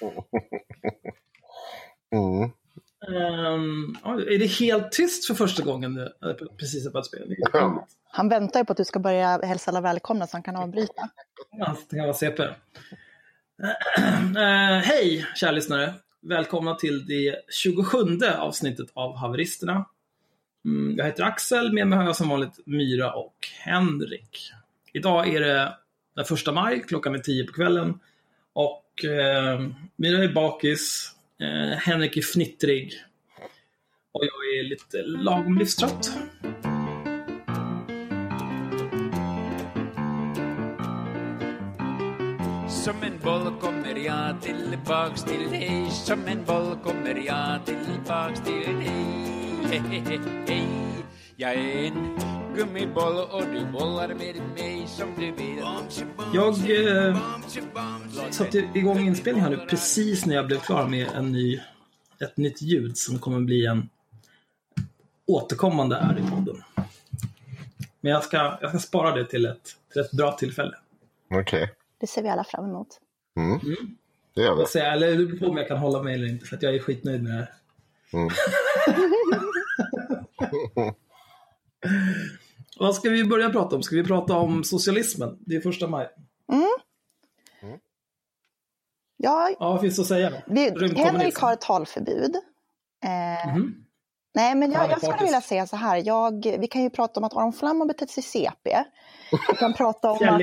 Mm. Ehm, ja, är det helt tyst för första gången nu? Precis på ett spel? Det är Ja. Han väntar ju på att du ska börja hälsa alla välkomna så han kan avbryta. Ja, det kan vara CP. Eh, hej, kära lyssnare. Välkomna till det 27 avsnittet av Haveristerna. Mm, jag heter Axel, med mig har jag som vanligt Myra och Henrik. Idag är det den första maj, klockan är 10 på kvällen. Och eh, Myra är bakis, eh, Henrik är fnittrig. Och jag är lite lagom livstrött. Som en boll kommer jag tillbaks till dig Som en boll kommer jag tillbaks till dig hey, hey, hey. Jag är en gummiboll och du bollar med mig som du vill Jag eh, satte igång inspelningen här nu precis när jag blev klar med en ny, ett nytt ljud som kommer bli en återkommande här i podden. Men jag ska, jag ska spara det till ett, till ett bra tillfälle. Okej, Det ser vi alla fram emot. mm. det gör vi. Så, jag- eller det beror på om jag kan hålla mig eller inte, för att jag är skitnöjd med det här. Mm. Vad ska vi börja prata om? Ska vi prata om socialismen? Det är första maj. Ja, Ja, vad finns det att säga? vi. Henrik har ett talförbud. Eh, Mhm. Nej, men jag, jag skulle vilja säga så här. Jag, vi kan ju prata om att Aron Flam har betett sig CP. Vi kan prata om att,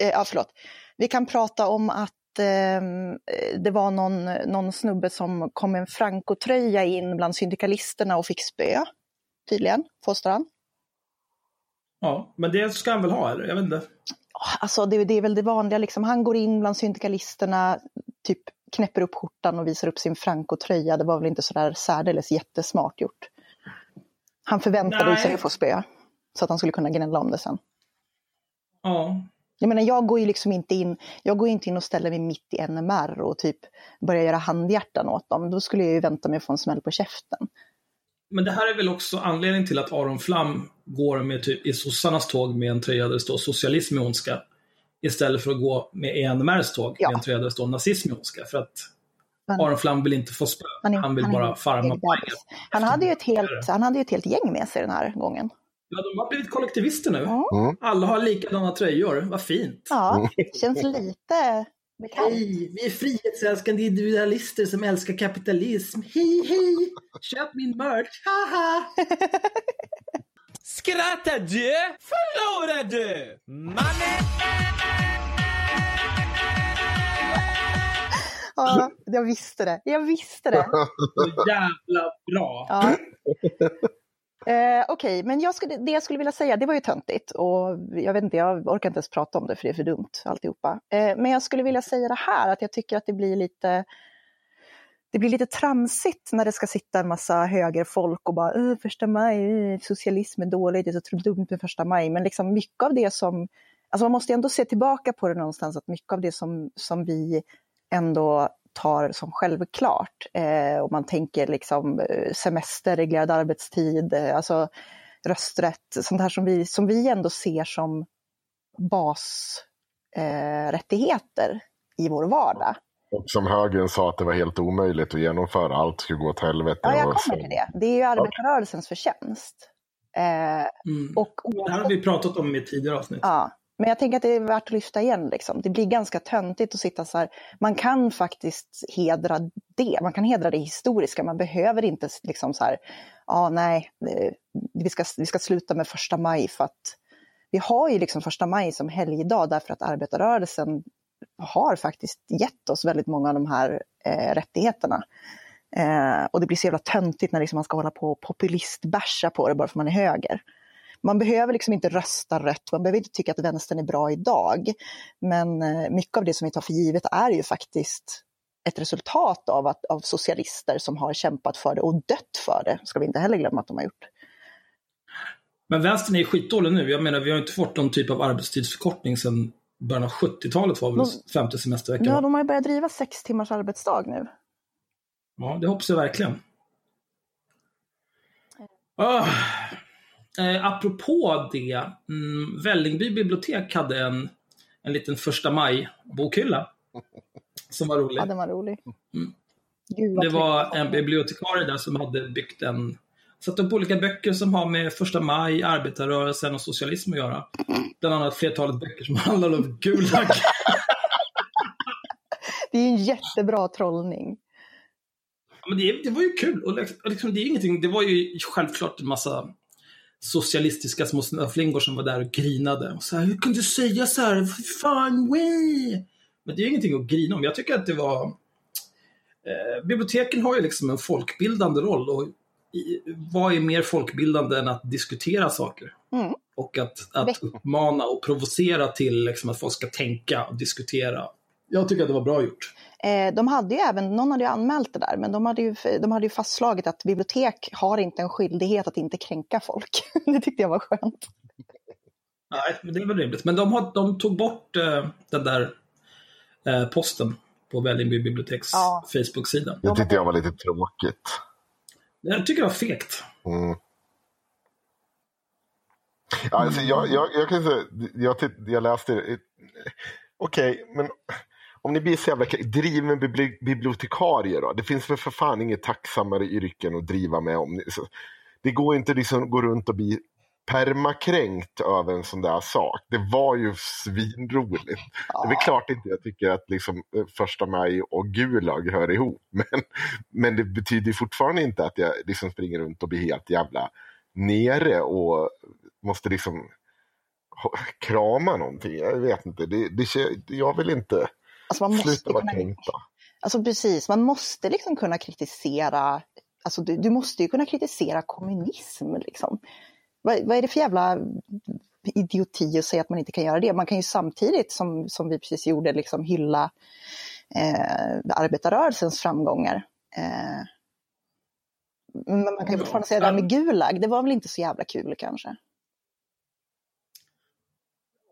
eh, ja, förlåt. Vi kan prata om att ehm, eh, det var någon, någon snubbe som kom med en Franco-tröja in bland syndikalisterna och fick spö. Tydligen, påstår han. Ja, men det ska han väl ha, eller? Jag vet inte. Alltså det, det är väl det vanliga, liksom. han går in bland syndikalisterna, typ knäpper upp skjortan och visar upp sin Franco-tröja. Det var väl inte sådär särdeles jättesmart gjort. Han förväntade Nej. sig att få spö, så att han skulle kunna gnälla om det sen. Ja, Jag menar, jag går ju liksom inte in, jag går inte in och ställer mig mitt i NMR och typ börjar göra handhjärtan åt dem. Då skulle jag ju vänta mig att få en smäll på käften. Men det här är väl också anledningen till att Aron Flam går med typ i sossarnas tåg med en tröja där det står socialism är ondska. Istället för att gå med ENMRs tåg Ja. med en tröja där det står nazism är ondska. För att Men- Aron Flam vill inte få spö. Han Han vill han bara farma poängen. Han hade, ju ett helt, han hade ju ett helt gäng med sig den här gången. Ja, de har blivit kollektivister nu. Mm. Alla har likadana tröjor. Vad fint. Ja, det känns lite Hej, vi är frihetsälskande individualister som älskar kapitalism. Hej, hej! Köp min merch, haha! Skrattar du? Förlorar du? Mannen! Ja, jag visste det. Jag visste det. Så jävla bra. Ja. Eh, Okej, men jag skulle, det jag skulle vilja säga, det var ju töntigt och jag vet inte, jag orkar inte ens prata om det för det är för dumt alltihopa. Eh, men jag skulle vilja säga det här, att jag tycker att det blir lite det blir lite tramsigt när det ska sitta en massa högerfolk och bara "Åh, första maj, socialism är dåligt, det är så dumt med första maj. Men liksom mycket av det som, alltså man måste ändå se tillbaka på det någonstans, att mycket av det som, som vi ändå tar som självklart. Eh, och man tänker liksom eh, semester, reglerad arbetstid, eh, alltså rösträtt, sånt här som vi, som vi ändå ser som basrättigheter eh, i vår vardag. Och som högern sa att det var helt omöjligt att genomföra. Allt skulle gå åt helvete. Ja, jag och kommer till det. Det är ju arbetarrörelsens förtjänst. Eh, Mm. och Det här har vi pratat om i tidigare avsnitt. Ja, men jag tänker att det är värt att lyfta igen. Liksom. Det blir ganska töntigt att sitta så här. Man kan faktiskt hedra det. Man kan hedra det historiska. Man behöver inte liksom så här, ja nej, eh, vi ska, vi ska sluta med första maj för att vi har ju liksom första maj som helgdag därför att arbetarrörelsen har faktiskt gett oss väldigt många av de här eh, rättigheterna. Eh, och det blir så jävla töntigt när liksom man ska hålla på och populistbärsa på det bara för man är höger. Man behöver liksom inte rösta rött, man behöver inte tycka att vänstern är bra idag. Men eh, mycket av det som vi tar för givet är ju faktiskt ett resultat av, att, av socialister som har kämpat för det och dött för det, ska vi inte heller glömma att de har gjort. Men vänstern är skitdålig nu. Jag menar, vi har inte fått någon typ av arbetstidsförkortning sedan början av 70-talet var väl De- femte semestervecka. Ja, de har ju börjat driva sex timmars arbetsdag nu. ja, det hoppas jag verkligen. Ah. Eh, apropå det, mm, Vällingby bibliotek hade en, en liten första maj-bokhylla. Som var rolig. Ja, den var rolig. Mm. Gud, Det var en bibliotekarie där som hade byggt en satt upp olika böcker som har med första maj, arbetarrörelsen och socialism att göra. Bland annat flertalet böcker som handlar om Gulag. Det är en jättebra trollning. Men det, det var ju kul. Och liksom, och liksom, det, är ingenting, det var ju självklart en massa socialistiska små snöflingor som var där och grinade. Och så här, Hur kan du säga så här? Fan, way! Men det är ju ingenting att grina om. Jag tycker att det var... Eh, biblioteken har ju liksom en folkbildande roll. Och i, vad är mer folkbildande än att diskutera saker? Mm. Och att, att uppmana och provocera till liksom, att folk ska tänka och diskutera. Jag tycker att det var bra gjort. Eh, de hade ju även, någon hade ju anmält det där, men de hade ju, de hade ju fastslagit att bibliotek har inte en skyldighet att inte kränka folk. det tyckte jag var skönt. Nej, men det är väl rimligt. Men de, har, de tog bort eh, den där eh, posten på Vällingby biblioteks Ja. Facebook-sida. Det tyckte jag var lite tråkigt. Jag tycker det var fegt. Mm. Ja, alltså, jag, jag, jag kan säga, jag, jag läste. Okej, men om ni blir så jävla driven bibli- bibliotekarie då? Det finns väl för fan inget tacksammare yrken att driva med om. ni- så- Det går inte liksom att gå runt och bli permakränkt över en sån där sak. Det var ju svinroligt. Det är väl klart inte jag tycker att liksom eh, första maj och Gulag hör ihop. Men, men det betyder fortfarande inte att jag liksom springer runt och blir helt jävla nere och måste liksom krama någonting. Jag vet inte. Det, det, jag vill inte Alltså man måste sluta vara kunna, kränkta. alltså precis, man måste liksom kunna kritisera, alltså du, du måste ju kunna kritisera kommunism liksom. Vad, vad är det för jävla idioti att säga att man inte kan göra det? Man kan ju samtidigt, som, som vi precis gjorde, liksom hylla eh, arbetarrörelsens framgångar. Eh, men man kan ju fortfarande säga det här med Gulag, det var väl inte så jävla kul kanske?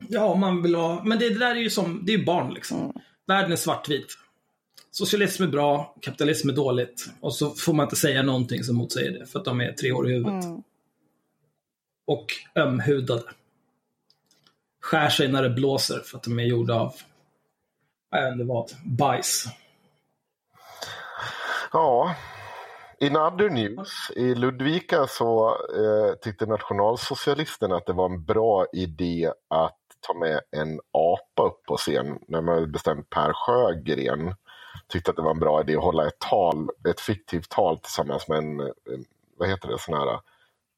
Ja, man vill ha... Men det, det där är ju som, det är ju barn liksom. Mm. Världen är svartvit. Socialism är bra, kapitalism är dåligt. Och så får man inte säga någonting som motsäger det, för att de är tre år i huvudet. Mm. Och ömhudade. Skär sig när det blåser för att de är gjorda av, jag vet inte vad, bajs. Ja, in other news, i Ludvika så eh, tyckte nationalsocialisterna att det var en bra idé att ta med en apa upp på scen. När man hade bestämt Per Sjögren tyckte att det var en bra idé att hålla ett tal, ett fiktivt tal tillsammans med en, vad heter det, sån här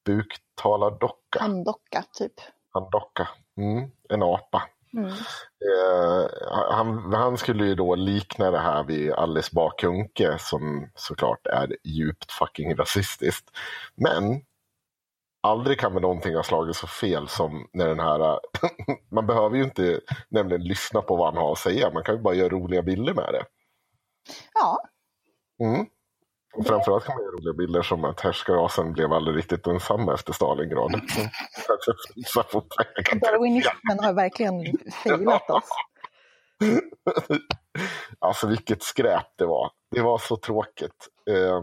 buktalardocka, Handdocka, typ. handdocka, mm, en apa. Mm. Eh, han, han skulle ju då likna det här vid Alice Bah Kuhnke som såklart är djupt fucking rasistiskt. Men aldrig kan väl någonting ha slagit så fel som när den här... man behöver ju inte nämligen lyssna på vad han har att säga, man kan ju bara göra roliga bilder med det. Ja, Mm. Och framförallt kan man göra roliga bilder som att härskarrasen blev aldrig riktigt densamma efter Stalingrad. Darwinismen har verkligen failat oss. Alltså vilket skräp det var. Det var så tråkigt. Eh,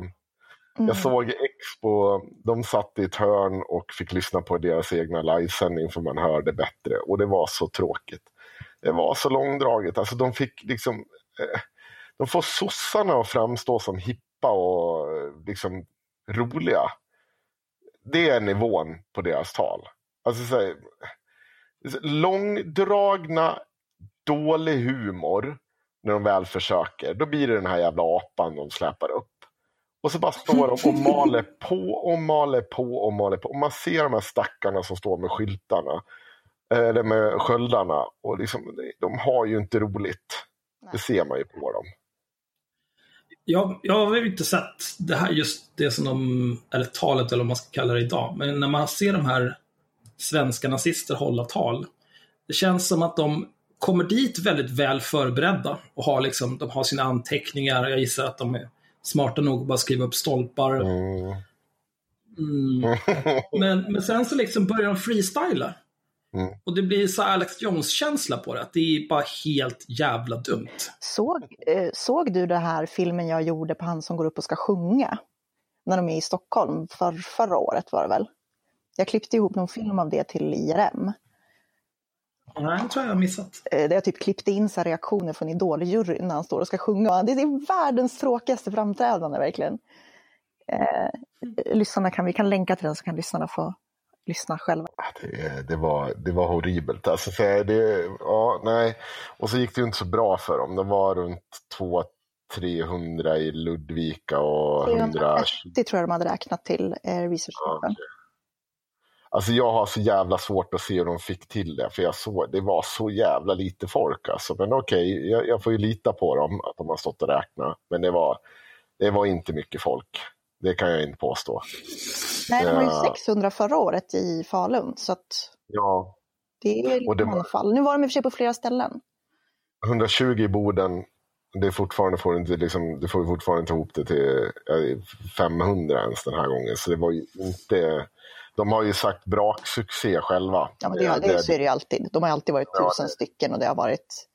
Mm. Jag såg Expo, de satt i ett hörn och fick lyssna på deras egna livesändning för man hörde bättre. Och det var så tråkigt. Det var så långdraget. Alltså de fick liksom... Eh, de får sossarna att framstå som hippa och eh, liksom roliga. Det är nivån på deras tal. Alltså så här, långdragna, dålig humor när de väl försöker. Då blir det den här jävla apan de släpar upp. Och så bara står de och maler på och maler på och maler på. Och man ser de här stackarna som står med skyltarna. Eller med sköldarna. Och liksom, de har ju inte roligt. Det ser man ju på dem. Jag, jag har ju inte sett det här, just det som de, eller talet eller vad man ska kalla det idag, men när man ser de här svenska nazister hålla tal, det känns som att de kommer dit väldigt väl förberedda och har liksom, de har sina anteckningar, jag gissar att de är smarta nog att bara skriva upp stolpar. Mm. Mm. Men, men sen så liksom börjar de freestyla. Mm. Och det blir så Alex Jones-känsla på det, att det är bara helt jävla dumt. Såg, eh, såg du det här filmen jag gjorde på han som går upp och ska sjunga? När de är i Stockholm, för, förra året var det väl? Jag klippte ihop någon film av det till IRM. Nej, det tror jag jag har missat. Eh, Där jag typ klippte in så här reaktioner från Idol-juryn när han står och ska sjunga. Det är världens tråkigaste framträdande verkligen. Eh, lyssnarna kan, vi kan länka till den så kan lyssnarna få lyssna själva. Det, det, var, det var horribelt. Alltså, så här, det, ja, nej. Och så gick det ju inte så bra för dem. De var runt 200-300 i Ludvika och 120. 330 tror jag de hade räknat till eh, researchgruppen. okej. Alltså jag har så jävla svårt att se hur de fick till det, för jag såg, det var så jävla lite folk. Alltså. Men okej, jag, jag får ju lita på dem, att de har stått och räknat. Men det var, det var inte mycket folk. Det kan jag inte påstå. Nej, de var ju Ja. 600 förra året i Falun. Så att Ja, det är Och det i alla fall. Nu var de i och för sig på flera ställen. 120 i Boden, det är fortfarande får inte, liksom, du får ju fortfarande inte ihop det till eh, 500 ens den här gången. Så det var ju inte... De har ju sagt braksuccé själva. Ja, men det, det, så är det ju alltid. De har alltid varit Ja, tusen det- stycken och det har varit...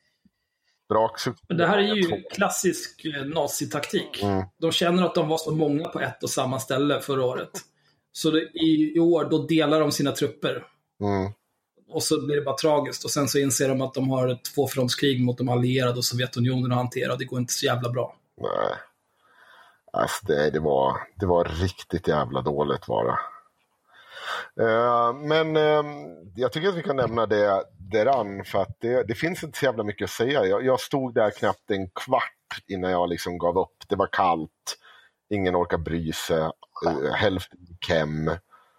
braksuccé. Men det här är ju klassisk eh, nazitaktik. Mm. De känner att de var så många på ett och samma ställe förra året. Så det, i, i år, då delar de sina trupper. Mm. Och så blir det bara tragiskt. Och sen så inser de att de har ett tvåfrontskrig mot de allierade och Sovjetunionen att hantera. Det går inte så jävla bra. Nej. Alltså det, det, var, det var riktigt jävla dåligt var det. Eh, men eh, jag tycker att vi kan nämna det däran för att det, det finns inte så jävla mycket att säga. Jag, jag stod där knappt en kvart innan jag liksom gav upp. Det var kallt, ingen orkar bry sig, uh, hälften gick hem.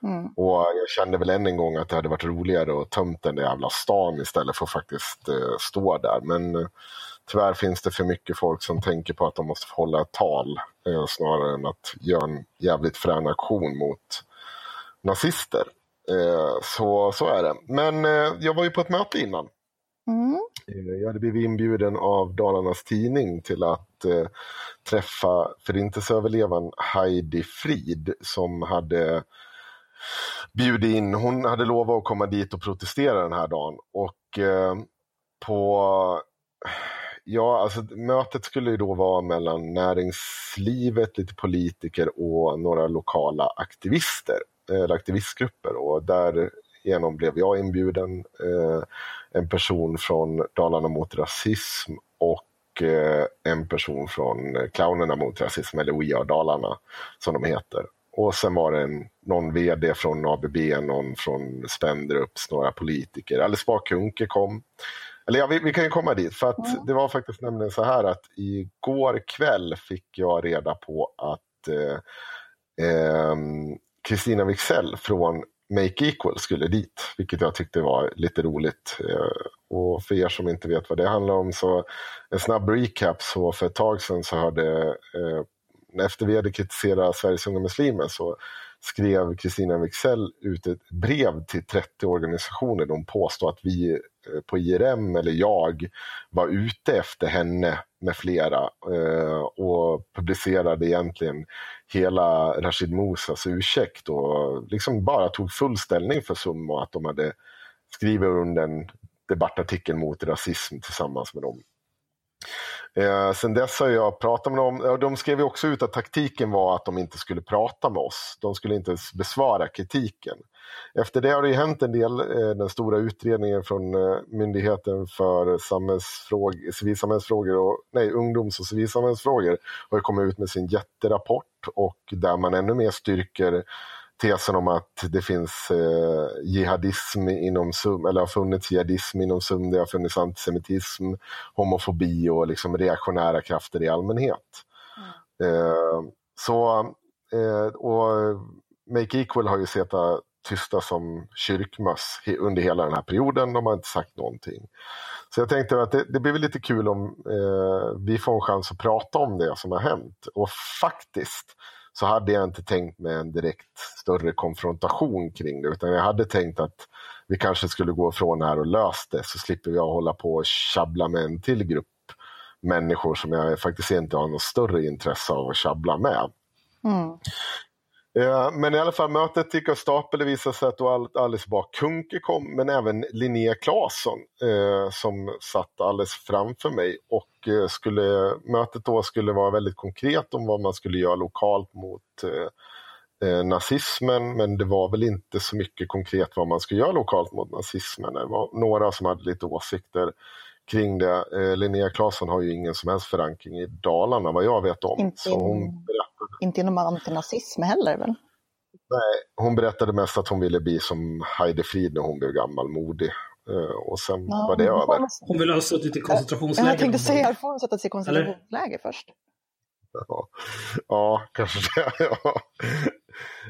Mm. Och jag kände väl än en gång att det hade varit roligare att tömt den där jävla stan istället för att faktiskt eh, stå där. Men eh, tyvärr finns det för mycket folk som tänker på att de måste hålla ett tal eh, snarare än att göra en jävligt frän aktion mot nazister. Eh, så, så är det. Men eh, jag var ju på ett möte innan. Mm. Eh, Jag hade blivit inbjuden av Dalarnas Tidning till att eh, träffa förintelseöverlevaren Heidi Frid som hade bjudit in, hon hade lovat att komma dit och protestera den här dagen. Och eh, på, ja alltså mötet skulle ju då vara mellan näringslivet, lite politiker och några lokala aktivister, eller aktivistgrupper. Och därigenom blev jag inbjuden. Eh, en person från Dalarna mot rasism och eh, en person från eh, Clownerna mot rasism, eller We Are Dalarna som de heter. Och sen var det en, någon vd från ABB, någon från Spendrups, några politiker. Alice Bah kom. Eller ja, vi, vi kan ju komma dit, för att det var faktiskt nämligen så här att igår kväll fick jag reda på att eh, ehm, Kristina Wixell från Make Equal skulle dit, vilket jag tyckte var lite roligt. Eh, och för er som inte vet vad det handlar om så en snabb recap. Så för ett tag sedan så hörde, eh, efter vi hade kritiserat Sveriges unga muslimer så skrev Kristina Wixell ut ett brev till 30 organisationer. De påstod att vi Eh, på IRM, eller jag, var ute efter henne med flera eh, och publicerade egentligen hela Rashid Musas ursäkt och liksom bara tog full ställning för Summa att de hade skrivit under en debattartikel mot rasism tillsammans med dem. Eh, sen dess har jag pratat med dem. De skrev också ut att taktiken var att de inte skulle prata med oss. De skulle inte besvara kritiken. Efter det har det ju hänt en del. Eh, Den stora utredningen från eh, Myndigheten för samhällsfråg- civilsamhällsfrågor och, nej, ungdoms och civilsamhällsfrågor har kommit ut med sin jätterapport och där man ännu mer styrker tesen om att det finns eh, jihadism inom SUM, eller har funnits jihadism inom SUM, det har funnits antisemitism, homofobi och liksom reaktionära krafter i allmänhet. Eh, så, eh, och Make Equal har ju suttit tysta som kyrkmöss under hela den här perioden, de har inte sagt någonting. Så jag tänkte att det, det blir väl lite kul om eh, vi får en chans att prata om det som har hänt. Och faktiskt så hade jag inte tänkt mig en direkt större konfrontation kring det, utan jag hade tänkt att vi kanske skulle gå ifrån här och lösa det, så slipper jag hålla på och tjabbla med en till grupp människor som jag faktiskt inte har något större intresse av att tjabbla med. Mm. Eh, Men i alla fall mötet gick av stapel. Det visade sig att då Al- Alice Bah Kuhnke kom, men även Linnea Claesson eh, som satt alldeles framför mig. Och eh, skulle, mötet då skulle vara väldigt konkret om vad man skulle göra lokalt mot eh, eh, nazismen, men det var väl inte så mycket konkret vad man skulle göra lokalt mot nazismen. Det var några som hade lite åsikter kring det. Eh, Linnea Claesson har ju ingen som helst förankring i Dalarna vad jag vet om. Inte, så hon inte inom antinazism heller väl? nej, hon berättade mest att hon ville bli som Heide Frid när hon blev gammal, modig. Eh, och sen Ja, var det hon över. Hon vill ha suttit i koncentrationsläger. jag tänkte säga, får hon sätta sig i Eller? koncentrationsläger först? Ja, ja kanske det. Ja.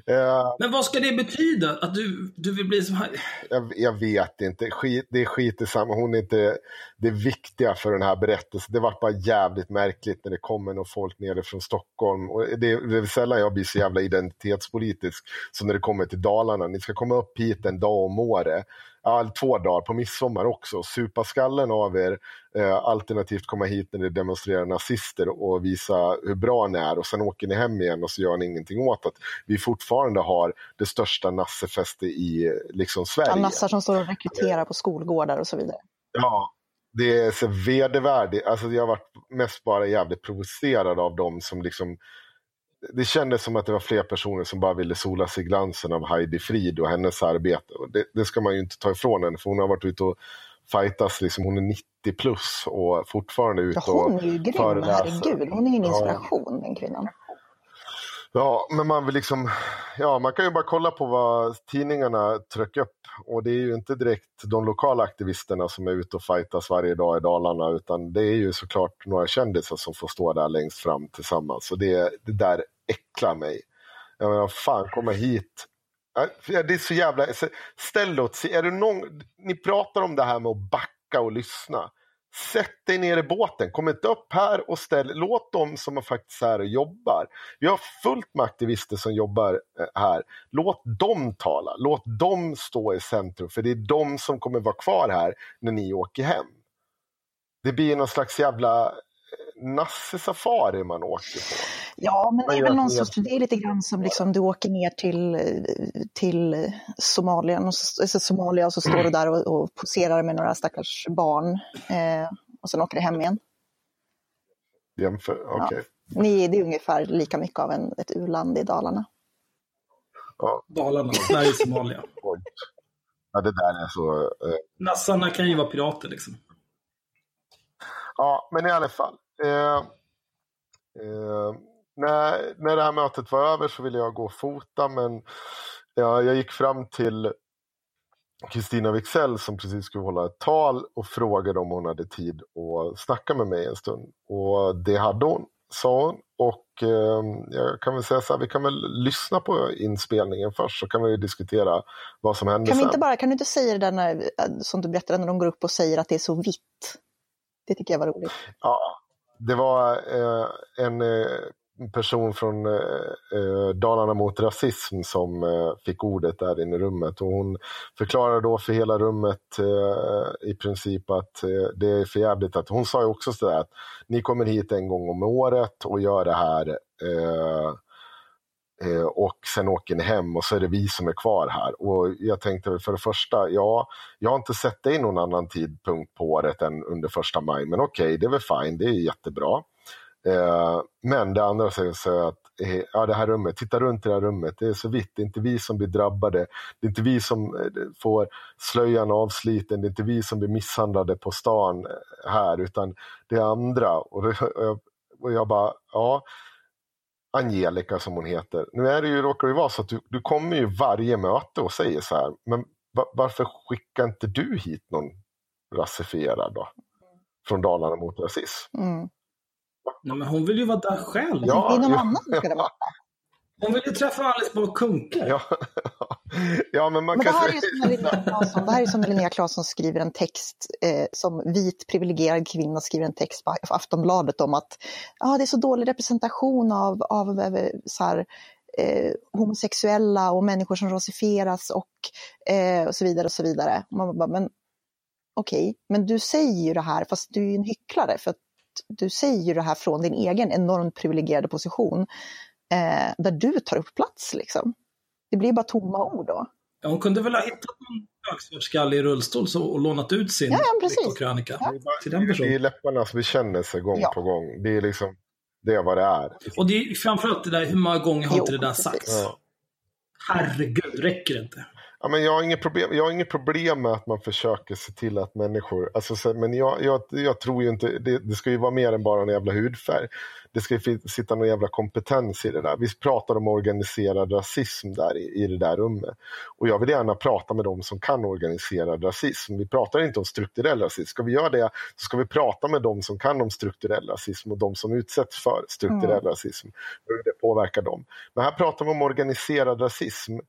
Eh, Men vad ska det betyda? Att du, du vill bli som... jag, jag vet inte. Skit, det är skit i samma. Hon är inte det viktiga för den här berättelsen. Det var bara jävligt märkligt när det kommer någon folk nere från Stockholm. Och det, det är sällan jag blir så jävla identitetspolitisk som när det kommer till Dalarna. Ni ska komma upp hit en dag om året. Ja, två dagar på midsommar också. Supa skallen av er. Eh, alternativt komma hit när det demonstrerar nazister och visa hur bra ni är. Och sen åker ni hem igen och så gör ni ingenting åt att vi fortfarande har det största nassefästet i liksom, Sverige. Ja, nassar som står och rekryterar på skolgårdar och så vidare. Ja, det är så vedervärdigt. Alltså jag har varit mest bara jävligt provocerad av dem som liksom det kändes som att det var fler personer som bara ville sola sig i glansen av Heidi Frid och hennes arbete. Och det, det ska man ju inte ta ifrån henne för hon har varit ute och fightas, liksom, hon är 90 plus och fortfarande ute Ja, hon och är ju grym, föreläser. herregud. Hon är ju en Ja. inspiration, den kvinnan. Ja, men man vill liksom, ja, man kan ju bara kolla på vad tidningarna trycker upp. Och det är ju inte direkt de lokala aktivisterna som är ute och fightas varje dag i Dalarna, utan det är ju såklart några kändisar som får stå där längst fram tillsammans. Och det, det där äcklar mig. Jag menar, fan, komma hit. Det är så jävla... Ställ åt sig. Är det någon, ni pratar om det här med att backa och lyssna. Sätt dig ner i båten, kom inte upp här och ställ, låt dem som är faktiskt är här och jobbar. Vi har fullt med aktivister som jobbar eh, här. Låt dem tala, låt dem stå i centrum, för det är de som kommer vara kvar här när ni åker hem. Det blir någon slags jävla eh, nasse-safari man åker på. Ja, men det är väl någon sorts, det är lite grann som liksom du åker ner till, till Somalien och så, alltså Somalia och så står du där och, och poserar med några stackars barn eh, och sen åker du hem igen. Jämför, okej. Ni, det är ungefär lika mycket av en, ett u-land i Dalarna. Ja, Dalarna, Sverige, Somalia. ja, det där är så... Eh, Nassarna kan ju vara pirater liksom. Ja, men i alla fall. Eh, eh, när, när det här mötet var över så ville jag gå och fota men ja, jag gick fram till Kristina Wixell som precis skulle hålla ett tal och frågade om hon hade tid att snacka med mig en stund. Och det hade hon, sa hon. Och eh, jag kan väl säga så här, vi kan väl lyssna på inspelningen först så kan vi diskutera vad som hände Kan, vi sen. inte bara, kan du inte säga det där när, som du berättade när de går upp och säger att det är så vitt? Det tycker jag var roligt. Ja, det var eh, en eh, person från eh, eh, Dalarna mot rasism som eh, fick ordet där inne i rummet. Och hon förklarade då för hela rummet eh, i princip att eh, det är för jävligt att hon sa ju också sådär att ni kommer hit en gång om året och gör det här eh, eh, och sen åker ni hem och så är det vi som är kvar här. Och jag tänkte väl för det första, ja, jag har inte sett dig någon annan tidpunkt på året än under första maj, men okej, det är väl fine, det är jättebra. Eh, men det andra säger så att eh, ja, det här rummet, titta runt i det här rummet, det är så vitt, det är inte vi som blir drabbade, det är inte vi som eh, får slöjan avsliten, det är inte vi som blir misshandlade på stan eh, här, utan det är andra. Och, jag, och jag bara, ja, Angelica som hon heter. Nu är det ju, råkar det vara så att du, du kommer ju varje möte och säger så här, men va, varför skickar inte du hit någon rasifierad då? Från Dalarna mot rasism. Mm. Nej, men hon vill ju vara där själv. Ja, det är någon ja, annan som ska det vara. Hon vill ju träffa Alice Bah Kuhnke. Ja, ja men man Men det här, är som Linnea Claesson, det här är som när Linnea Claesson skriver en text, eh, som vit privilegierad kvinna skriver en text på Aftonbladet om att ah, det är så dålig representation av, av eh, så här, eh, homosexuella och människor som rasifieras och, eh, och så vidare. och så vidare. Och Man bara, men okej, okay, men du säger ju det här, fast du är ju en hycklare, för att du säger ju det här från din egen enormt privilegierade position, eh, där du tar upp plats liksom. Det blir bara tomma ord då. Ja, hon kunde väl ha hittat någon högsvärtskalle i rullstol så, och lånat ut sin Ja, ja, precis. veckokrönika Ja. till den Det är personen. läpparnas bekännelse gång Ja. på gång. Det är liksom det är vad det är. Och det är framförallt det där, hur många gånger har Jo, inte det där precis. sagts? Ja. Herregud, räcker det inte? Ja, men jag, har inget problem, jag har inget problem med att man försöker se till att människor... Alltså, så, men jag, jag, jag tror ju inte... Det, det ska ju vara mer än bara en jävla hudfärg. Det ska ju sitta någon jävla kompetens i det där. Vi pratar om organiserad rasism där i, i det där rummet. Och jag vill gärna prata med dem som kan organiserad rasism. Vi pratar inte om strukturell rasism. Ska vi göra det så ska vi prata med dem som kan om strukturell rasism och de som utsätts för strukturell Mm. rasism. Hur det påverkar dem. Men här pratar vi om organiserad rasism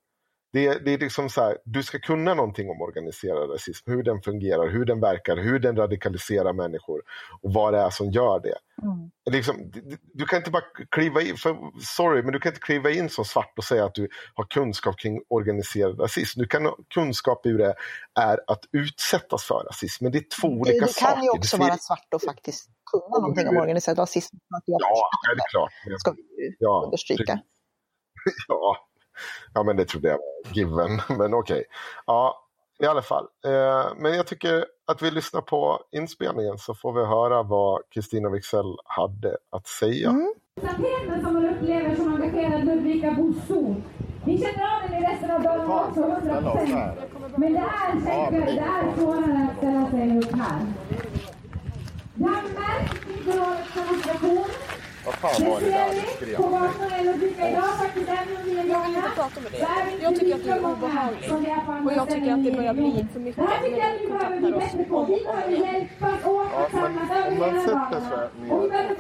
det, är- det är liksom så här, du ska kunna någonting om organiserad rasism, hur den fungerar, hur den verkar, hur den radikaliserar människor och vad det är som gör det. Mm. Liksom, du, du kan inte bara kliva in, för, sorry, men du kan inte kliva in som svart och säga att du har kunskap kring organiserad rasism. Du kan ha kunskap i hur det är att utsättas för rasism, men det är två Det, olika det saker. kan ju också Det vara svart och faktiskt kunna någonting om organiserad rasism. Ja, självklart. Men- ska vi understryka. Ja. Ja, men det trodde jag var given. Men okej. Ja, i alla fall. Eh, men jag tycker att vi lyssnar på inspelningen så får vi höra vad Kristina Wixell hade att säga. Mm. Som man upplever som engagerad Ludvika-boszon. Ni känner av den i resten av dagen också, 100%. Men det är säkrare, det är svårare att ställa sig upp här. Inför årets demonstration Vad fan var det där du skrev? på gatorna i Ludvika idag, faktiskt även om vi är många. prata med dig. inte Jag tycker att du är obehaglig. Och jag tycker att det börjar bli för mycket jag när du kontaktar oss om och om igen. Ja, men om man sätter sig ner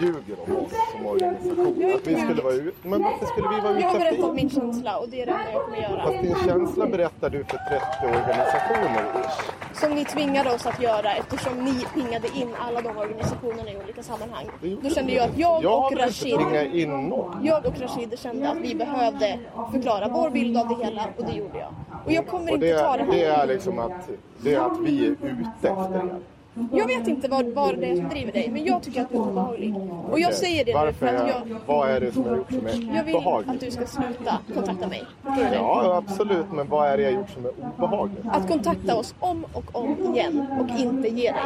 Ljuger om oss som organisation. Att vi skulle vara ut... Men varför skulle vi vara Jag har berättat min känsla och det är det enda jag kommer göra. Fast din känsla berättar du för 30 organisationer. ish. Som ni tvingade oss att göra eftersom ni pingade in alla de organisationerna i olika sammanhang. Då kände jag att jag Jag och inte Rashid in jag och Rashid kände att vi behövde förklara vår bild av det hela och det gjorde jag. Och jag kommer Och inte det, ta det det här. är liksom att, det är att vi är ute efter er. Jag vet inte vad, vad det är som driver dig, men jag tycker att du är obehaglig. Och jag säger det nu Varför för att jag, vad är det som har gjort som är jag vill att obehagligt? du ska sluta kontakta mig. Ja, absolut. Men vad är det jag gjort som är obehagligt? Att kontakta oss om och om igen och inte ge dig.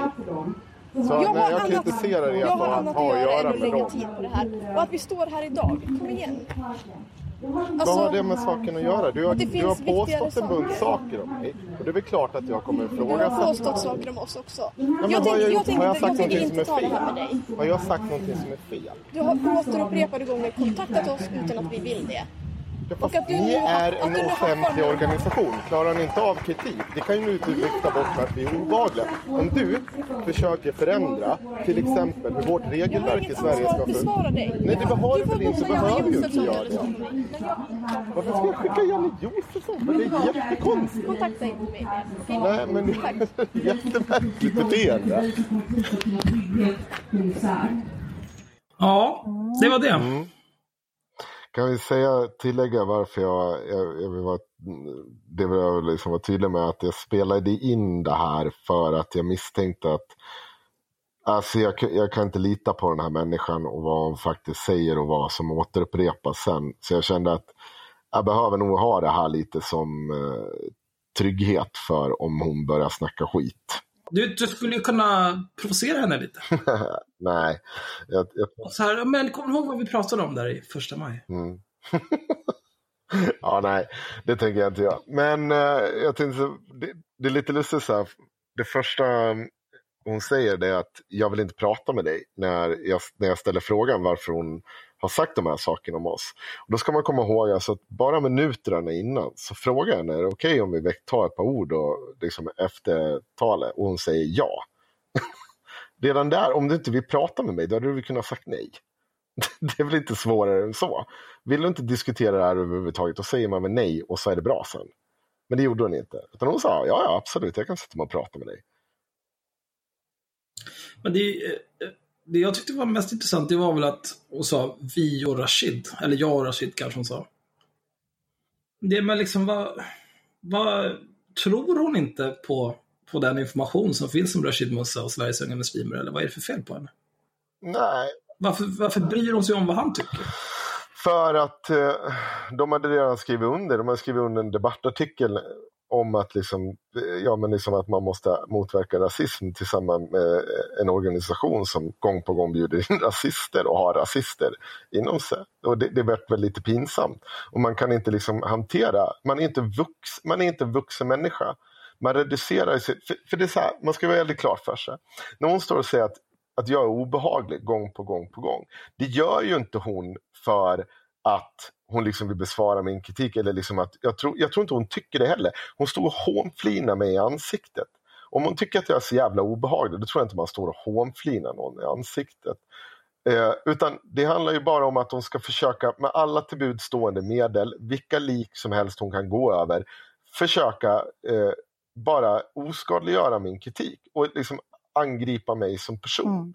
Så Jag när har jag annat, kritiserar er jag för att ha att att göra än göra att lägga tid på det här. Och att vi står här idag, kom igen. Vad har det Alltså, med saken att göra? Du har, Det du har påstått en bunt saker. om mig. Och det är väl klart att jag kommer du har påstått saker om oss också. men Jag har tänkte, jag jag gjort- tänkte, har jag jag sagt tänker någonting som är det här fel? med dig. Har jag sagt någonting som är fel? Du har återupprepade gånger kontaktat oss utan att vi vill det. Ja, fast att du ni är att en du offentlig organisation. Klarar ni inte av kritik? Det kan ju vifta bort med att vi är obehagliga. Om du försöker förändra till exempel hur vårt regelverk i Sverige ska dig. Nej, det har du väl inte. Janne behöver ju inte göra det. Varför ska jag skicka Janne Josefsson? Det är jättekonstigt. Kontakta inte mig? Nej, men jättemärkligt beteende. Ja, det var det. Kan vi säga, tillägga varför jag, jag, jag vill vara, det vill jag liksom vara tydlig med att jag spelade in det här för att jag misstänkte att Alltså jag, jag kan inte lita på den här människan och vad hon faktiskt säger och vad som återupprepas sen. Så jag kände att jag behöver nog ha det här lite som eh, trygghet för om hon börjar snacka skit. Du, du skulle ju kunna provocera henne lite. Nej, jag, jag, Så här, men kommer du ihåg vad vi pratade om där i första maj? Mm. ja, nej, det tänker jag inte göra. Men eh, jag tänkte, det, det är lite lustigt så här. Det första hon säger det är att jag vill inte prata med dig när jag, när jag ställer frågan varför hon har sagt de här sakerna om oss. Och då ska man komma ihåg alltså att bara minuterna innan så frågar jag henne, är det okej om vi tar ett par ord och liksom efter talet? Och hon säger ja. Redan där, om du inte vill prata med mig, då hade du kunnat sagt nej. Det är väl inte svårare än så. Vill du inte diskutera det här överhuvudtaget, då säger man väl nej och så är det bra sen. Men det gjorde hon inte. Utan hon sa, ja, ja absolut, jag kan sätta mig och prata med dig. Men det, eh, eh det jag tyckte var mest intressant, det var väl att hon sa vi och Rashid. Eller jag och Rashid kanske hon sa. Det med liksom, vad, vad tror hon inte på, på den information som finns om Rashid Musa och Sveriges unga muslimer? Eller vad är det för fel på henne? Nej, Varför, varför bryr hon sig om vad han tycker? för att eh, de hade redan skrivit under. De hade skrivit under en debattartikel om att, liksom, eh, ja, men liksom att man måste motverka rasism tillsammans med eh, en organisation som gång på gång bjuder in rasister och har rasister inom sig. Och det, det blir väl lite pinsamt. Och man kan inte liksom hantera, man är inte, vux, man är inte vuxen människa. Man reducerar sig, för, för det är så här, man ska vara väldigt klar för sig. När hon står och säger att, att jag är obehaglig gång på gång på gång. Det gör ju inte hon för att hon liksom vill besvara min kritik. Eller liksom att, jag, tror, jag tror inte hon tycker det heller. Hon står och hånflinar mig i ansiktet. Om hon tycker att jag är så jävla obehaglig, då tror jag inte man står och hånflinar någon i ansiktet. Eh, utan det handlar ju bara om att hon ska försöka med alla tillbudstående medel, vilka lik som helst hon kan gå över, försöka eh, bara oskadliggöra min kritik och liksom angripa mig som person. Mm.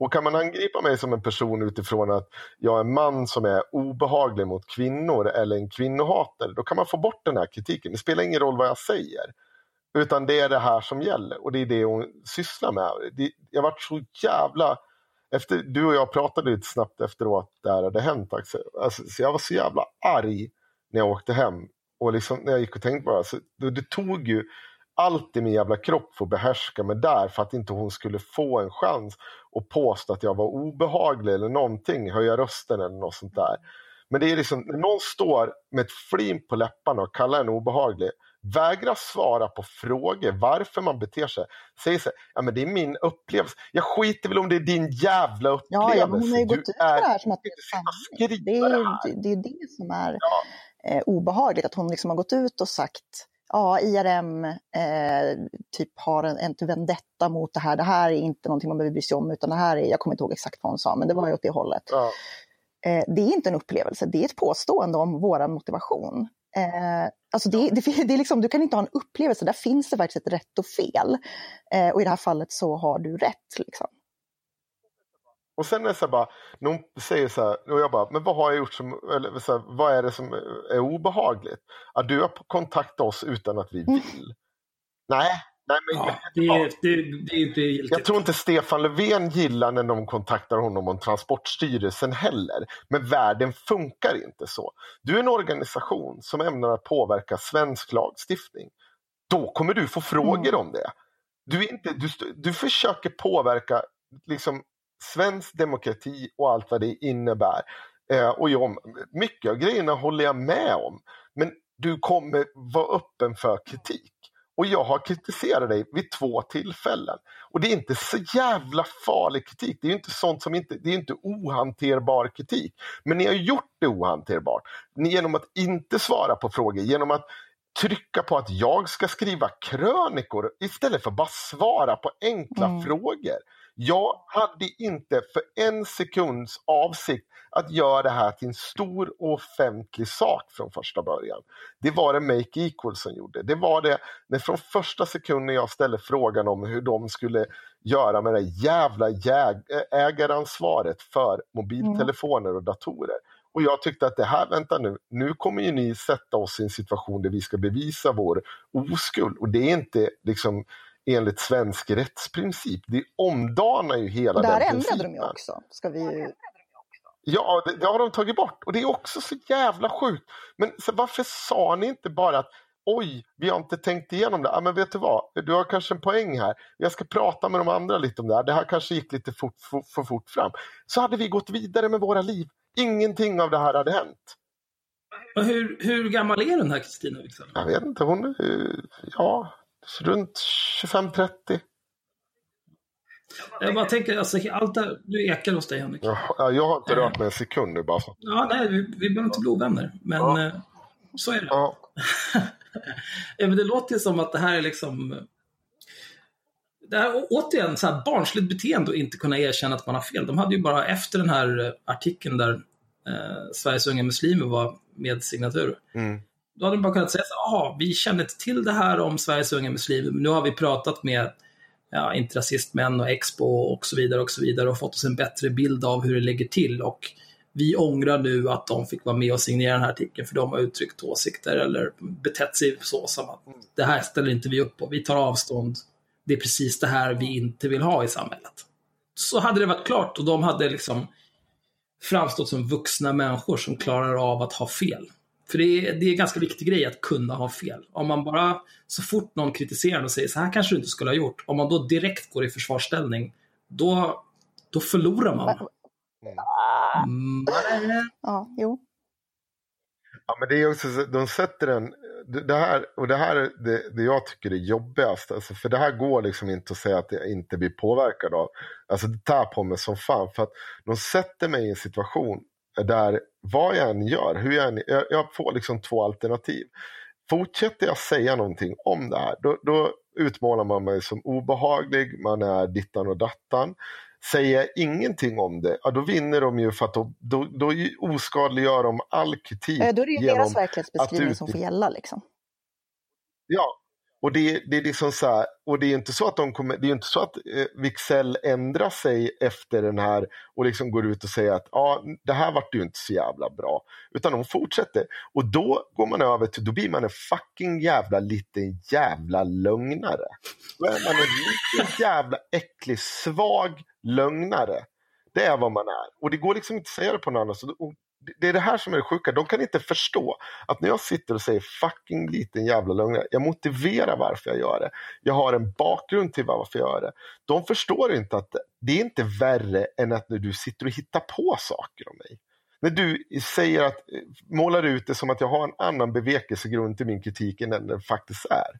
Och kan man angripa mig som en person utifrån att jag är en man som är obehaglig mot kvinnor eller en kvinnohatare, då kan man få bort den här kritiken. Det spelar ingen roll vad jag säger. Utan det är det här som gäller och det är det hon sysslar med. Det, jag varit så jävla... Efter, du och jag pratade lite snabbt efteråt där det hade hänt. Alltså, så jag var så jävla arg när jag åkte hem. Och liksom, när jag gick och tänkte på det, så, det, det tog ju allt i min jävla kropp för att behärska mig där för att inte hon skulle få en chans att påstå att jag var obehaglig eller någonting, höja rösten eller något sånt där. Men det är liksom, när någon står med ett flin på läpparna och kallar en obehaglig, vägrar svara på frågor varför man beter sig. Säger så ja men det är min upplevelse. Jag skiter väl om det är din jävla upplevelse. Ja, ja men hon har ju gått ut med det här som att det är sanning. Det är det, är det som är ja. eh, obehagligt, att hon liksom har gått ut och sagt ja, IRM eh, typ har en, en vendetta mot det här. Det här är inte någonting man behöver bry sig om, utan det här är, jag kommer inte ihåg exakt vad hon sa, men det var ju åt det hållet. Ja. Eh, det är inte en upplevelse, det är ett påstående om vår motivation. Eh, alltså det, det, det, är liksom, du kan inte ha en upplevelse, där finns det faktiskt ett rätt och fel. Eh, och i det här fallet så har du rätt. Liksom. Och sen är det så bara, när hon säger så här, och jag bara, men vad har jag gjort som, eller så här, vad är det som är obehagligt? Att du har kontaktat oss utan att vi mm. vill. Mm. Nej, nej men, ja, det, är, det, det är inte giltigt. Jag tror inte Stefan Löfven gillar när de kontaktar honom om Transportstyrelsen heller. Men världen funkar inte så. Du är en organisation som ämnar att påverka svensk lagstiftning. Då kommer du få frågor mm. om det. Du, är inte, du, du försöker påverka liksom, svensk demokrati och allt vad det innebär. Eh, och jag, mycket av grejerna håller jag med om. Men du kommer vara öppen för kritik. Och jag har kritiserat dig vid två tillfällen. Och det är inte så jävla farlig kritik. Det är inte sånt som inte, det är inte ohanterbar kritik. Men ni har gjort det ohanterbart. Genom att inte svara på frågor, genom att trycka på att jag ska skriva krönikor istället för att bara svara på enkla mm. frågor. Jag hade inte för en sekunds avsikt att göra det här till en stor offentlig sak från första början. Det var det Make Equal som gjorde. Det var det när från första sekunden jag ställde frågan om hur de skulle göra med det jävla jäg, ägaransvaret för mobiltelefoner och datorer. Och jag tyckte att det här, vänta nu, nu kommer ju ni sätta oss i en situation där vi ska bevisa vår oskuld. Och det är inte liksom enligt svensk rättsprincip. Det omdanar ju hela den principen. Det här ändrade de ju också. Ska vi... Ja, det, det, har de tagit bort och det är också så jävla sjukt. Men så varför sa ni inte bara att oj, vi har inte tänkt igenom det. Ja, men vet du vad, du har kanske en poäng här. Jag ska prata med de andra lite om det här. Det här kanske gick lite fort, för, för fort fram. Så hade vi gått vidare med våra liv. Ingenting av det här hade hänt. Hur, hur gammal är den här Kristina Wikström? Jag vet inte, hon är, ja, runt 25-30. Jag bara tänker, alltså, allt där, du ekar hos dig Henrik. Ja, jag har inte rört mig en sekund nu bara. Så. Ja, nej, vi, vi behöver inte bli ovänner, men ja. eh, så är det. Ja. ja, men det låter som att det här är liksom... Det här, återigen, så här barnsligt beteende att inte kunna erkänna att man har fel. De hade ju bara efter den här artikeln där eh, Sveriges unga muslimer var med signatur. Mm. Då hade de bara kunnat säga så aha, vi känner inte till det här om Sveriges unga muslimer, men nu har vi pratat med ja, inte rasistmän och Expo och så vidare och så vidare och fått oss en bättre bild av hur det ligger till. Och vi ångrar nu att de fick vara med och signera den här artikeln för de har uttryckt åsikter eller betett sig så som att det här ställer inte vi upp på, vi tar avstånd, det är precis det här vi inte vill ha i samhället. Så hade det varit klart och de hade liksom framstått som vuxna människor som klarar av att ha fel För det är, det är en ganska viktig grej att kunna ha fel. Om man bara, så fort någon kritiserar och säger så här kanske du inte skulle ha gjort. Om man då direkt går i försvarsställning, då, då förlorar man. Mm. Ja, jo. Ja, men det är också, så- de sätter en, det det här, och det här är det, det jag tycker är jobbigast. Alltså, för det här går liksom inte att säga att jag inte blir påverkad av. Alltså det tar på mig som fan. För att de sätter mig i en situation där vad jag än gör, hur jag, än, jag, jag får liksom två alternativ. Fortsätter jag säga någonting om det här, då, då utmålar man mig som obehaglig, man är dittan och dattan. Säger jag ingenting om det, ja, då vinner de ju för att då, då, då oskadliggör de all kritik. Eh, Då är det ju deras verklighetsbeskrivning som får gälla. Liksom. Ja, och det, det är liksom så här, och det är inte så att de kommer, det är inte så att eh, Wixell ändrar sig efter den här och liksom går ut och säger att ah, det här vart ju inte så jävla bra. Utan de fortsätter. Och då går man över till, då blir man en fucking jävla liten jävla lögnare. Då är man en liten jävla äcklig, svag lögnare. Det är vad man är. Och det går liksom inte att säga det på något annat sätt. Det- är det här som är det sjuka. De kan inte förstå att när jag sitter och säger fucking liten jävla lögn, jag motiverar varför jag gör det. Jag har en bakgrund till varför jag gör det. De förstår inte att det är inte värre än att när du sitter och hittar på saker om mig. När du säger att, målar ut det som att jag har en annan bevekelsegrund till min kritik än den faktiskt är.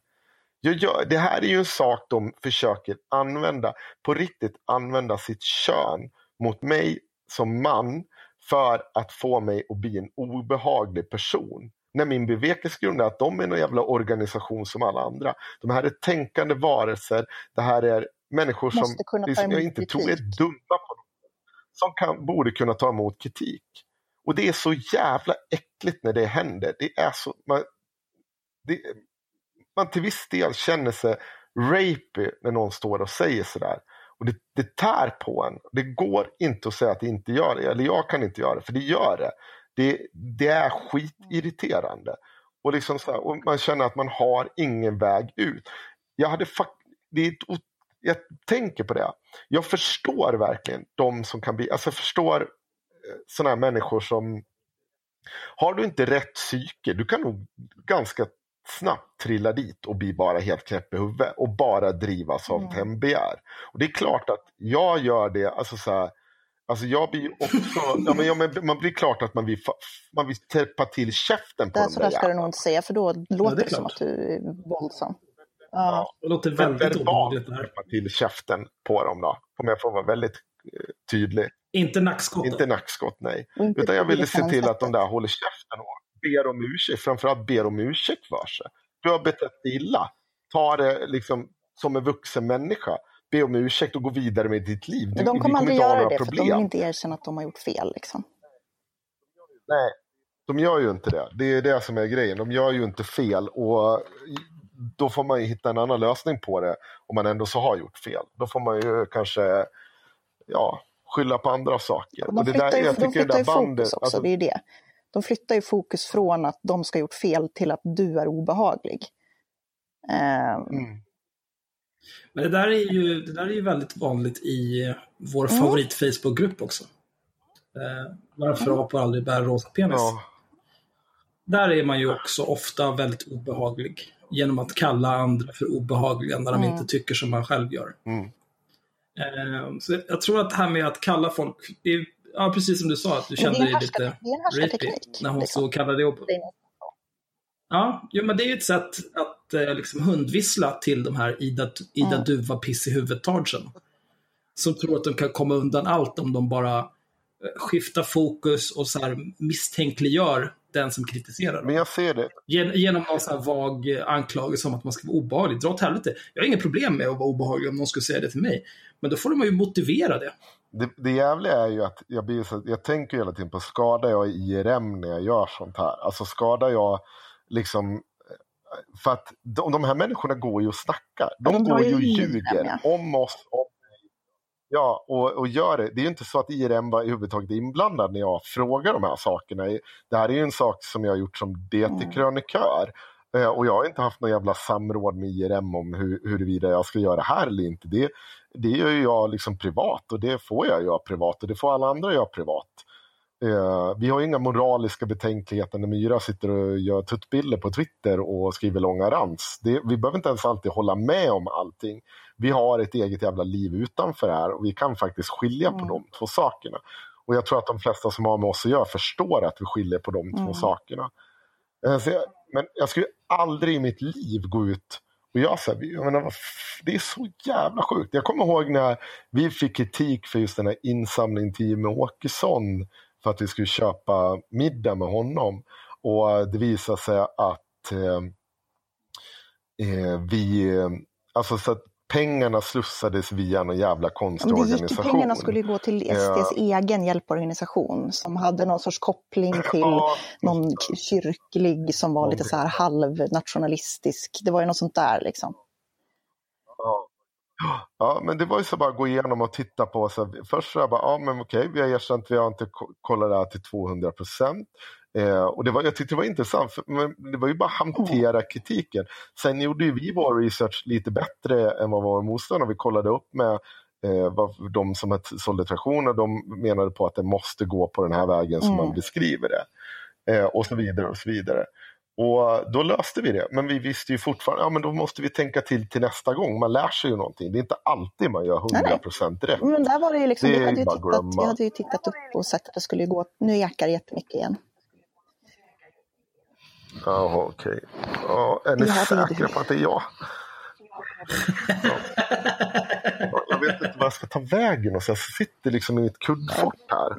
Jag gör, det här är ju en sak de försöker använda, på riktigt använda sitt kön mot mig som man för att få mig att bli en obehaglig person. När min bevekelsegrund är att de är en jävla organisation som alla andra. De här är tänkande varelser, det här är människor som Måste liksom, jag inte tror är dumma på något. Som kan, borde kunna ta emot kritik. Och det är så jävla äckligt när det händer. Det är så, man, det, man till viss del känner sig rapey när någon står och säger sådär. Och det, det tär på en. Det går inte att säga att det inte gör det. Eller jag kan inte göra det, för det gör det. Det, det är skitirriterande. Och, liksom så här, och man känner att man har ingen väg ut. Jag hade det är ett, ot- jag tänker på det. Jag förstår verkligen de som kan bli, alltså jag förstår eh, sådana här människor som har du inte rätt psyke, du kan nog ganska snabbt trilla dit och bli bara helt knäpp i huvudet och bara drivas av Mm. Och det är klart att jag gör det, alltså så här, alltså jag blir också, ja, men, ja, men man blir klart att man vill, man vill täppa till käften på Där, de så där ska du nog inte säga, för då låter det är det som att du är våldsam. Ja. Det låter väldigt obehagligt det här. täppa till käften på dem då, om jag får vara väldigt eh, tydlig. Inte nackskott. Inte nackskott, nej. Inte Utan jag ville det se till att de där håller käften och ber om ursäkt. Framförallt ber om ursäkt för sig. Du har betett dig illa. Ta det liksom som en vuxen människa. Be om ursäkt och gå vidare med ditt liv. Du, Men de kommer aldrig göra det, för att de problem. vill inte erkänna att de har gjort fel. Liksom. Nej, de gör ju inte det. Det är det som är grejen. De gör ju inte fel och då får man ju hitta en annan lösning på det om man ändå så har gjort fel. Då får man ju kanske ja, skylla på andra saker. Och Och de det där, flyttar ju, jag de tycker det flyttar ju där bandet, fokus också, alltså, det är ju det. De flyttar ju fokus från att de ska ha gjort fel till att du är obehaglig. Ehm, mm, Men det där, är ju, det där är ju väldigt vanligt i vår Mm. favorit Facebook-grupp också. Eh, varför apor aldrig bär rosa penis. ja, Där är man ju också ofta väldigt obehaglig. Genom att kalla andra för obehagliga när de Mm. inte tycker som man själv gör. mm. Eh, så jag tror att det här med att kalla folk, det är, ja, precis som du sa, att du kände dig lite rapey när hon liksom. så kallade är- Ja, jo, men det är ju ett sätt att eh, liksom hundvissla till de här Ida, Ida Mm. Duva piss i huvudet-tagsen. Som tror att de kan komma undan allt om de bara eh, skiftar fokus och så här misstänkliggör den som kritiserar dem. Men jag ser det. Gen, genom någon så här vag eh, anklagelse om att man ska vara obehaglig. Dra åt helvete. Jag har inget problem med att vara obehaglig om någon skulle säga det till mig. Men då får man ju motivera det. Det, det jävliga är ju att jag, blir så, jag tänker hela tiden på skadar jag IRM när jag gör sånt här? Alltså skadar jag liksom eh, för att de, de här människorna går ju och snackar. De, de går ju och ljuger IRM, om oss. Om, ja, och, och gör det. Det är ju inte så att IRM var överhuvudtaget inblandad när jag frågar de här sakerna. Det här är ju en sak som jag har gjort som DT-krönikör. Eh, Och jag har inte haft någon jävla samråd med IRM om hur, huruvida jag ska göra det här eller inte. Det, det gör ju jag liksom privat och det får jag göra privat och det får alla andra göra privat. Eh, vi har inga moraliska betänkligheter när Myra sitter och gör tuttbilder på Twitter och skriver långa rans. Det, vi behöver inte ens alltid hålla med om allting. Vi har ett eget jävla liv utanför det här och vi kan faktiskt skilja på Mm. de två sakerna. Och jag tror att de flesta som har med oss att göra förstår att vi skiljer på de två Mm. sakerna. Eh, jag, men jag skulle aldrig i mitt liv gå ut och jag, så här, jag menar, det är så jävla sjukt. Jag kommer ihåg när vi fick kritik för just den här insamlingen till Jimmie Åkesson för att vi skulle köpa middag med honom. Och det visade sig att eh, eh vi, eh, alltså så att pengarna slussades via någon jävla konstig Men det gick, organisation. pengarna skulle ju gå till SDs egen hjälporganisation som hade någon sorts koppling till Ja, någon kyrklig som var lite så här halvnationalistisk. Det var ju något sånt där liksom. Ja. Ja, men det var ju så bara att gå igenom och titta på. Så här, först så jag bara, ja men okej, vi har erkänt, vi har inte ko- kollat det här till 200 procent. Eh, och det var, jag tyckte det var intressant, för, men det var ju bara hantera kritiken. Sen gjorde ju vi vår research lite bättre än vad våra motståndare. Vi kollade upp med eh, vad de som sålde traktioner, de menade på att det måste gå på den här vägen som Mm. man beskriver det. Eh, och så vidare och så vidare. Och då löste vi det. Men vi visste ju fortfarande, ja men då måste vi tänka till till nästa gång. Man lär sig ju någonting. Det är inte alltid man gör Nej, nej. 100% rätt. Men där var det ju liksom, Det vi hade, ju tittat, vi hade ju tittat upp och sett att det skulle gå, nu jäkar det jättemycket igen. Jaha, okej. Ja, är ni Ja, det är säkra på att det är jag? Ja. Ja, Jag vet inte vad jag ska ta vägen och så jag sitter liksom i mitt kuddfort här.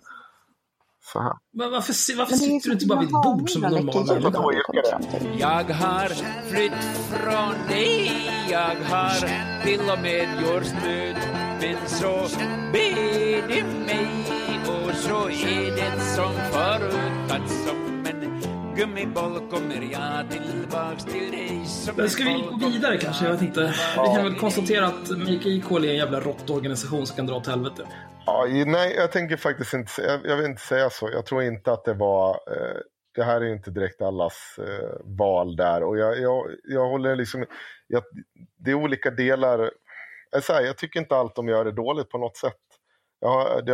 Så här. Men varför, varför Men sitter du inte bara vid ett bord som en normal ljud människa? har vi kommit fram till. Jag har flytt från dig Jag har till och med gjort slut Men så ber du mig Och så är det som förut gummiboll kommer jag tillbaks till dig som ska vi gå vidare kanske? Jag vet inte. Vi kan väl konstatera att Make Equal är en jävla råttorganisation som kan dra åt helvete. Ja, nej, jag tänker faktiskt inte, jag, jag vill inte säga så. Jag tror inte att det var, eh, det här är ju inte direkt allas eh, val där. Och jag, jag, jag håller liksom, jag, det är olika delar. Jag, så här, jag tycker inte allt de gör är dåligt på något sätt. Jag,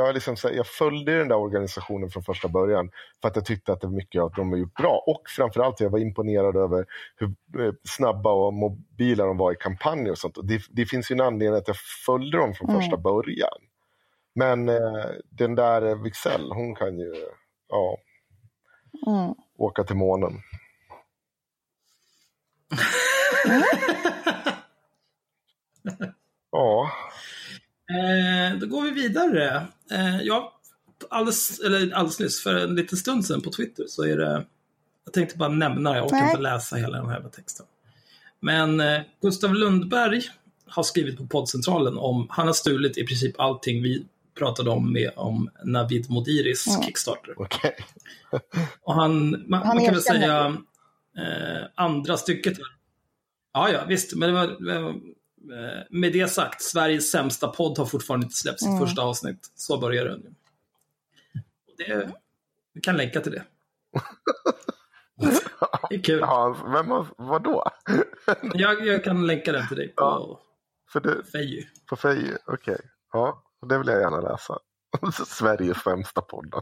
har liksom, jag följde den där organisationen från första början för att jag tyckte att det var mycket av de har gjort bra. Och framförallt jag var imponerad över hur eh, snabba och mobila de var i kampanjer och sånt. Och det, det finns ju en anledning att jag följde dem från Mm. första början. Men eh, den där eh, Wixell, hon kan ju ja, Mm. åka till månen. Ja, Eh, då går vi vidare. Eh, jag, alldeles, eller alldeles nyss, för en liten stund sedan på Twitter, så är det... Jag tänkte bara nämna det, jag orkar Nej. inte läsa hela den här texten. Men eh, Gustav Lundberg har skrivit på poddcentralen om, han har stulit i princip allting vi pratade om med om Navid Modiris Mm. Kickstarter. okej. Och han, man, Han man kan väl säga eh, andra stycket. Ja, ja, visst. Men det var, med det sagt, Sveriges sämsta podd har fortfarande inte släppt sitt Mm. första avsnitt. Så börjar den. Det, vi kan länka till det. Det är kul. Ja, vem har, vadå? Jag, jag kan länka den till dig på Ja. För det, Feju. på Feje, okej. Ja, det vill jag gärna läsa. Sveriges sämsta podd.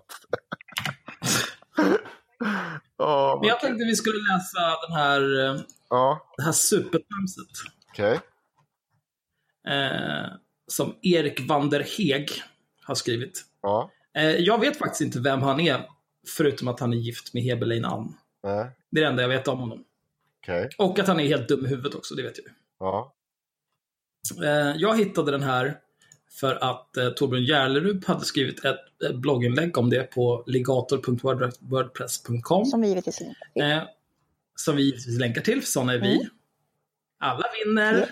Ja, Men jag tänkte vi skulle läsa den här, eh, ja det här supertramset. okej. Eh, som Erik van der Heg har skrivit. Ja, Eh, jag vet faktiskt inte vem han är, förutom att han är gift med Heberlein Ann. nej, Det är det enda jag vet om honom. okej. Och att han är helt dum i huvudet också, det vet jag. Ja, Eh, jag hittade den här för att eh, Torbjörn Järlerup hade skrivit ett, ett blogginlägg om det på ligator.wordpress.com. Som vi givetvis inte fick. Eh, som vi givetvis länkar till, för sådana är vi. Mm. Alla vinner. Japp.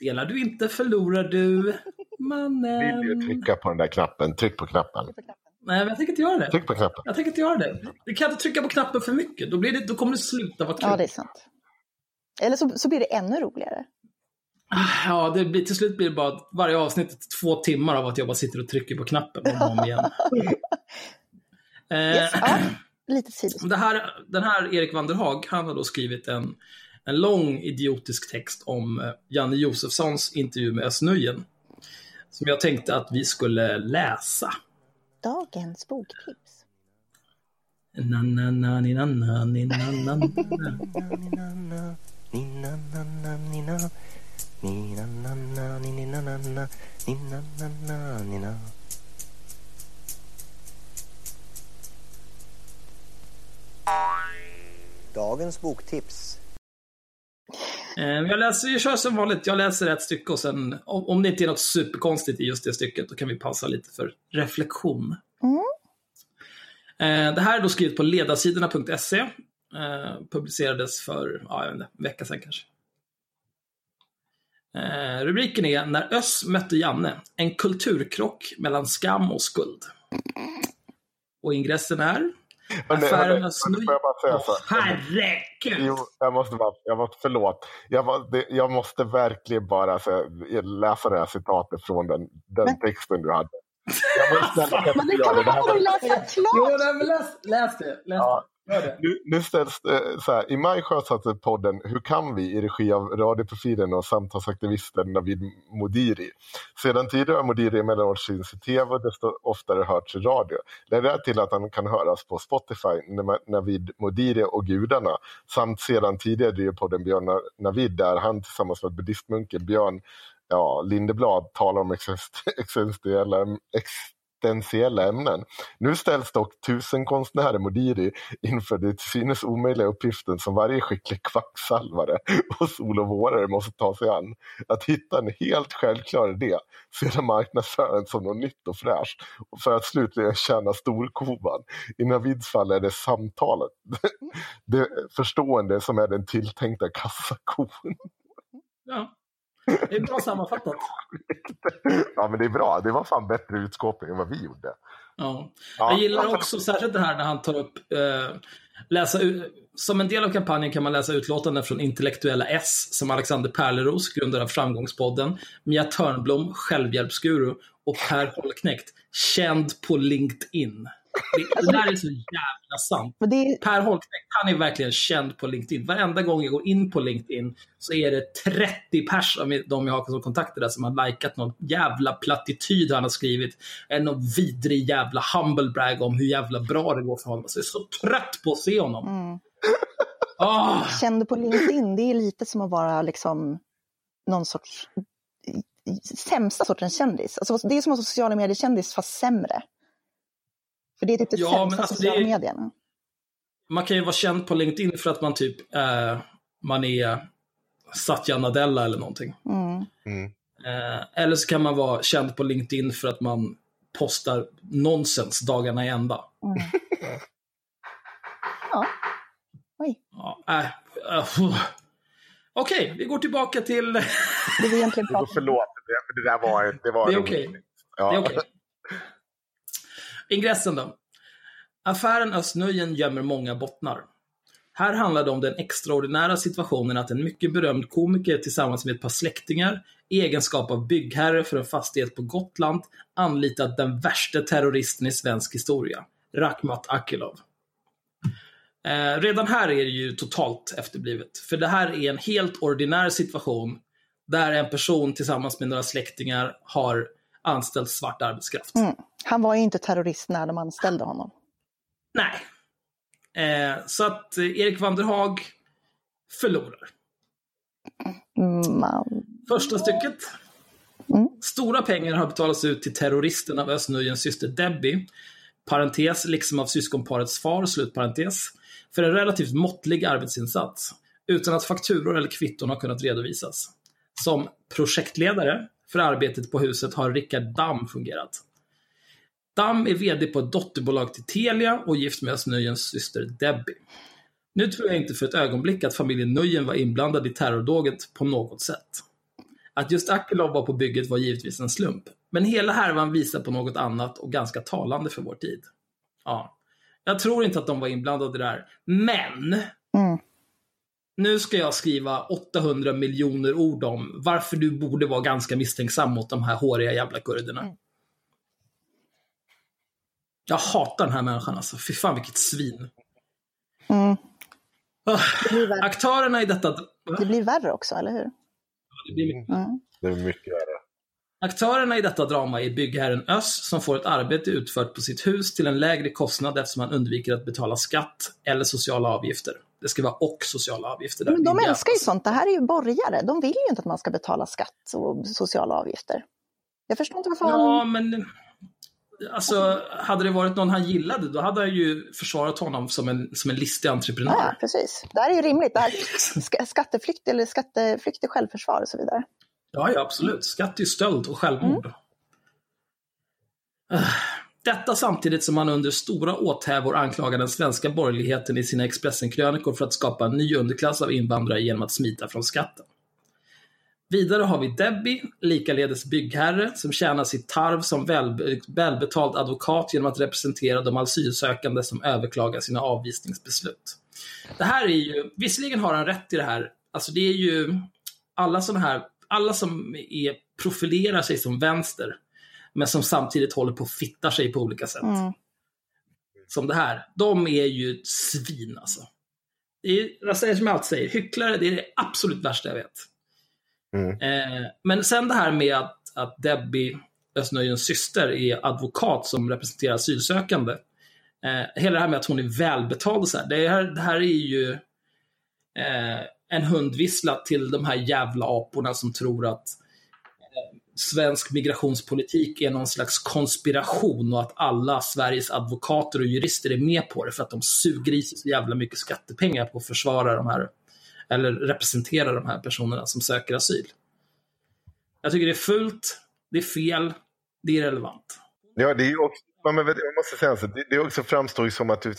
Delar du inte förlorar du. vill Mannen. du trycka på den där knappen? Tryck på knappen. Nej, men jag tänker inte göra det. Tryck på knappen. Jag tänker inte göra det. Du kan inte trycka på knappen för mycket. Då, blir det, då kommer det sluta vara kul. Ja, det är sant. Eller så, så blir det ännu roligare. Ja, det blir, till slut blir det bara varje avsnitt två timmar av att jag bara sitter och trycker på knappen om och om igen. Eh, Yes, ja, lite sidospår. det här, den här Erik van der Haag, han har då skrivit en, en lång idiotisk text om eh, Janne Josefssons intervju med Özz Nujen. Som jag tänkte att vi skulle läsa. Dagens boktips. Na, na, na, ni, na, na, ni, na, na, na. Dagens boktips. Eh, Jag, läser, jag kör som vanligt, jag läser ett stycke och sen, om, det inte är något superkonstigt i just det stycket, då kan vi pausa lite för reflektion. Mm. Eh, Det här är då skrivet på ledarsidorna.se. Eh, Publicerades för ja, jag vet inte, en vecka sedan kanske. Rubriken är När Öss mötte Janne. En kulturkrock mellan skam och skuld. Och ingressen är Affären har snöj- får jag bara säga så Åh, här? herregud! Jo, jag måste bara, jag måste, förlåt. Jag, var, det, jag måste verkligen bara så, läsa det här citatet från den, den Men- texten du hade. Jag måste Men det kan man var, väl läsa Jo, klart? men läs, läs det. Läs Ja nu, nu ställs det eh, så här, i maj sjösatte podden Hur kan vi i regi av radioprofilen och samtalsaktivisten Navid Modiri. Sedan tidigare har Modiri emellanåt synts i tv och desto oftare hörts i radio. Det där till att han kan höras på Spotify, Navid Modiri och Gudarna. Samt sedan tidigare driver podden Björn Navid där han tillsammans med buddhistmunken Björn ja, Lindeblad talar om existentiella, existentiella ämnen. Nu ställs dock tusen konstnärer Modiri inför det till synes omöjliga uppgiften som varje skicklig kvacksalvare och solovårare måste ta sig an. Att hitta en helt självklar idé, sedan marknadsföra den som något nytt och fräscht och för att slutligen tjäna storkovan. I Navids fall är det samtalet, det förstående som är den tilltänkta kassakon. Ja. Det är bra sammanfattat. Ja men det är bra, det var fan bättre utskåpning än vad vi gjorde. Ja. Ja. Jag gillar också särskilt det här när han tar upp, eh, läsa ut, som en del av kampanjen kan man läsa utlåtanden från intellektuella S, som Alexander Perleros, grundare av Framgångspodden, Mia Törnblom, självhjälpsguru, och Per Holknekt, känd på LinkedIn. Det, det där är så jävla sant. Det Per Holknekt, han är verkligen känd på LinkedIn. Varenda gång jag går in på LinkedIn så är det 30 pers av de jag har som kontakter där som har likat någon jävla plattityd han har skrivit. En någon vidrig jävla humble brag om hur jävla bra det går för honom. Så jag är så trött på att se honom. mm. Ah, Kände på LinkedIn, det är lite som att vara liksom någon sorts sämsta sortens kändis. Alltså, det är som att vara sociala medier-kändis fast sämre. För det är typ det Ja, sämsta alltså, sociala det är- medierna. man kan ju vara känd på LinkedIn för att man typ eh, man är Satya Nadella eller någonting. Mm. Mm. Eh, eller så kan man vara känd på LinkedIn för att man postar nonsens dagarna i ända. Mm. Ja. Oj, Ja, äh, äh. Okej, vi går tillbaka till... det vi egentligen. Förlåt, det, det där var... Det, var Det är okej. Ja. Det är okej. Ingressen då. Affären Östnöjen gömmer många bottnar. Här handlar det om den extraordinära situationen att en mycket berömd komiker tillsammans med ett par släktingar i egenskap av byggherre för en fastighet på Gotland anlitat den värsta terroristen i svensk historia, Rakhmat Akilov. Eh, redan här är det ju totalt efterblivet, för det här är en helt ordinär situation där en person tillsammans med några släktingar har anställt svart arbetskraft. Mm. Han var ju inte terrorist när de anställde honom. Nej. Eh, så att eh, Erik Vanderhag förlorar. Man... Första stycket. Mm. Stora pengar har betalats ut till terroristen av Östnöjens syster Debbie, parentes, liksom av syskonparets far, slutparentes, för en relativt måttlig arbetsinsats, utan att fakturor eller kvitton har kunnat redovisas. Som projektledare för arbetet på huset har Rickard Damm fungerat. Damm är VD på ett dotterbolag till Telia och gift med Nöjens syster Debbie. Nu tror jag inte för ett ögonblick att familjen Nöjen var inblandad i terrordåget på något sätt. Att just Akilov var på bygget var givetvis en slump. Men hela härvan visar på något annat och ganska talande för vår tid. Ja. Jag tror inte att de var inblandade där. Men! Mm. Nu ska jag skriva 800 miljoner ord om varför du borde vara ganska misstänksam mot de här håriga jävla kurderna. Mm. Jag hatar den här människan alltså. Fy fan vilket svin. Mm. Ah, Det. Aktörerna i detta... det blir värre också, eller hur? Det blir mycket Mm. Det är mycket värre. Aktörerna i detta drama är byggherren Öss som får ett arbete utfört på sitt hus till en lägre kostnad eftersom han undviker att betala skatt eller sociala avgifter. Det ska vara och sociala avgifter. Där. Men de älskar ju sånt. Det här är ju borgare. De vill ju inte att man ska betala skatt och sociala avgifter. Jag förstår inte varför Ja, han... men alltså, hade det varit någon han gillade, då hade han ju försvarat honom som en, som en listig entreprenör. Ja, precis. Det här är ju rimligt. Det här ska- skatteflykt eller skatteflykt är självförsvar och så vidare. Ja, ja, absolut. Skatt är stöld och självmord. Ah, detta samtidigt som han under stora åthävor anklagar den svenska borgerligheten i sina Expressen-krönikor för att skapa en ny underklass av invandrare genom att smita från skatten. Vidare har vi Debbie, likaledes byggherre, som tjänar sitt tarv som välbetald advokat genom att representera de asylsökande som överklagar sina avvisningsbeslut. Det här är ju, visserligen har han rätt i det här, alltså det är ju alla sådana här, alla som är, profilerar sig som vänster, men som samtidigt håller på att fitta sig på olika sätt. Mm. Som det här, de är ju svin alltså. Det är, som jag alltid säger, hycklare, det är det absolut värsta jag vet. Mm. Eh, men sen det här med att, att Debbie, Östnöjens syster, är advokat som representerar asylsökande. Eh, hela det här med att hon är välbetald och så här, det här, det här är ju eh, en hundvissla till de här jävla aporna som tror att svensk migrationspolitik är någon slags konspiration och att alla Sveriges advokater och jurister är med på det för att de suger i sig så jävla mycket skattepengar på att försvara de här eller representera de här personerna som söker asyl. Jag tycker det är fult, det är fel, det är relevant. Ja, det är också, men jag måste säga så, det, det också framstår ju som att du,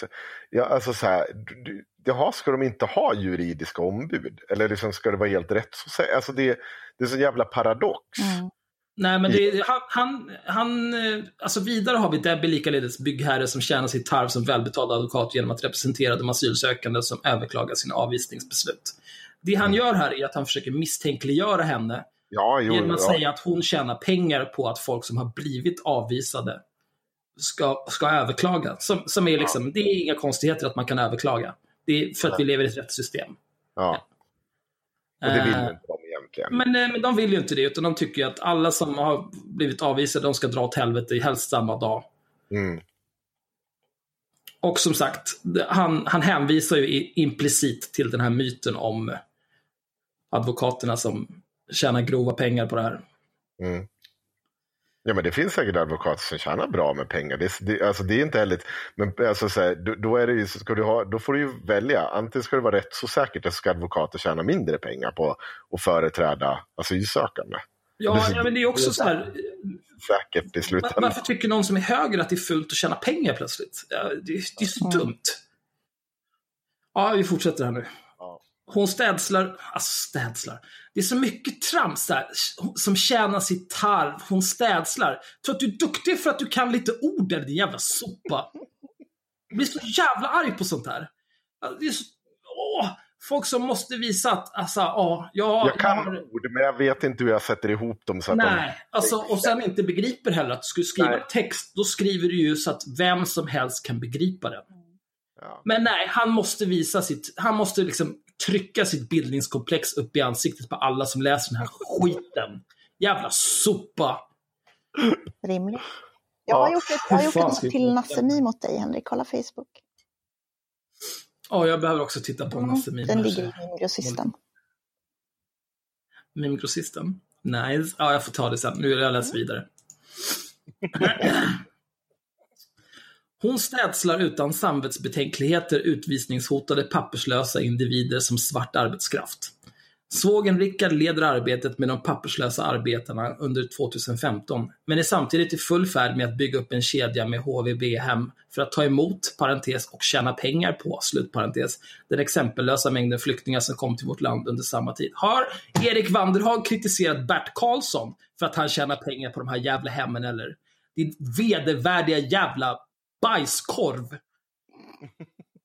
ja, alltså så här, du, jaha, ska de inte ha juridiska ombud? Eller liksom, ska det vara helt rätt? Så, alltså det, det är så jävla paradox. Mm. Nej, men det, han, han, han, eh, alltså vidare har vi Debbie likaledes byggherre som tjänar sitt tarv som välbetald advokat genom att representera de asylsökande som överklagar sina avvisningsbeslut. Det han gör här är att han försöker misstänkliggöra henne Ja, jo, genom att ja. säga att hon tjänar pengar på att folk som har blivit avvisade ska, ska överklaga. Som, som är liksom, Det är inga konstigheter att man kan överklaga. Det är för att vi lever i ett rättssystem. ja. Och det vill Eh, inte de egentligen. men, eh, men de vill ju inte det, utan de tycker att alla som har blivit avvisade, de ska dra åt helvete helst samma dag. Mm. Och som sagt, han, han hänvisar ju implicit till den här myten om advokaterna som tjänar grova pengar på det här. Mm. Ja, men det finns säkert advokater som tjänar bra med pengar. Det, det, alltså, det är inte heller... Men alltså, så här, då, då, är det ju, ska du ha, då får du ju välja. Antingen ska det vara rätt så säkert att ska advokater tjäna mindre pengar på att företräda asylsökande. Ja, ja men det är också så här, Säkert i slutändan. varför tycker någon som är höger att det är fult att tjäna pengar plötsligt? Det, det är så Mm. dumt. Ja, vi fortsätter här nu. Hon städslar, alltså städslar. Det är så mycket trams där som tjänar sitt tarv. Hon städslar. Tror att du är duktig för att du kan lite ord där, din jävla sopa. Jag blir så jävla arg på sånt här. Det är så, åh, folk som måste visa att, alltså, ja, jag, Jag kan har- ord, men jag vet inte hur jag sätter ihop dem. Så att Nej, alltså, och sen inte begriper heller att du skulle skriva Nej. text, då skriver du ju så att vem som helst kan begripa den. De, ja. Men nej, han måste visa sitt, han måste liksom trycka sitt bildningskomplex upp i ansiktet på alla som läser den här skiten. Jävla sopa. Rimligt. Jag har Ja, gjort ett, jag har gjort ett till Nassemi mot dig, Henrik. Kolla Facebook. Ja, jag behöver också titta på Mm, Nasse Mim. den ligger i min grossisten. Mimgrossisten. Nice. Ja, jag får ta det sen. Nu har jag läst vidare. Hon städslar utan samvetsbetänkligheter utvisningshotade papperslösa individer som svart arbetskraft. Svågen Rickard leder arbetet med de papperslösa arbetarna under 2015, men är samtidigt i full färd med att bygga upp en kedja med HVB-hem för att ta emot, parentes, och tjäna pengar på, slutparentes, den exempellösa mängden flyktingar som kom till vårt land under samma tid. Har Erik Wanderhag kritiserat Bert Karlsson för att han tjänar pengar på de här jävla hemmen eller? Din vedervärdiga jävla bajskorv.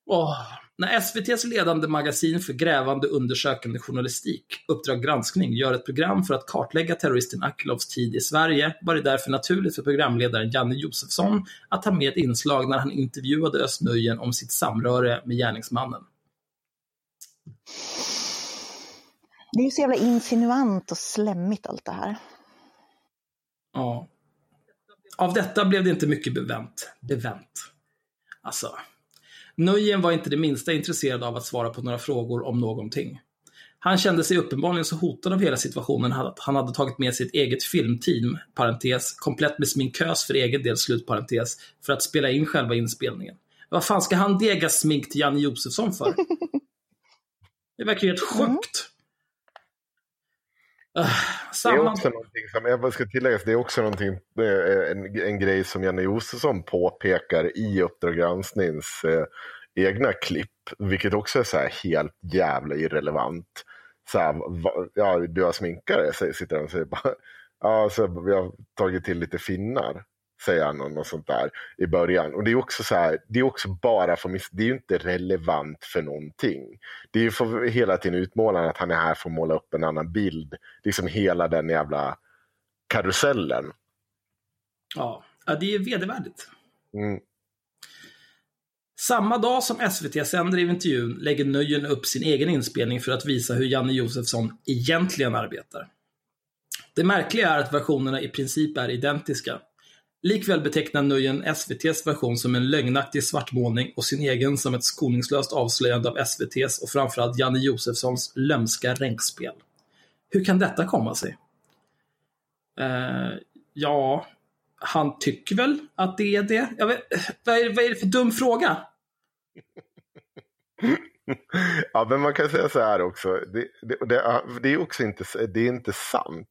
Åh. När SVTs ledande magasin för grävande undersökande journalistik, Uppdrag granskning, gör ett program för att kartlägga terroristen Akilovs tid i Sverige var det därför naturligt för programledaren Janne Josefsson att ta med ett inslag när han intervjuade Östnöjen om sitt samröre med gärningsmannen. Det är ju så jävla insinuant och slemmigt allt det här. Ja. Av detta blev det inte mycket bevänt. Bevänt. Alltså. Nujen var inte det minsta intresserad av att svara på några frågor om någonting. Han kände sig uppenbarligen så hotad av hela situationen att han hade tagit med sitt eget filmteam, parentes, komplett med sminkös för egen del, slutparentes, för att spela in själva inspelningen. Vad fan ska han dega smink till Janne Josefsson för? Det verkar ju helt sjukt. Uh, Det är också någonting som, jag ska tillägga, det är också någonting, eh, en, en grej som Janne Josefsson påpekar i Uppdrag gransknings eh, egna klipp, vilket också är så helt jävla irrelevant. Så här, va, ja, du har sminkare, sitter han och säger bara. Ja, så vi har tagit till lite finnar, säger han och något sånt där i början. Och det är också så här, det är också bara för mis- det är ju inte relevant för någonting. Det är ju för hela tiden utmålande att han är här för att måla upp en annan bild. Liksom hela den jävla karusellen. Ja, ja, det är vedervärdigt. Mm. Samma dag som SVT sänder intervjun lägger Nöjen upp sin egen inspelning för att visa hur Janne Josefsson egentligen arbetar. Det märkliga är att versionerna i princip är identiska. Likväl betecknar Nöjen SVTs version som en lögnaktig svartmålning och sin egen som ett skoningslöst avslöjande av SVTs och framförallt Janne Josefssons lömska ränkspel. Hur kan detta komma sig? Uh, ja, han tycker väl att det är det. Jag vet, vad, är, vad är det för dum fråga? Ja, men man kan säga så här också. Det, det, det, det är också inte, det är inte sant.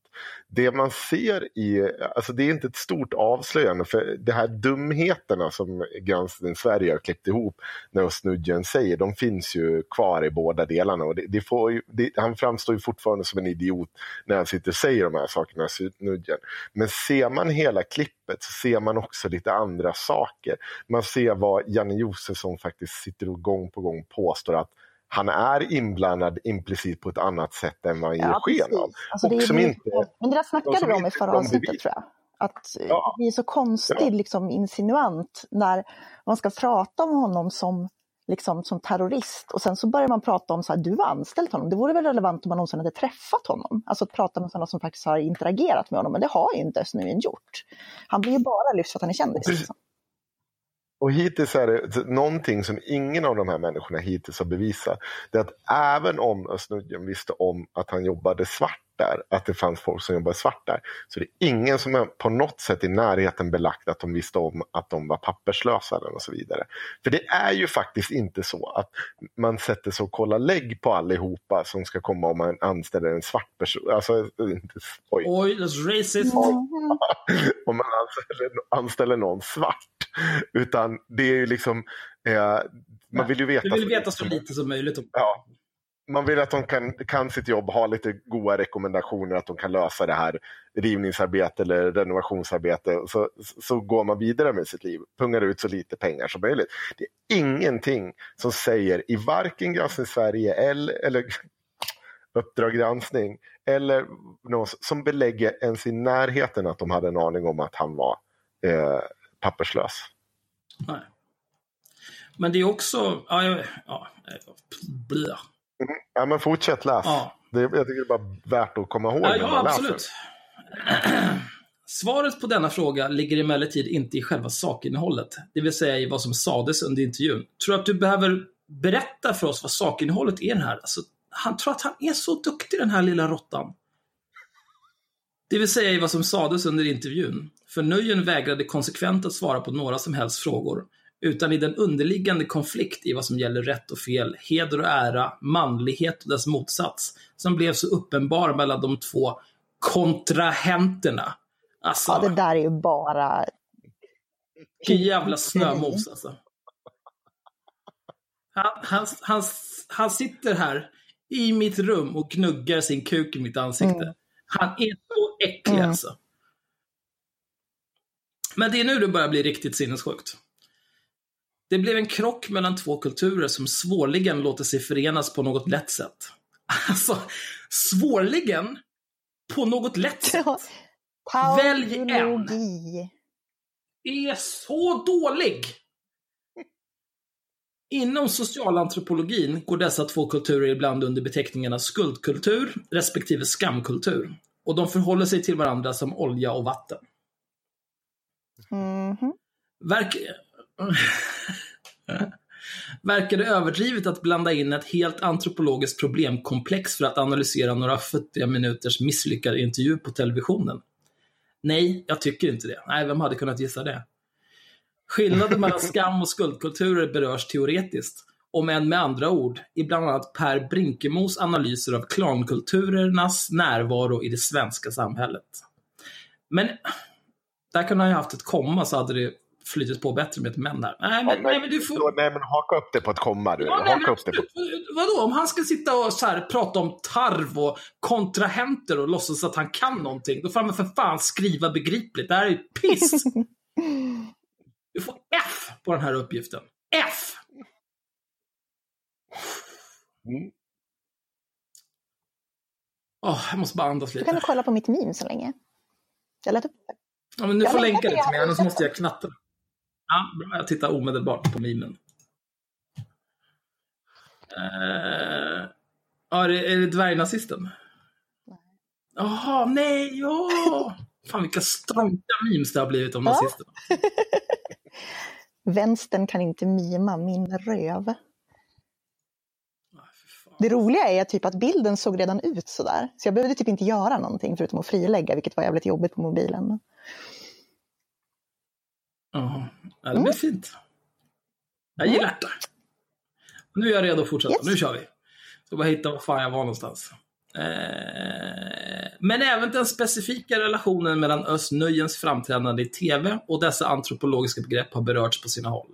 Det man ser i, alltså det är inte ett stort avslöjande för de här dumheterna som Granskning Sverige har klippt ihop när Östnudgen säger, de finns ju kvar i båda delarna och det, det får ju, det, han framstår ju fortfarande som en idiot när han sitter och säger de här sakerna, Östnudgen. Men ser man hela klippet så ser man också lite andra saker. Man ser vad Janne Josefsson faktiskt sitter och gång på gång påstår att han är inblandad implicit på ett annat sätt än vad han ger Ja, sken av. Alltså, Och det som ju- inte- Men det där snackade vi om i förra avsnittet tror jag. Att Ja. det är så konstigt, Ja. liksom insinuant, när man ska prata om honom som, liksom, som terrorist och sen så börjar man prata om så här, du har anställt honom. Det vore väl relevant om man någonsin hade träffat honom. Alltså att prata med sådana som faktiskt har interagerat med honom, men det har ju inte Östnudgen gjort. Han blir ju bara lyft för att han är kändis. Liksom. Och hittills är det någonting som ingen av de här människorna hittills har bevisat. Det är att även om Östnudgen visste om att han jobbade svart där, att det fanns folk som jobbade svart där, så det är ingen som är på något sätt i närheten belagt att de visste om att de var papperslösa och så vidare. För det är ju faktiskt inte så att man sätter sig och kollar lägg på allihopa som ska komma om man anställer en svart person. Alltså, inte, oj Oj, that's racist. om man anställer, anställer någon svart. Utan det är ju liksom, eh, man vill ju veta. Du vill veta så lite som möjligt. om- Ja, man vill att de kan, kan sitt jobb, ha lite goda rekommendationer, att de kan lösa det här rivningsarbete eller renovationsarbete. Så, så går man vidare med sitt liv, pungar ut så lite pengar som möjligt. Det är ingenting som säger i varken Granskning Sverige eller, eller Uppdrag granskning eller någon som belägger ens i närheten att de hade en aning om att han var eh, papperslös. Nej. Men det är också... Ja, jag, ja, blö. Ja, men fortsätt läs. Ja. Det, jag tycker det är bara värt att komma ihåg Ja, ja, absolut. Svaret på denna fråga ligger emellertid inte i själva sakinnehållet, det vill säga i vad som sades under intervjun. Tror du att du behöver berätta för oss vad sakinnehållet är den här? Alltså, han tror att han är så duktig den här lilla råttan. Det vill säga i vad som sades under intervjun. För Nöjen vägrade konsekvent att svara på några som helst frågor, utan i den underliggande konflikt i vad som gäller rätt och fel, heder och ära, manlighet och dess motsats, som blev så uppenbar mellan de två kontrahenterna. Alltså, Ja, det där är ju bara... vilken jävla snömos alltså. Han, han, han, han sitter här i mitt rum och gnuggar sin kuk i mitt ansikte. Mm. Han är så äcklig Mm. alltså. Men det är nu det börjar bli riktigt sinnessjukt. Det blev en krock mellan två kulturer som svårligen låter sig förenas på något lätt sätt. Alltså, svårligen på något lätt sätt. Välj en. Är så dålig. Inom socialantropologin går dessa två kulturer ibland under beteckningarna skuldkultur respektive skamkultur. Och de förhåller sig till varandra som olja och vatten. Mhm. Verk... Verkar det överdrivet att blanda in ett helt antropologiskt problemkomplex för att analysera några futtiga minuters misslyckad intervju på televisionen? Nej, jag tycker inte det. Nej, vem hade kunnat gissa det? Skillnaden mellan skam och skuldkulturer berörs teoretiskt, om än med andra ord, i bland annat Per Brinkemos analyser av klankulturernas närvaro i det svenska samhället. Men där kunde han ju haft ett komma så hade det flyttit på bättre med ett men där. Nej, men, nej, men du får... Nej, men haka upp det på ett komma. Du. Ja, nej, haka men upp det på... Vadå, om han ska sitta och så här, prata om tarv och kontrahenter och låtsas att han kan någonting, då får han för fan skriva begripligt. Det här är ju piss! Du får F på den här uppgiften. F! Mm. Åh, jag måste bara andas Du kan lite. du kolla på mitt meme så länge. Jag lät upp det. Ja, men du Jag får länka det till mig, annars måste jag knatta. Ja, bra. Jag tittar omedelbart på memen. Uh, ja, det- är det dvärgnazisten? Jaha, nej, ja! Fan vilka strontiga memes det har blivit om Ja. nazisterna. Vänstern kan inte mima min röv. Det roliga är typ att bilden såg redan ut sådär. Så jag behövde typ inte göra någonting förutom att frilägga, vilket var jävligt jobbigt på mobilen. Ja, Mm. det blir fint. Jag gillar det. Nu är jag redo att fortsätta. Yes. Nu kör vi. Ska bara hitta var fan jag var någonstans. Eh, men även den specifika relationen mellan Östnöjens framträdande i TV och dessa antropologiska begrepp har berörts på sina håll.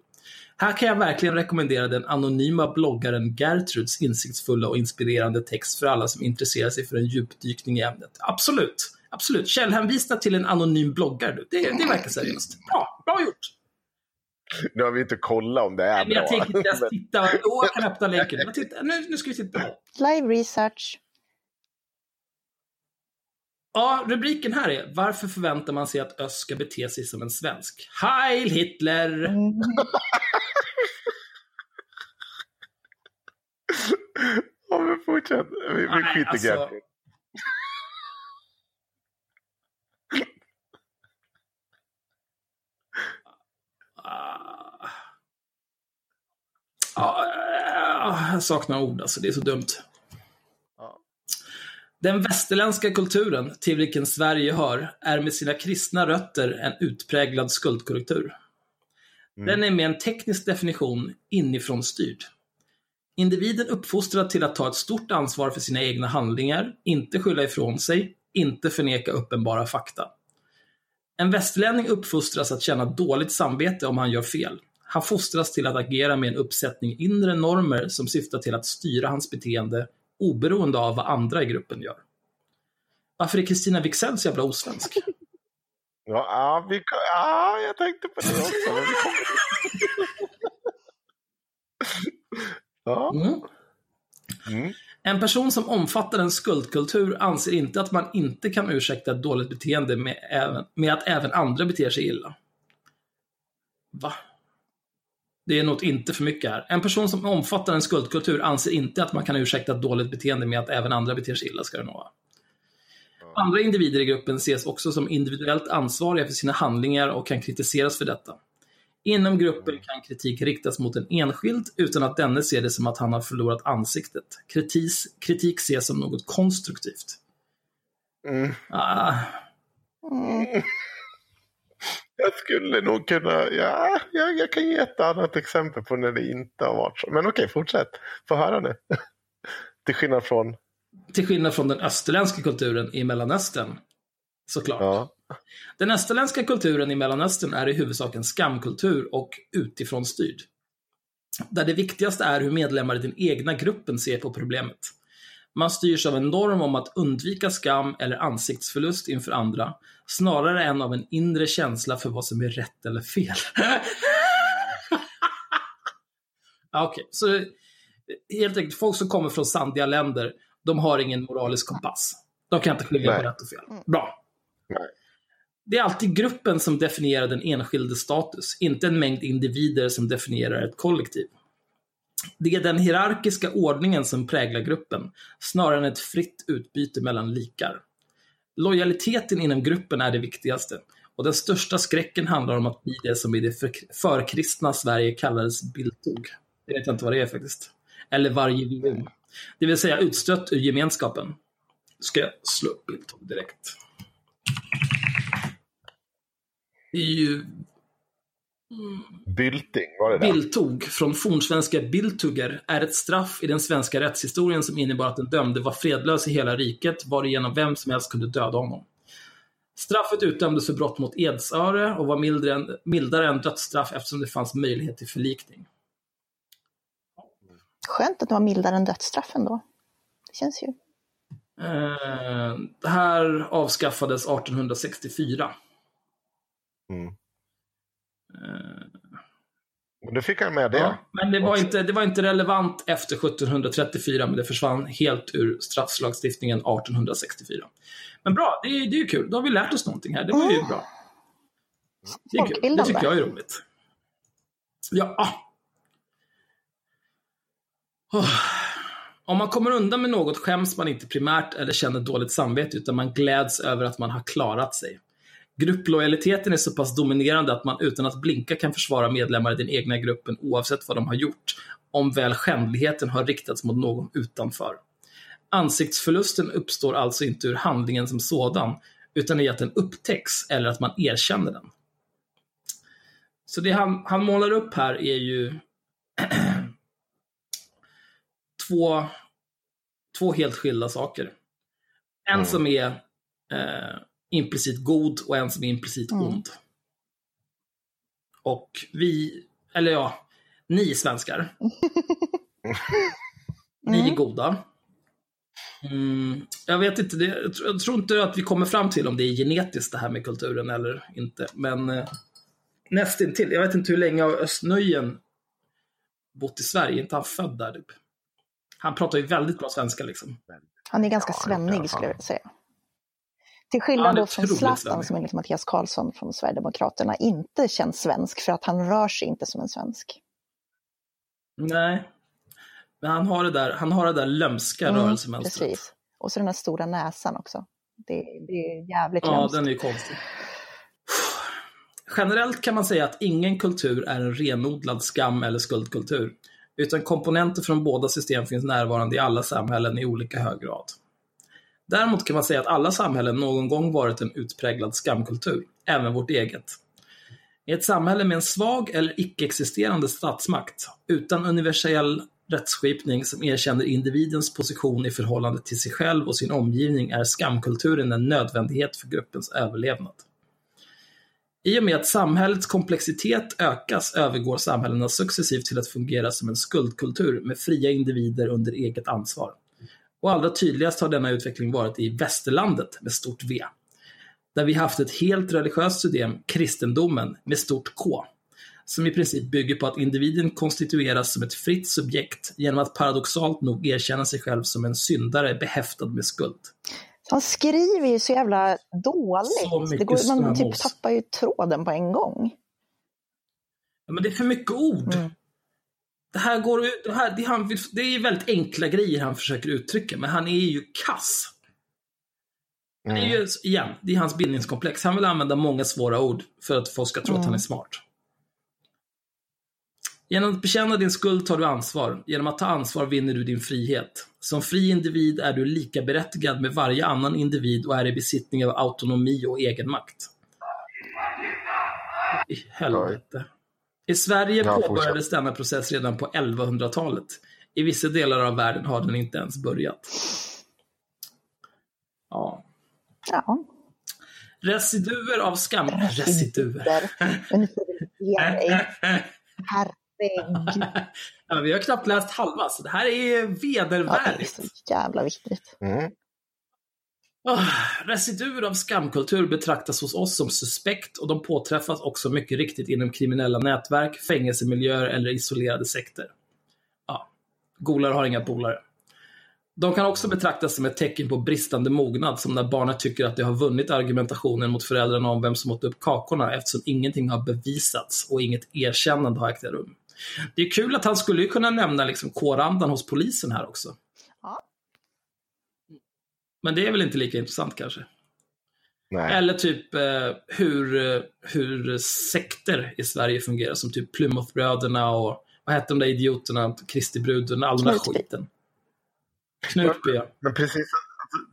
Här kan jag verkligen rekommendera den anonyma bloggaren Gertruds insiktsfulla och inspirerande text för alla som intresserar sig för en djupdykning i ämnet. Absolut. Absolut. Källhänvisningar till en anonym bloggare. du. Det, det verkar seriöst. Bra. Bra gjort. Nu har vi inte kollat om det är Nej, men jag bra. tänker inte ens titta. Jo, jag kan öppna länken. Nu, nu ska vi titta. Live research. Ja, rubriken här är Varför förväntar man sig att öst ska bete sig som en svensk? Heil Hitler! Mm. Ja, men fortsätt. Vi, vi skiter alltså- Gertrud. Ah. Ah, jag saknar ord, alltså. Det är så dumt. Den västerländska kulturen, till vilken Sverige hör, är med sina kristna rötter en utpräglad skuldkultur. Den är med en teknisk definition inifrån styrd. Individen uppfostrad till att ta ett stort ansvar för sina egna handlingar, inte skylla ifrån sig, inte förneka uppenbara fakta. En västerlänning uppfostras att känna dåligt samvete om han gör fel. Han fostras till att agera med en uppsättning inre normer som syftar till att styra hans beteende oberoende av vad andra i gruppen gör. Varför är Kristina Wicksell så jävla osvensk? Ja, ja, vi, ja, jag tänkte på det också. Men vi kommer... ja. Mm. Mm. En person som omfattar en skuldkultur anser inte att man inte kan ursäkta ett dåligt beteende med, även, med att även andra beter sig illa. Va? Det är något inte för mycket här. En person som omfattar en skuldkultur anser inte att man kan ursäkta ett dåligt beteende med att även andra beter sig illa, ska det nog vara. Andra individer i gruppen ses också som individuellt ansvariga för sina handlingar och kan kritiseras för detta. Inom gruppen kan kritik riktas mot en enskild utan att denne ser det som att han har förlorat ansiktet. Kritis, kritik ses som något konstruktivt. Mm. Ah, Mm. Jag skulle nog kunna, ja, jag, jag kan ge ett annat exempel på när det inte har varit så. Men okej, fortsätt. Få höra nu. Till skillnad från, till skillnad från den österländska kulturen i Mellanöstern. Såklart. ja. Den österländska kulturen i Mellanöstern är i huvudsak en skamkultur och utifrån styrd. Där det viktigaste är hur medlemmar i den egna gruppen ser på problemet. Man styrs av en norm om att undvika skam eller ansiktsförlust inför andra, snarare än av en inre känsla för vad som är rätt eller fel. Okej, så helt enkelt, folk som kommer från sandiga länder, de har ingen moralisk kompass. De kan inte skilja på rätt och fel. Bra. Nej. Det är alltid gruppen som definierar den enskilde status, inte en mängd individer som definierar ett kollektiv. Det är den hierarkiska ordningen som präglar gruppen, snarare än ett fritt utbyte mellan likar. Lojaliteten inom gruppen är det viktigaste, Och den största skräcken handlar om att bli det som i det för, förkristna Sverige kallades bildtog. Det vet jag inte vad det är faktiskt. Eller varje Det vill säga utstött ur gemenskapen. Ska jag slå upp bildtog direkt. Det är ju Bylting, var det det? Bildtog, från fornsvenska bildtugger, är ett straff i den svenska rättshistorien som innebar att den dömde var fredlös i hela riket, varigenom vem som helst kunde döda honom. Straffet utdömdes för brott mot edsöre och var mildare än, mildare än dödsstraff eftersom det fanns möjlighet till förlikning. Skönt att det var mildare än dödsstraffen då. Det känns ju. Eh, det här avskaffades 1864. Mm. Eh, Men du fick han med det. Ja, men det var, inte, det var inte relevant efter 1734, men det försvann helt ur strafflagstiftningen 1864. Men bra, det, är- det är ju kul. Då har vi lärt oss någonting här. Det var ju bra. Det är kul. Det tycker jag är roligt. Ja. ah. Oh. Om man kommer undan med något skäms man inte primärt eller känner dåligt samvete, utan man gläds över att man har klarat sig. Grupplojaliteten är så pass dominerande att man utan att blinka kan försvara medlemmar i den egna gruppen oavsett vad de har gjort, om väl skändligheten har riktats mot någon utanför. Ansiktsförlusten uppstår alltså inte ur handlingen som sådan, utan i att den upptäcks eller att man erkänner den. Så det han, han målar upp här är ju två, två helt skilda saker. En Mm. som är eh, implicit god och en som är implicit Mm. ond. Och vi, eller ja, ni svenskar. Ni är Mm. goda. Mm, jag vet inte, det, jag, tror, jag tror inte att vi kommer fram till om det är genetiskt det här med kulturen eller inte. Men eh, nästintill. Jag vet inte hur länge har Östnöjen bott i Sverige? Inte han född där typ? Han pratar ju väldigt bra svenska liksom. Han är ganska Ja, svennig skulle jag säga. Till Ja, skillnad då från Zlatan som enligt Mattias Karlsson från Sverigedemokraterna inte känns svensk för att han rör sig inte som en svensk. Nej. Men han har det där, han har det där lömska Mm, rörelsemönstret. Precis. Och så den här stora näsan också. Det, det är jävligt Ja, lömskt. den är konstig. Generellt kan man säga att ingen kultur är en renodlad skam eller skuldkultur, utan komponenter från båda system finns närvarande i alla samhällen i olika hög grad. Däremot kan man säga att alla samhällen någon gång varit en utpräglad skamkultur, även vårt eget. I ett samhälle med en svag eller icke-existerande statsmakt, utan universell rättsskipning som erkänner individens position i förhållande till sig själv och sin omgivning är skamkulturen en nödvändighet för gruppens överlevnad. I och med att samhällets komplexitet ökas övergår samhällena successivt till att fungera som en skuldkultur med fria individer under eget ansvar. Och allra tydligast har denna utveckling varit i västerlandet med stort V. Där vi haft ett helt religiöst system, kristendomen, med stort K. Som i princip bygger på att individen konstitueras som ett fritt subjekt genom att paradoxalt nog erkänna sig själv som en syndare behäftad med skuld. Han skriver ju så jävla dåligt. Så går, man typ tappar ju tråden på en gång. Ja, men det är för mycket ord. Mm. Det här går ut, det, här, det, han, det är väldigt enkla grejer han försöker uttrycka, men han är ju kass. Det är Mm. ju, igen, det är hans bildningskomplex. Han vill använda många svåra ord för att folk ska tro att Mm. han är smart. Genom att bekänna din skuld tar du ansvar. Genom att ta ansvar vinner du din frihet. Som fri individ är du lika berättigad med varje annan individ och är i besittning av autonomi och egenmakt. I helvete. I Sverige Ja, påbörjades denna process redan på 1100-talet. I vissa delar av världen har den inte ens börjat. Ja. Ja, Residuer av skam... Residuer. Herregud. Ja, vi har knappt läst halva, så det här är Ja, det är vedervärdigt. så jävla viktigt. Mm. Oh, Residuer av skamkultur betraktas hos oss som suspekt och de påträffas också mycket riktigt inom kriminella nätverk, fängelsemiljöer eller isolerade sekter. Ja, golare har inga polare. De kan också betraktas som ett tecken på bristande mognad, som när barnet tycker att de har vunnit argumentationen mot föräldrarna om vem som åt upp kakorna, eftersom ingenting har bevisats och inget erkännande har ägt rum. Det är kul att han skulle ju kunna nämna liksom kårandan hos polisen här också. Men det är väl inte lika intressant kanske? Nej. Eller typ eh, hur, eh, hur sekter i Sverige fungerar, som typ Plymouthbröderna och vad hette de där idioterna, Kristi bruden, all den där skiten. Knutby, ja. Men precis,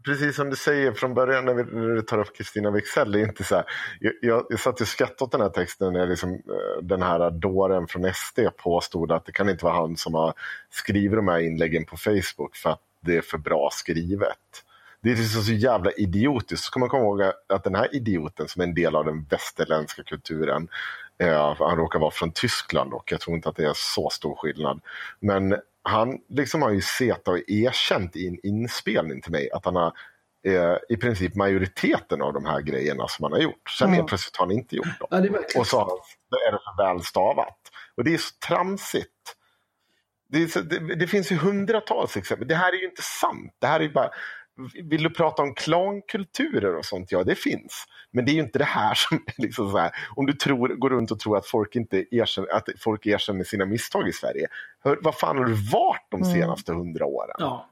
precis som du säger från början när, vi, när du tar upp Kristina Wexell, det är inte så här, jag, jag, jag satt och skrattade åt den här texten när liksom, eh, den här dåren från SD påstod att det kan inte vara han som har skrivit de här inläggen på Facebook för att det är för bra skrivet. Det är liksom så jävla idiotiskt. Så ska man komma ihåg att den här idioten som är en del av den västerländska kulturen, eh, han råkar vara från Tyskland och jag tror inte att det är så stor skillnad. Men han liksom har ju sett och erkänt i en inspelning till mig att han har eh, i princip majoriteten av de här grejerna som han har gjort. Sen helt plötsligt har han inte gjort dem. ja Och så är det för väl stavat. Och det är så tramsigt. Det, så, det, det finns ju hundratals exempel. Det här är ju inte sant. Det här är bara... Vill du prata om klankulturer och sånt? Ja, det finns. Men det är ju inte det här som är liksom så här. Om du tror, går runt och tror att folk inte erkänner, att folk erkänner sina misstag i Sverige. Hör, vad fan har du varit de Mm. senaste hundra åren? Ja.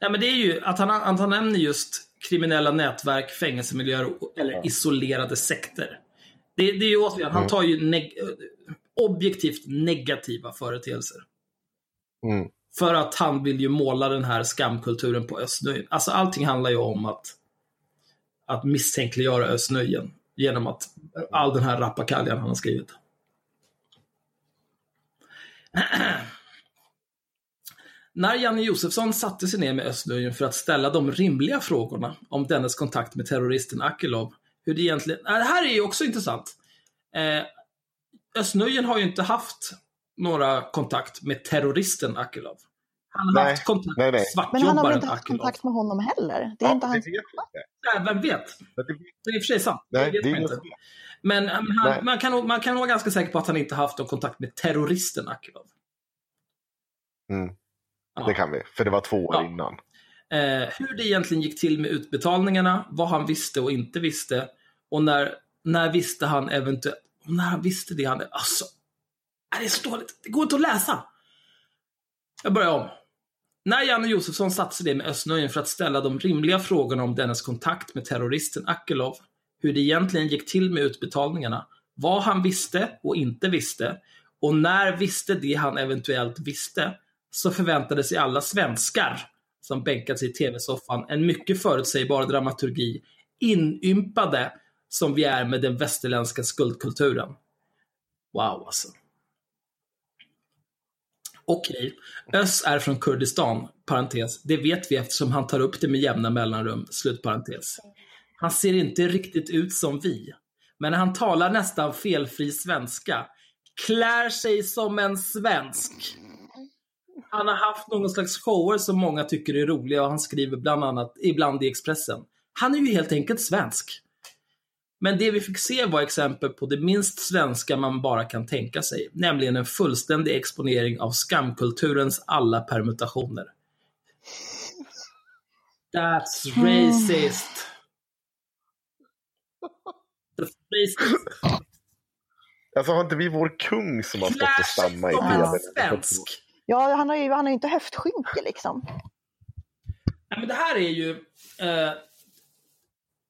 Nej, men det är ju att han, att han nämner just kriminella nätverk, fängelsemiljöer eller isolerade sekter. Det, det är ju återigen, han tar ju neg objektivt negativa företeelser. Mm. För att han vill ju måla den här skamkulturen på Östnöjen. Alltså allting handlar ju om att, att misstänkliggöra Östnöjen. Genom att all den här rappakaljan han har skrivit. När Janne Josefsson satte sig ner med Östnöjen för att ställa de rimliga frågorna om dennes kontakt med terroristen Akilov, hur det egentligen... Äh, det här är ju också intressant. Eh, Östnöjen har ju inte haft några kontakt med terroristen Akilov. Han har Nej, haft kontakt nej, nej. med Men han har väl svartjobbaren inte haft Akilov. kontakt med honom heller? Det är Ja, inte det hans... vet vi inte. Nej, vem vet? Det- är i och för sig sant. Nej, det vet det man inte. Men han, man, kan, man kan vara ganska säker på att han inte haft någon kontakt med terroristen Akilov. Mm. Ja. Det kan vi, för det var två år Ja. innan. eh, hur det egentligen gick till med utbetalningarna, vad han visste och inte visste. Och när, när visste han eventuellt... När han visste det han... Alltså, Äh, det är så dåligt. Det går inte att läsa. Jag börjar om. När Janne Josefsson satte sig ner med Östnöjen för att ställa de rimliga frågorna om dennes kontakt med terroristen Akilov, hur det egentligen gick till med utbetalningarna, vad han visste och inte visste, och när visste det han eventuellt visste, så förväntade sig alla svenskar som bänkat sig i tv-soffan en mycket förutsägbar dramaturgi, inympade som vi är med den västerländska skuldkulturen. Wow alltså. Okej, Ös är från Kurdistan, parentes. Det vet vi eftersom han tar upp det med jämna mellanrum, slutparentes. Han ser inte riktigt ut som vi. Men han talar nästan felfri svenska. Klär sig som en svensk. Han har haft någon slags shower som många tycker är roliga och han skriver bland annat ibland i Expressen. Han är ju helt enkelt svensk. Men det vi fick se var exempel på det minst svenska man bara kan tänka sig, nämligen en fullständig exponering av skamkulturens alla permutationer. That's racist. That's racist. Alltså har inte vi vår kung som har stått och stammat i tv? svensk. Ja, han har ju, han har ju inte höftskynke liksom. Nej, men det här är ju... Eh,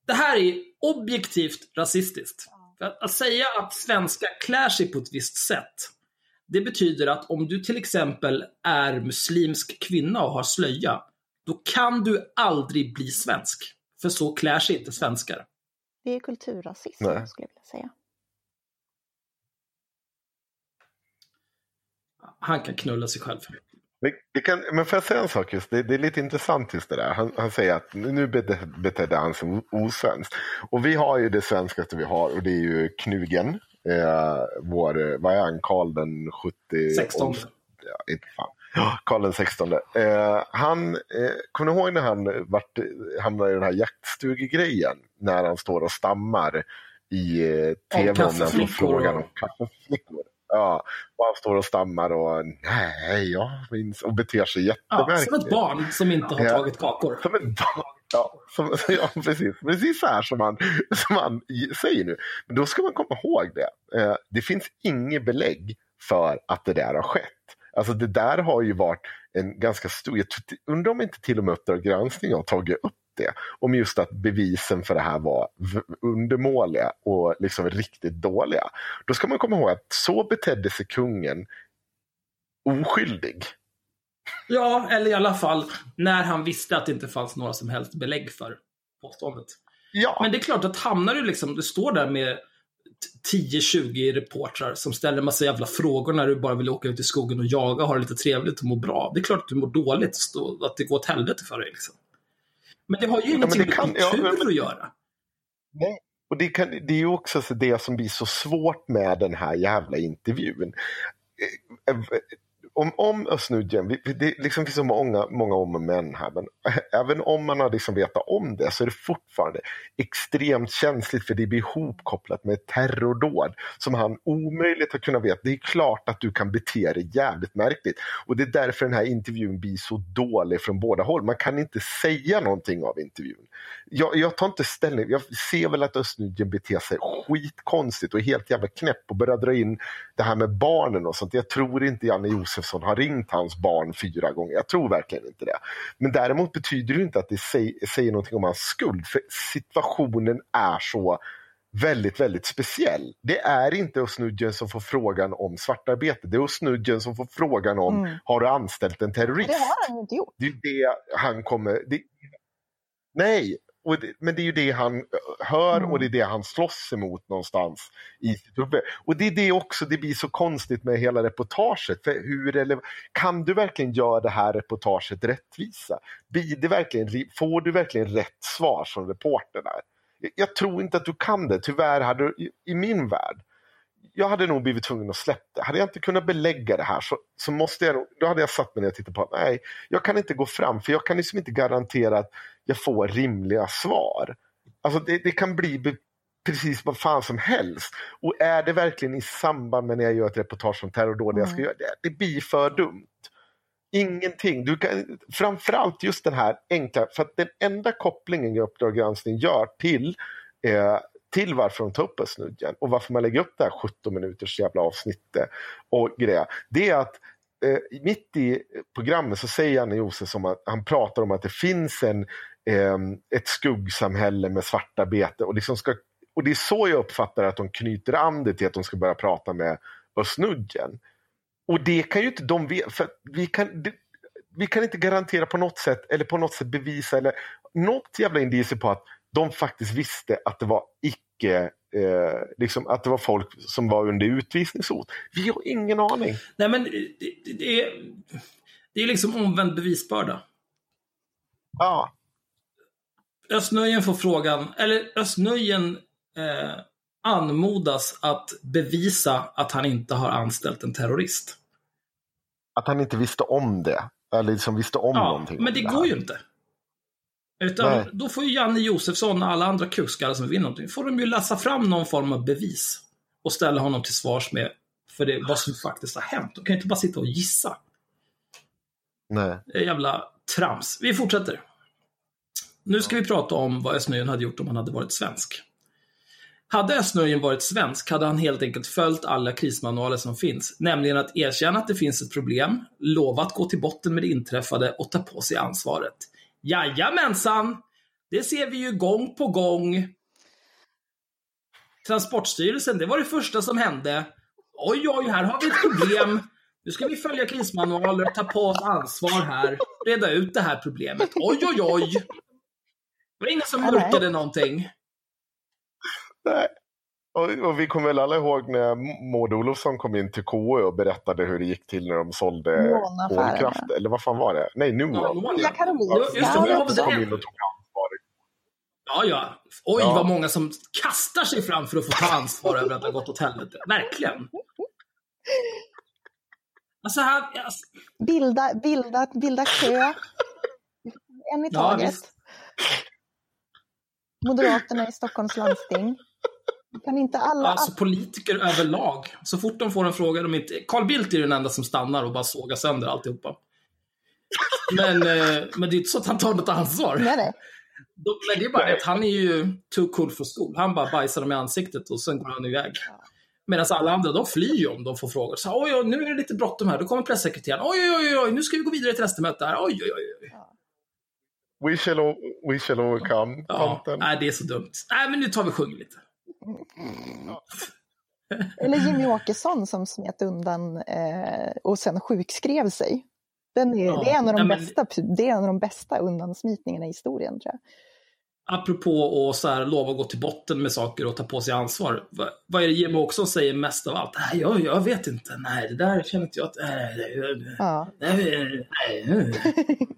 det här är objektivt rasistiskt. För att, att säga att svenskar klär sig på ett visst sätt, det betyder att om du till exempel är muslimsk kvinna och har slöja, då kan du aldrig bli svensk. För så klär sig inte svenskar. Det är kulturrasism, Nej. skulle jag vilja säga. Han kan knulla sig själv. Det, det kan, men får jag säga en sak just, det, det är lite intressant just det där. Han, han säger att nu bete, betedde han sig osvenskt. Och vi har ju det svenskaste vi har och det är ju Knugen. Eh, vår, vad är han, Karl den 70... 16. Ja, inte fan. Karl den 16. Eh, han, eh, kommer ni ihåg när han vart, hamnade i den här jaktstugegrejen? När han står och stammar i eh, tv om den frågan om kaffeflickor. Ja, och han står och stammar och nej, jag minns och beter sig Ja, jättemärkligt. som ett barn som inte har Ja. tagit kakor. Som ett barn. Ja, som, ja precis. Precis så här som han, som han säger nu. Men då ska man komma ihåg det. Eh, det finns inget belägg för att det där har skett. Alltså det där har ju varit en ganska stor, jag undrar om inte till och med Uppdrag granskning har tagit upp det. Om just att bevisen för det här var undermåliga och liksom riktigt dåliga. Då ska man komma ihåg att så betedde sig kungen oskyldig. Ja, eller i alla fall när han visste att det inte fanns några som helst belägg för påståendet. Ja, Men det är klart att hamnar du liksom, du står där med t- 10-20 reportrar som ställer massa jävla frågor när du bara vill åka ut i skogen och jaga och ha det lite trevligt och må bra. Det är klart att du mår dåligt och att det går åt helvete för dig. Liksom. Men det har ju ingenting det med kan- kultur ja, men- att göra. Nej. Och det, kan, det är ju också så det som blir så svårt med den här jävla intervjun. Om, om Özz-Nujen, det liksom finns så många, många om och men här, men även om man har liksom vetat om det så är det fortfarande extremt känsligt för det blir ihopkopplat med ett terrordåd som han omöjligt har kunnat veta. Det är klart att du kan bete dig jävligt märkligt och det är därför den här intervjun blir så dålig från båda håll. Man kan inte säga någonting av intervjun jag, jag tar inte ställning. Jag ser väl att Östnudjen beter sig skitkonstigt och är helt jävla knäpp och börjar dra in det här med barnen och sånt. Jag tror inte Janne Josefsson har ringt hans barn fyra gånger. Jag tror verkligen inte det. Men däremot betyder det inte att det säger, säger någonting om hans skuld. För situationen är så väldigt, väldigt speciell. Det är inte Östnudjen som får frågan om svartarbete. Det är Östnudjen som får frågan om Mm. har du anställt en terrorist? Det har han inte gjort. Det är det han kommer... Det, nej, och det, men det är ju det han hör Mm. och det är det han slåss emot någonstans i sitt huvud. Och det är det också, det blir så konstigt med hela reportaget. För hur, kan du verkligen göra det här reportaget rättvisa? Blir det verkligen, får du verkligen rätt svar som reporter där? Jag- tror inte att du kan det, tyvärr hade du, i min värld jag hade nog blivit tvungen att släppa det. Hade jag inte kunnat belägga det här så, så måste jag då hade jag satt mig ner och tittat på att nej, jag kan inte gå fram för jag kan liksom inte garantera att jag får rimliga svar. Alltså det, det kan bli precis vad fan som helst. Och är det verkligen i samband med när jag gör ett reportage om terrordåd mm. jag ska göra det, det blir för dumt. Ingenting. Du kan, framförallt just den här enkla, för att den enda kopplingen Uppdrag granskning gör till eh, till varför de tar upp snudgen och varför man lägger upp det här 17 minuters jävla avsnittet och grejer. Det är att eh, mitt i programmet så säger Janne Josefsson att han pratar om att det finns en, eh, ett skuggsamhälle med svartarbete och, liksom ska, och det är så jag uppfattar att de knyter an det till att de ska börja prata med snudgen. Och det kan ju inte de veta, för vi kan, det, vi kan inte garantera på något sätt eller på något sätt bevisa eller något jävla indicier på att de faktiskt visste att det var icke eh, liksom att det var folk som var under utvisningshot. Vi har ingen aning. Nej men det, det, är, det är liksom omvänd bevisbörda. Ja. Östnöjen får frågan, eller Östnöjen eh, anmodas att bevisa att han inte har anställt en terrorist. Att han inte visste om det. Eller liksom visste om ja, någonting. Men det, det går ju inte. Utan Nej. då får ju Janne Josefsson och alla andra kukskallar som vill någonting, får de ju läsa fram någon form av bevis. Och ställa honom till svars med för det, vad som faktiskt har hänt. De kan ju inte bara sitta och gissa. Nej. Det är jävla trams. Vi fortsätter. Nu ska vi prata om vad Östnöjen hade gjort om han hade varit svensk. Hade Östnöjen varit svensk hade han helt enkelt följt alla krismanualer som finns, nämligen att erkänna att det finns ett problem, lova att gå till botten med det inträffade och ta på sig ansvaret. Jajamensan! Det ser vi ju gång på gång. Transportstyrelsen, det var det första som hände. Oj, oj, här har vi ett problem. Nu ska vi följa krismanualer, ta på oss ansvar här, reda ut det här problemet. Oj, oj, oj. Det var ingen som mörkade någonting. Nej. Och, och vi kommer väl alla ihåg när Maud Olofsson kom in till KU och berättade hur det gick till när de sålde kolkraft. Eller vad fan var det? Nej, Nuon. Ja, Karolinska. Just det, Ja, hon det väl kom in och tog ansvar. Ja, ja. Oj, Ja. vad många som kastar sig fram för att få ta ansvar över att det har gått åt helvete. Verkligen. Alltså, han... Alltså, Bilda, bilda, bilda kö. En i Ja, taget. visst. Moderaterna i Stockholms landsting. Kan inte alla... alltså politiker överlag. Så fort de får en fråga de inte... Carl Bildt är den enda som stannar och bara sågar sönder alltihopa. Men, eh, men det är inte så att han tar något ansvar. Nej, nej. Men det är bara att han är ju too cool for school. Han bara bajsar dem i ansiktet och sen går han iväg. Medan alla andra, de flyr ju om de får frågor. Så, oj, oj, nu är det lite bråttom här. Då kommer pressekreteraren. Oj, oj, oj, oj, nu ska vi gå vidare till nästa möte här. Oj, oj, oj. oj. We shall, we shall overcome. Ja, nej, det är så dumt. Nej, men nu tar vi och sjunger lite. Eller Jimmy Åkesson som smet undan eh, och sen sjukskrev sig. Den är, Ja, det, är en av de nej, men- bästa, det är en av de bästa undansmitningarna i historien tror jag. Apropå att så här, lova att gå till botten med saker och ta på sig ansvar. Va, vad är det Jimmy också säger mest av allt? Nej, jag, jag vet inte. Nej, det där känner inte jag att... Nej, nej, Ja. nej, nej.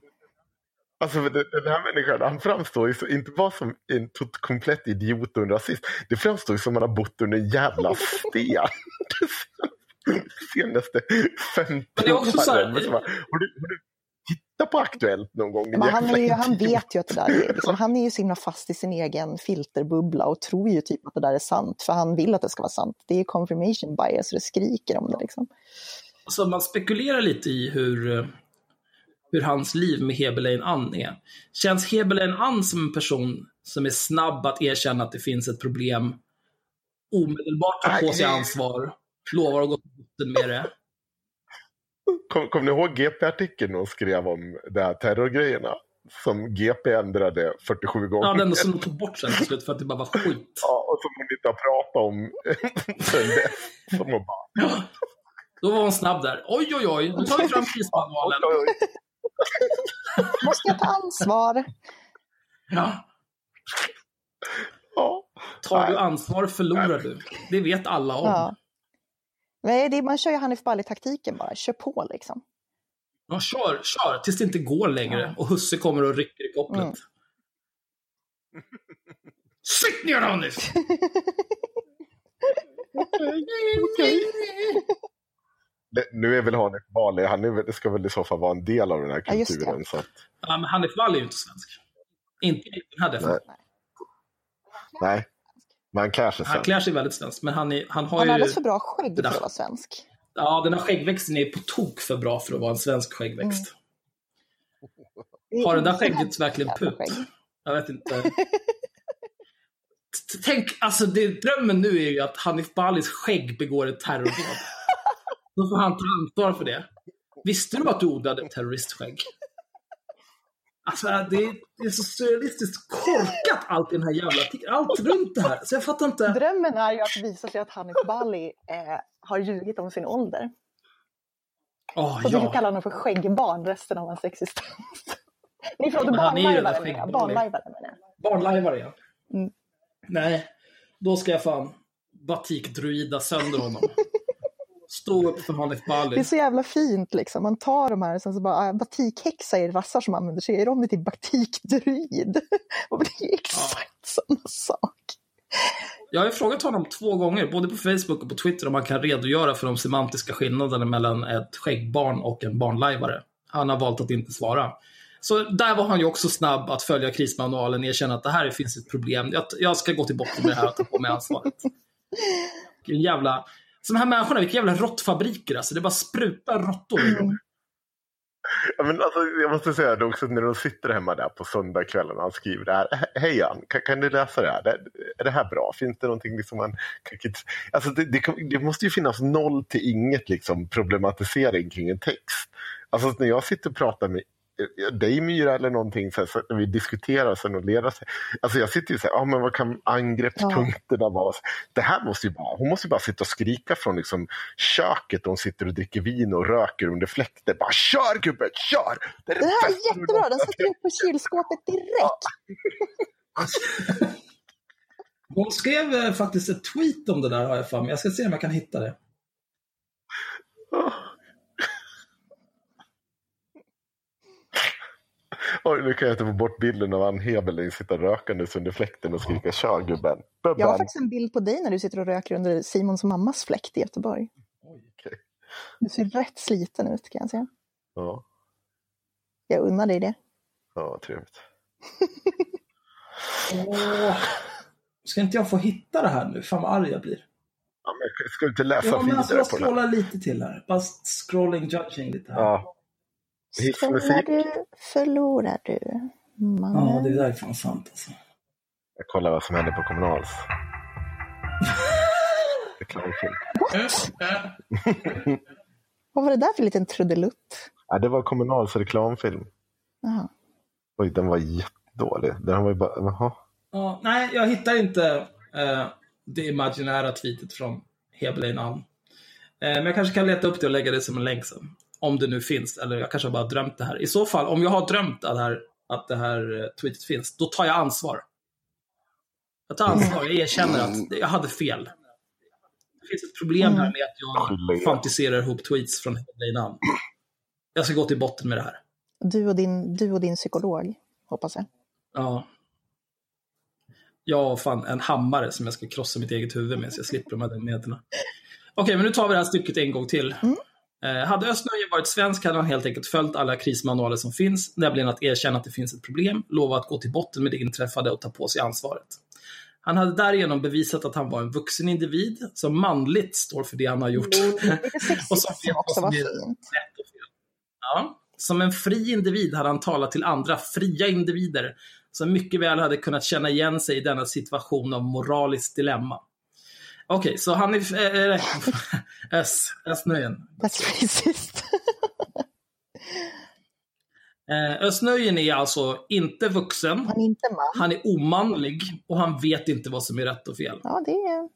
Alltså den här människan, han framstår ju så, inte bara som en tot- komplett idiot och en rasist. Det framstår ju som att han har bott under en jävla sten. Senaste 15 Men det är också så här- åren. Har du, har du tittat på Aktuellt någon gång? Men han, är ju, han vet ju att det där är, liksom, han är ju så himla fast i sin egen filterbubbla och tror ju typ att det där är sant, för han vill att det ska vara sant. Det är ju confirmation bias och det skriker om det liksom. Alltså, man spekulerar lite i hur, eh, hur hans liv med Heberlein Ann är. Känns Heberlein Ann som en person som är snabb att erkänna att det finns ett problem, omedelbart tar på sig ansvar, lovar att gå till botten med det? Kom, kom ni ihåg GP-artikeln de skrev om de här terrorgrejerna? Som GP ändrade 47 gånger. Ja, den som de tog bort sen till slut för att det bara var skit. Ja, och som hon inte har pratat om sen dess. Som hon bara, Ja. Då var hon snabb där. Oj, oj, oj, nu tar vi fram krismanualen. Måste jag ta ansvar? Ja. Ja. Tar du ansvar förlorar du. Det vet alla om. Ja. Nej, det, man kör ju Hanif Bali-taktiken bara, kör på liksom. Ja, kör, kör tills det inte går längre och husse kommer och rycker i kopplet. Mm. Sitt ner Hanif! Det, nu är väl Hanif Bali, han är, ska väl i så fall vara en del av den här Ja, kulturen. så att, Ja, men Hanif Bali är ju inte svensk. Inte i den här definitionen. nej, kanske Han sen. klär sig väldigt svenskt, men han, är, han har Han ju... alldeles för bra skägg det för att vara svensk. Ja, den här skäggväxten är på tok för bra för att vara en svensk skäggväxt. är Har det där skägget verkligen jävla put? skägg. Jag vet inte. Tänk, alltså det, drömmen nu är ju att Hanif Balis skägg begår ett terrordåd. Då får han ta ansvar för det. Visste du att du odlade terroristskägg? Alltså det är, så surrealistiskt korkat allt i den här jävla. Allt runt det här. Så jag fattar inte. Drömmen är ju att visa sig att Hanif Bali eh, har ljugit om sin ålder. Åh, Och så ja. kallar honom för skäggbarn resten av hans existens. Nej, förlåt, där barnlajvare menar jag. Barnlajvare menar jag. Barnlajvare ja. Mm. Nej, då ska jag fan batikdruida sönder honom. Stå upp för Hanif Det är Bali. så jävla fint liksom. Man tar de här och sen så bara, ah, batikhäxa är rassar som använder sig, gör om det till batikdruid. Och det är exakt samma sak. Jag har ju frågat honom två gånger, både på Facebook och på Twitter, om han kan redogöra för de semantiska skillnaderna mellan ett skäggbarn och en barnlajvare. Han har valt att inte svara. Så där var han ju också snabb att följa krismanualen, erkänna att det här finns ett problem. Jag, jag ska gå till botten med det här och ta på mig ansvaret. Vilken jävla... Så de här människorna, vilka jävla råttfabriker alltså. Det bara sprutar råttor dem. Ja, men alltså, jag måste säga det också när de sitter hemma där på söndagskvällen och han skriver det här. "He- Hej Jan, kan, kan du läsa det här? Det, är det här bra? Finns det någonting liksom man kan alltså, det, det, det måste ju finnas noll till inget liksom, problematisering kring en text. Alltså när jag sitter och pratar med dig Myra eller någonting så här, så när vi diskuterar sen och leder sig. Alltså jag sitter ju så här, ah, men vad kan angreppspunkterna vara? Det här måste ju bara, hon måste ju bara sitta och skrika från liksom köket hon sitter och dricker vin och röker under fläkten. Bara kör gubben, kör! Det, är Det här är jättebra, den sätter upp på kylskåpet direkt. Hon skrev eh, faktiskt ett tweet om det där har jag för mig. Jag ska se om jag kan hitta det. Oj, nu kan jag inte få bort bilden av Ann Heberlein sitta rökandes under fläkten och skrika kör gubben. Jag har faktiskt en bild på dig när du sitter och röker under Simons mammas fläkt i Göteborg. Okej. Du ser rätt sliten ut kan jag säga. Ja, Jag unnar dig det. ja, trevligt. Åh. Ska inte jag få hitta det här nu? Fan vad arg jag blir. Ja, men jag ska inte läsa Ja, men alltså, vidare jag på den här. scrollar lite till här. Bara scrolling, judging lite här. Ja. Scrollar du, förlorar du. Mannen. Ja, det där är fan sant alltså. Jag kollar vad som händer på Kommunals. Reklamfilm. Vad var det där för liten trudelutt? Ja, det var Kommunals reklamfilm. Jaha. Oj, den var jättedålig. Den var ju bara, jaha. Ja, nej, jag hittar inte eh, det imaginära tweetet från Hebelein Alm. Eh, men jag kanske kan leta upp det och lägga det som en länk sen. Om det nu finns, eller jag kanske har bara drömt det här. I så fall, om jag har drömt att det här, att det här eh, tweetet finns, då tar jag ansvar. Jag tar ansvar, jag erkänner att jag hade fel. Det finns ett problem här med att jag er. fantiserar ihop tweets från Alm. Jag ska gå till botten med det här. Du och din, du och din psykolog, hoppas jag. Ja. Jag har fan en hammare som jag ska krossa mitt eget huvud med så jag slipper de här dumheterna. Okej, men nu tar vi det här stycket en gång till. Eh, hade Östnöje varit svensk hade han helt enkelt följt alla krismanualer som finns, nämligen att erkänna att det finns ett problem, lova att gå till botten med det inträffade och ta på sig ansvaret. Han hade därigenom bevisat att han var en vuxen individ som manligt står för det han har gjort. Lite Och som vet också vad som är rätt och fel. Ja. Som en fri individ hade han talat till andra fria individer som mycket väl hade kunnat känna igen sig i denna situation av moraliskt dilemma. Okej, så han är... Äh, S, S-nöjen. That's racist. Östnöjen är alltså inte vuxen, Han är inte man. han är omanlig och han vet inte vad som är rätt och fel. Ja, det är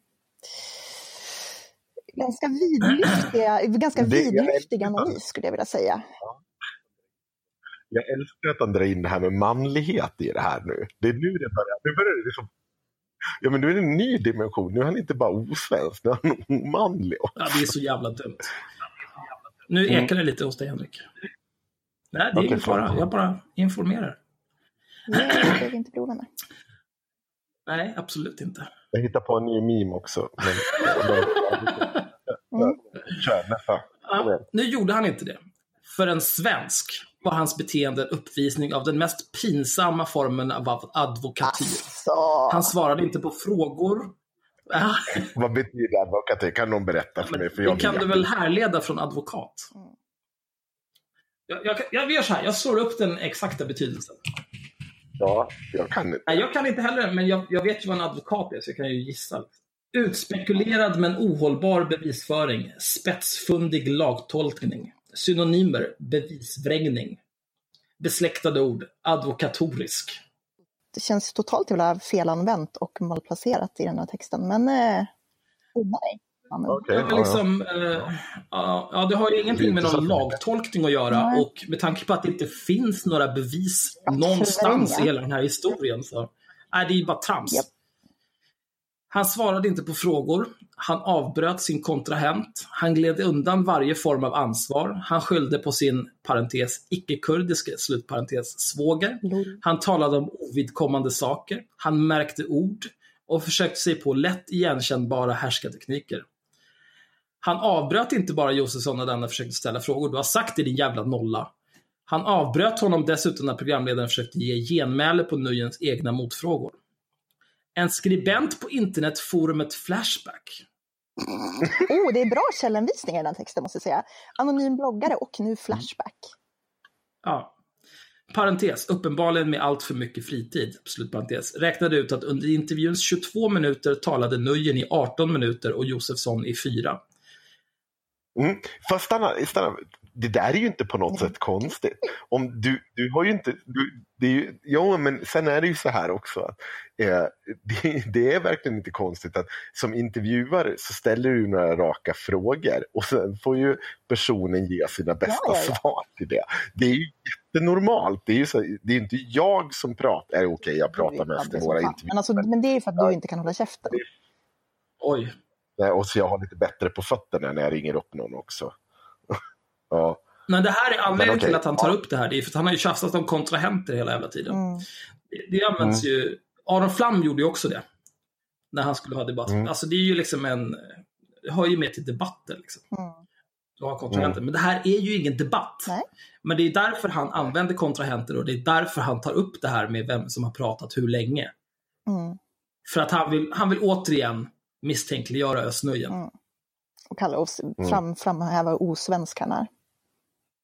ganska vidlyftiga, ganska vidlyftig analys skulle jag vilja säga. Jag älskar att han drar in det här med manlighet i det här nu. Det är nu det börjar. Nu börjar det liksom... Ja, men nu är det en ny dimension. Nu är han inte bara osvensk, nu är han omanlig. Ja, det är så jävla dumt. Nu ekar det lite hos dig, Henrik. Nej, det är ingen fara. Jag bara informerar. Det blev inte bli ovänner. Nej, absolut inte. Jag hittar på en ny meme också. Men, Mm. Kör, nästa. Ja, nu gjorde han inte det. För en svensk var hans beteende en uppvisning av den mest pinsamma formen av advokatyr. Alltså, Han svarade inte på frågor. Vad betyder advokatyr? Kan någon berätta för mig? För jag det kan du väl härleda från advokat? Jag, jag, jag gör så här, jag slår upp den exakta betydelsen. Ja, jag kan inte. Nej, jag kan inte heller, men jag, jag vet ju vad en advokat är, så jag kan ju gissa. Utspekulerad men ohållbar bevisföring, spetsfundig lagtolkning, synonymer, bevisvrängning, besläktade ord, advokatorisk. det känns totalt jävla felanvänt och malplacerat i den här texten. Men, eh, oh, nej. Ja, Okej, Ja, liksom, eh, ja, ja, det har ju ingenting med är någon lagtolkning att göra Nej. och med tanke på att det inte finns några bevis någonstans i hela den här historien så nej, det är ju bara trams. Japp. Han svarade inte på frågor. Han avbröt sin kontrahent. Han gled undan varje form av ansvar. Han skyllde på sin, parentes, icke-kurdiske, slutparentes, svåger. Han talade om ovidkommande saker. Han märkte ord och försökte sig på lätt igenkännbara härskartekniker. Han avbröt inte bara Josefsson när denna försökte ställa frågor. Du har sagt det din jävla nolla. Han avbröt honom dessutom när programledaren försökte ge genmäle på Nöjens egna motfrågor. En skribent på internetforumet Flashback Oh, det är bra källhänvisningar i den texten måste jag säga. Anonym bloggare och nu Flashback. Ja. Parentes, uppenbarligen med allt för mycket fritid, slutparentes, räknade ut att under intervjuns 22 minuter talade Nöjen i 18 minuter och Josefsson i 4. Mm. Fast stanna, stanna. Det där är ju inte på något sätt konstigt. Om du, du har ju inte... Du, det är ju, jo, men sen är det ju så här också. Att, eh, det, det är verkligen inte konstigt att som intervjuare så ställer du några raka frågor och sen får ju personen ge sina bästa Ja, ja, ja. svar till det. Det är ju jättenormalt. Det är ju så, det är inte jag som pratar. Eh, Okej, jag pratar mest i våra intervjuer. Men, alltså, men det är ju för att du inte kan hålla käften. Oj. Nej, Och så jag har lite bättre på fötterna när jag ringer upp någon också. Ja. Men det här är anledningen okej, till att han tar ja. upp det här. Det är för att han har ju tjafsat om kontrahenter hela jävla tiden. Mm. Det, det används ju... Aron Flam gjorde ju också det. När han skulle ha debatt. Mm. Alltså det är ju liksom en... Det hör ju med till debatter liksom. Mm. Du har kontrahenter. Men det här är ju ingen debatt. Nej. Men det är därför han använder kontrahenter och det är därför han tar upp det här med vem som har pratat hur länge. Mm. För att han vill, han vill återigen misstänkliggöra Östnöjen. Mm. Och kalla oss, fram, framhäva osvensk han är.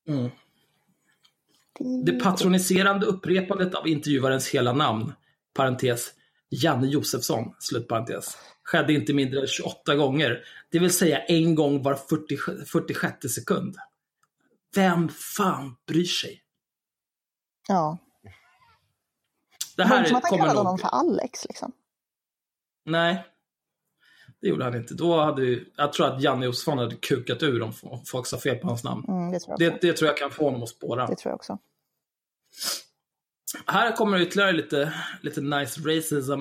Mm. Det, patroniserande upprepandet av intervjuarens hela namn, parentes, Janne Josefsson, slutparentes, skedde inte mindre än 28 gånger. Det vill säga en gång var 40, 46 sekund. Vem fan bryr sig? Ja. Det här inte som att han kommer kallade nog... honom för Alex liksom. Nej, det gjorde han inte. Då hade. Jag tror att Janne Josefsson hade kukat ur om folk sa fel på hans namn. Mm, det tror jag Det, det tror jag kan få honom att spåra. Det tror jag också. Här kommer ytterligare lite, lite nice racism.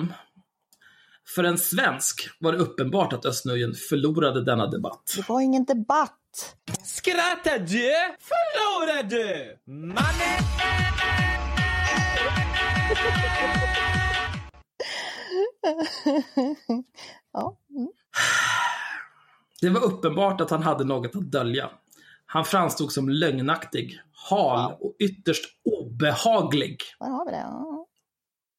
För en svensk var det uppenbart att Östnöjen förlorade denna debatt. Det var ingen debatt. Skrattar du? Förlorar du? Mannen! ja. Mm. Det var uppenbart att han hade något att dölja. Han framstod som lögnaktig, hal och ytterst obehaglig. Där har vi det. Ja.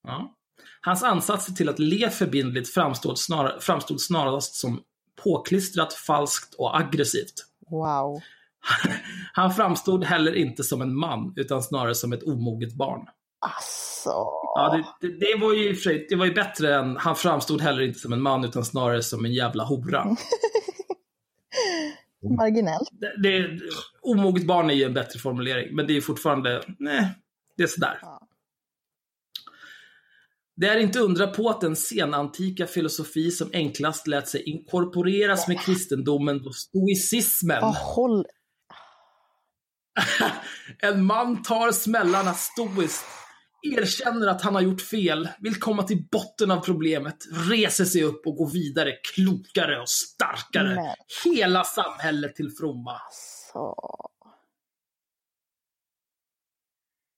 Ja. Hans ansatser till att le förbindligt framstod, snar, framstod snarast som påklistrat, falskt och aggressivt. Wow. Han framstod heller inte som en man, utan snarare som ett omoget barn. Alltså. Ja, det, det, det var ju och sig, det var ju bättre än, han framstod heller inte som en man, utan snarare som en jävla hora. Marginellt. Det, det, omoget barn är ju en bättre formulering, men det är fortfarande, nej, det är sådär. Ja. Det är inte undra på att den senantika filosofi som enklast lät sig inkorporeras med kristendomen var stoicismen. Ja, håll. En man tar smällarna stoiskt, erkänner att han har gjort fel, vill komma till botten av problemet, reser sig upp och går vidare klokare och starkare. Men. Hela samhället till fromma. Så.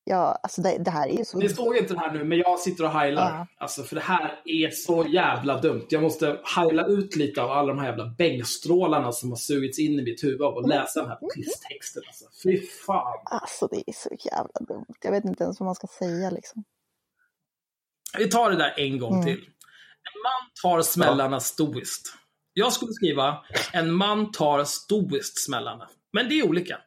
Ja, alltså det, det här är ju så... Ni såg inte det här nu, men jag sitter och heilar. Ja. Alltså, för det här är så jävla dumt. Jag måste heila ut lite av alla de här jävla bängstrålarna som har sugits in i mitt huvud av att läsa den här pisstexten. Alltså. Fy fan. Alltså det är så jävla dumt. Jag vet inte ens vad man ska säga liksom. Vi tar det där en gång Mm. till. En man tar smällarna stoiskt. Jag skulle skriva, en man tar stoiskt smällarna. Men det är olika.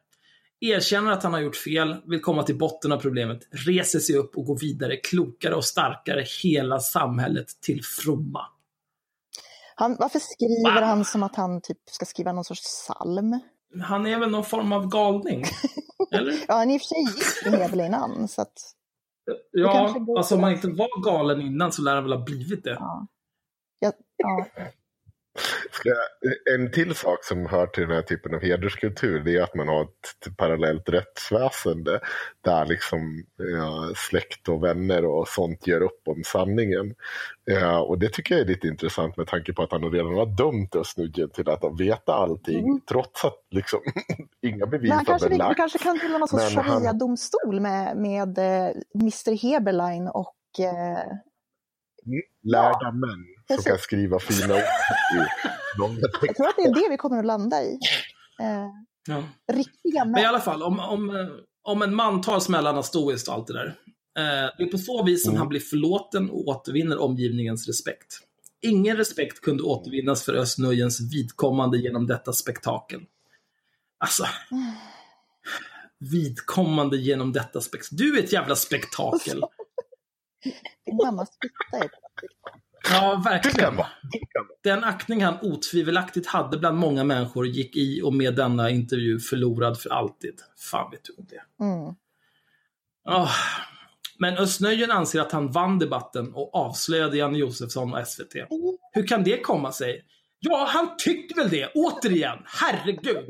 Erkänner att han har gjort fel, vill komma till botten av problemet, reser sig upp och går vidare klokare och starkare hela samhället till fromma. Han, varför skriver Wow. han som att han typ ska skriva någon sorts psalm? Han är väl någon form av galning? Eller? Ja, han är i och för sig gift med Evelyn så att... Ja, alltså om man inte var galen innan så lär han väl ha blivit det. Ja. Ja, ja. En till sak som hör till den här typen av hederskultur det är att man har ett, parallellt rättsväsende där liksom ja, släkt och vänner och sånt gör upp om sanningen. Ja, och det tycker jag är lite intressant med tanke på att han redan har dömt Östnudgen till att veta allting Mm. trots att liksom inga bevis har kanske, belagts. kanske kan till någon sorts sharia-domstol med, med eh, Mr Heberlein och... Eh, Lärda män som kan skriva fina ord jag tror att det är det vi kommer att landa i. Eh, Ja. riktiga Men i män. alla fall, om, om, eh, om en man tar smällarna stoiskt och allt det där. Eh, det är på så vis som Mm. han blir förlåten och återvinner omgivningens respekt. Ingen respekt kunde återvinnas för Östnöjens vidkommande genom detta spektakel. Alltså. Vidkommande genom detta spektakel. Du är ett jävla spektakel. Din mamma spittar ju på det. Ja, verkligen. Den aktning han otvivelaktigt hade bland många människor gick i och med denna intervju förlorad för alltid. Fan vet du om det. Mm. Ah. Men Östnöjen anser att han vann debatten och avslöjade Janne Josefsson och SVT. Hur kan det komma sig? Ja, han tyckte väl det, återigen. Herregud.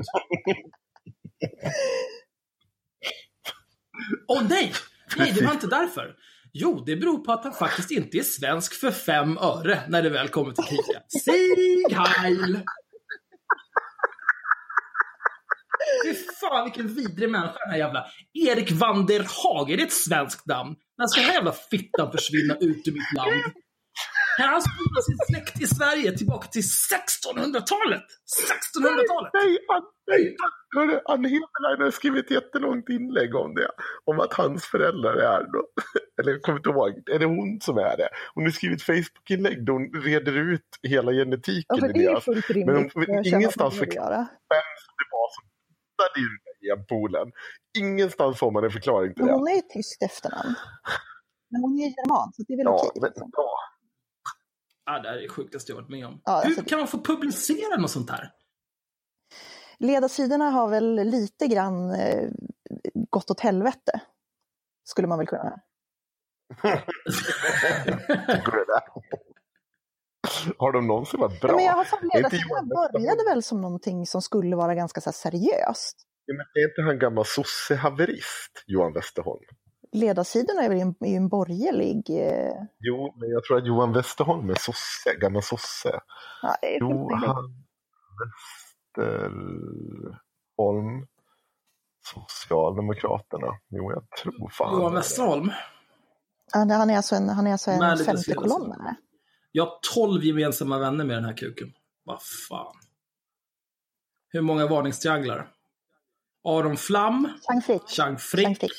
Åh nej! Nej, det var inte därför. Jo, det beror på att han faktiskt inte är svensk för fem öre när det väl kommer till kritan. Sieg Heil! Fy fan vilken vidrig människa den här jävla Erik van der Hage, är det ett svenskt namn? När ska den här jävla fittan försvinna ut ur mitt land? Här han spolar sin släkt i Sverige tillbaka till 1600-talet! 1600-talet! Nej, han, nej, han, hörru, Ann Heberlein har skrivit ett jättelångt inlägg om det. Om att hans föräldrar är då, eller jag kommer inte ihåg, är det hon som är det? Hon har skrivit Facebook-inlägg där hon reder ut hela Ja, genetiken för i det är deras, fullt Men rimligt. känner att man ingenstans göra. vem som det var som hittade i den där genpoolen. Ingenstans får man en förklaring till Men det. hon är ju tyskt efternamn. Men hon är ju german, så det är väl Ja, okej. men, liksom. ja. Ja, det här är det sjukaste jag varit med om. Ja, alltså Hur kan man få publicera något sånt här? Ledarsidorna har väl lite grann eh, gått åt helvete. Skulle man väl kunna det? Har de någonsin varit bra? Ja, men jag har Westerholm- började väl som någonting som skulle vara ganska så här seriöst. Ja, men är inte han gammal sossehaverist, Johan Westerholm? Ledarsidorna är väl en, är ju en borgerlig... Eh, Jo, men jag tror att Johan Westerholm är sosse, gammal sosse. ja. Johan Westerholm, Socialdemokraterna. Jo, jag tror fan Johan. Westerholm. han, han är alltså en, han är alltså en lite femte kolonnare. Jag har 12 gemensamma vänner med den här kuken. Vad fan. Hur många varningstrianglar? Aron Flam, Chang Frick. Chang Chang Frick, Frick.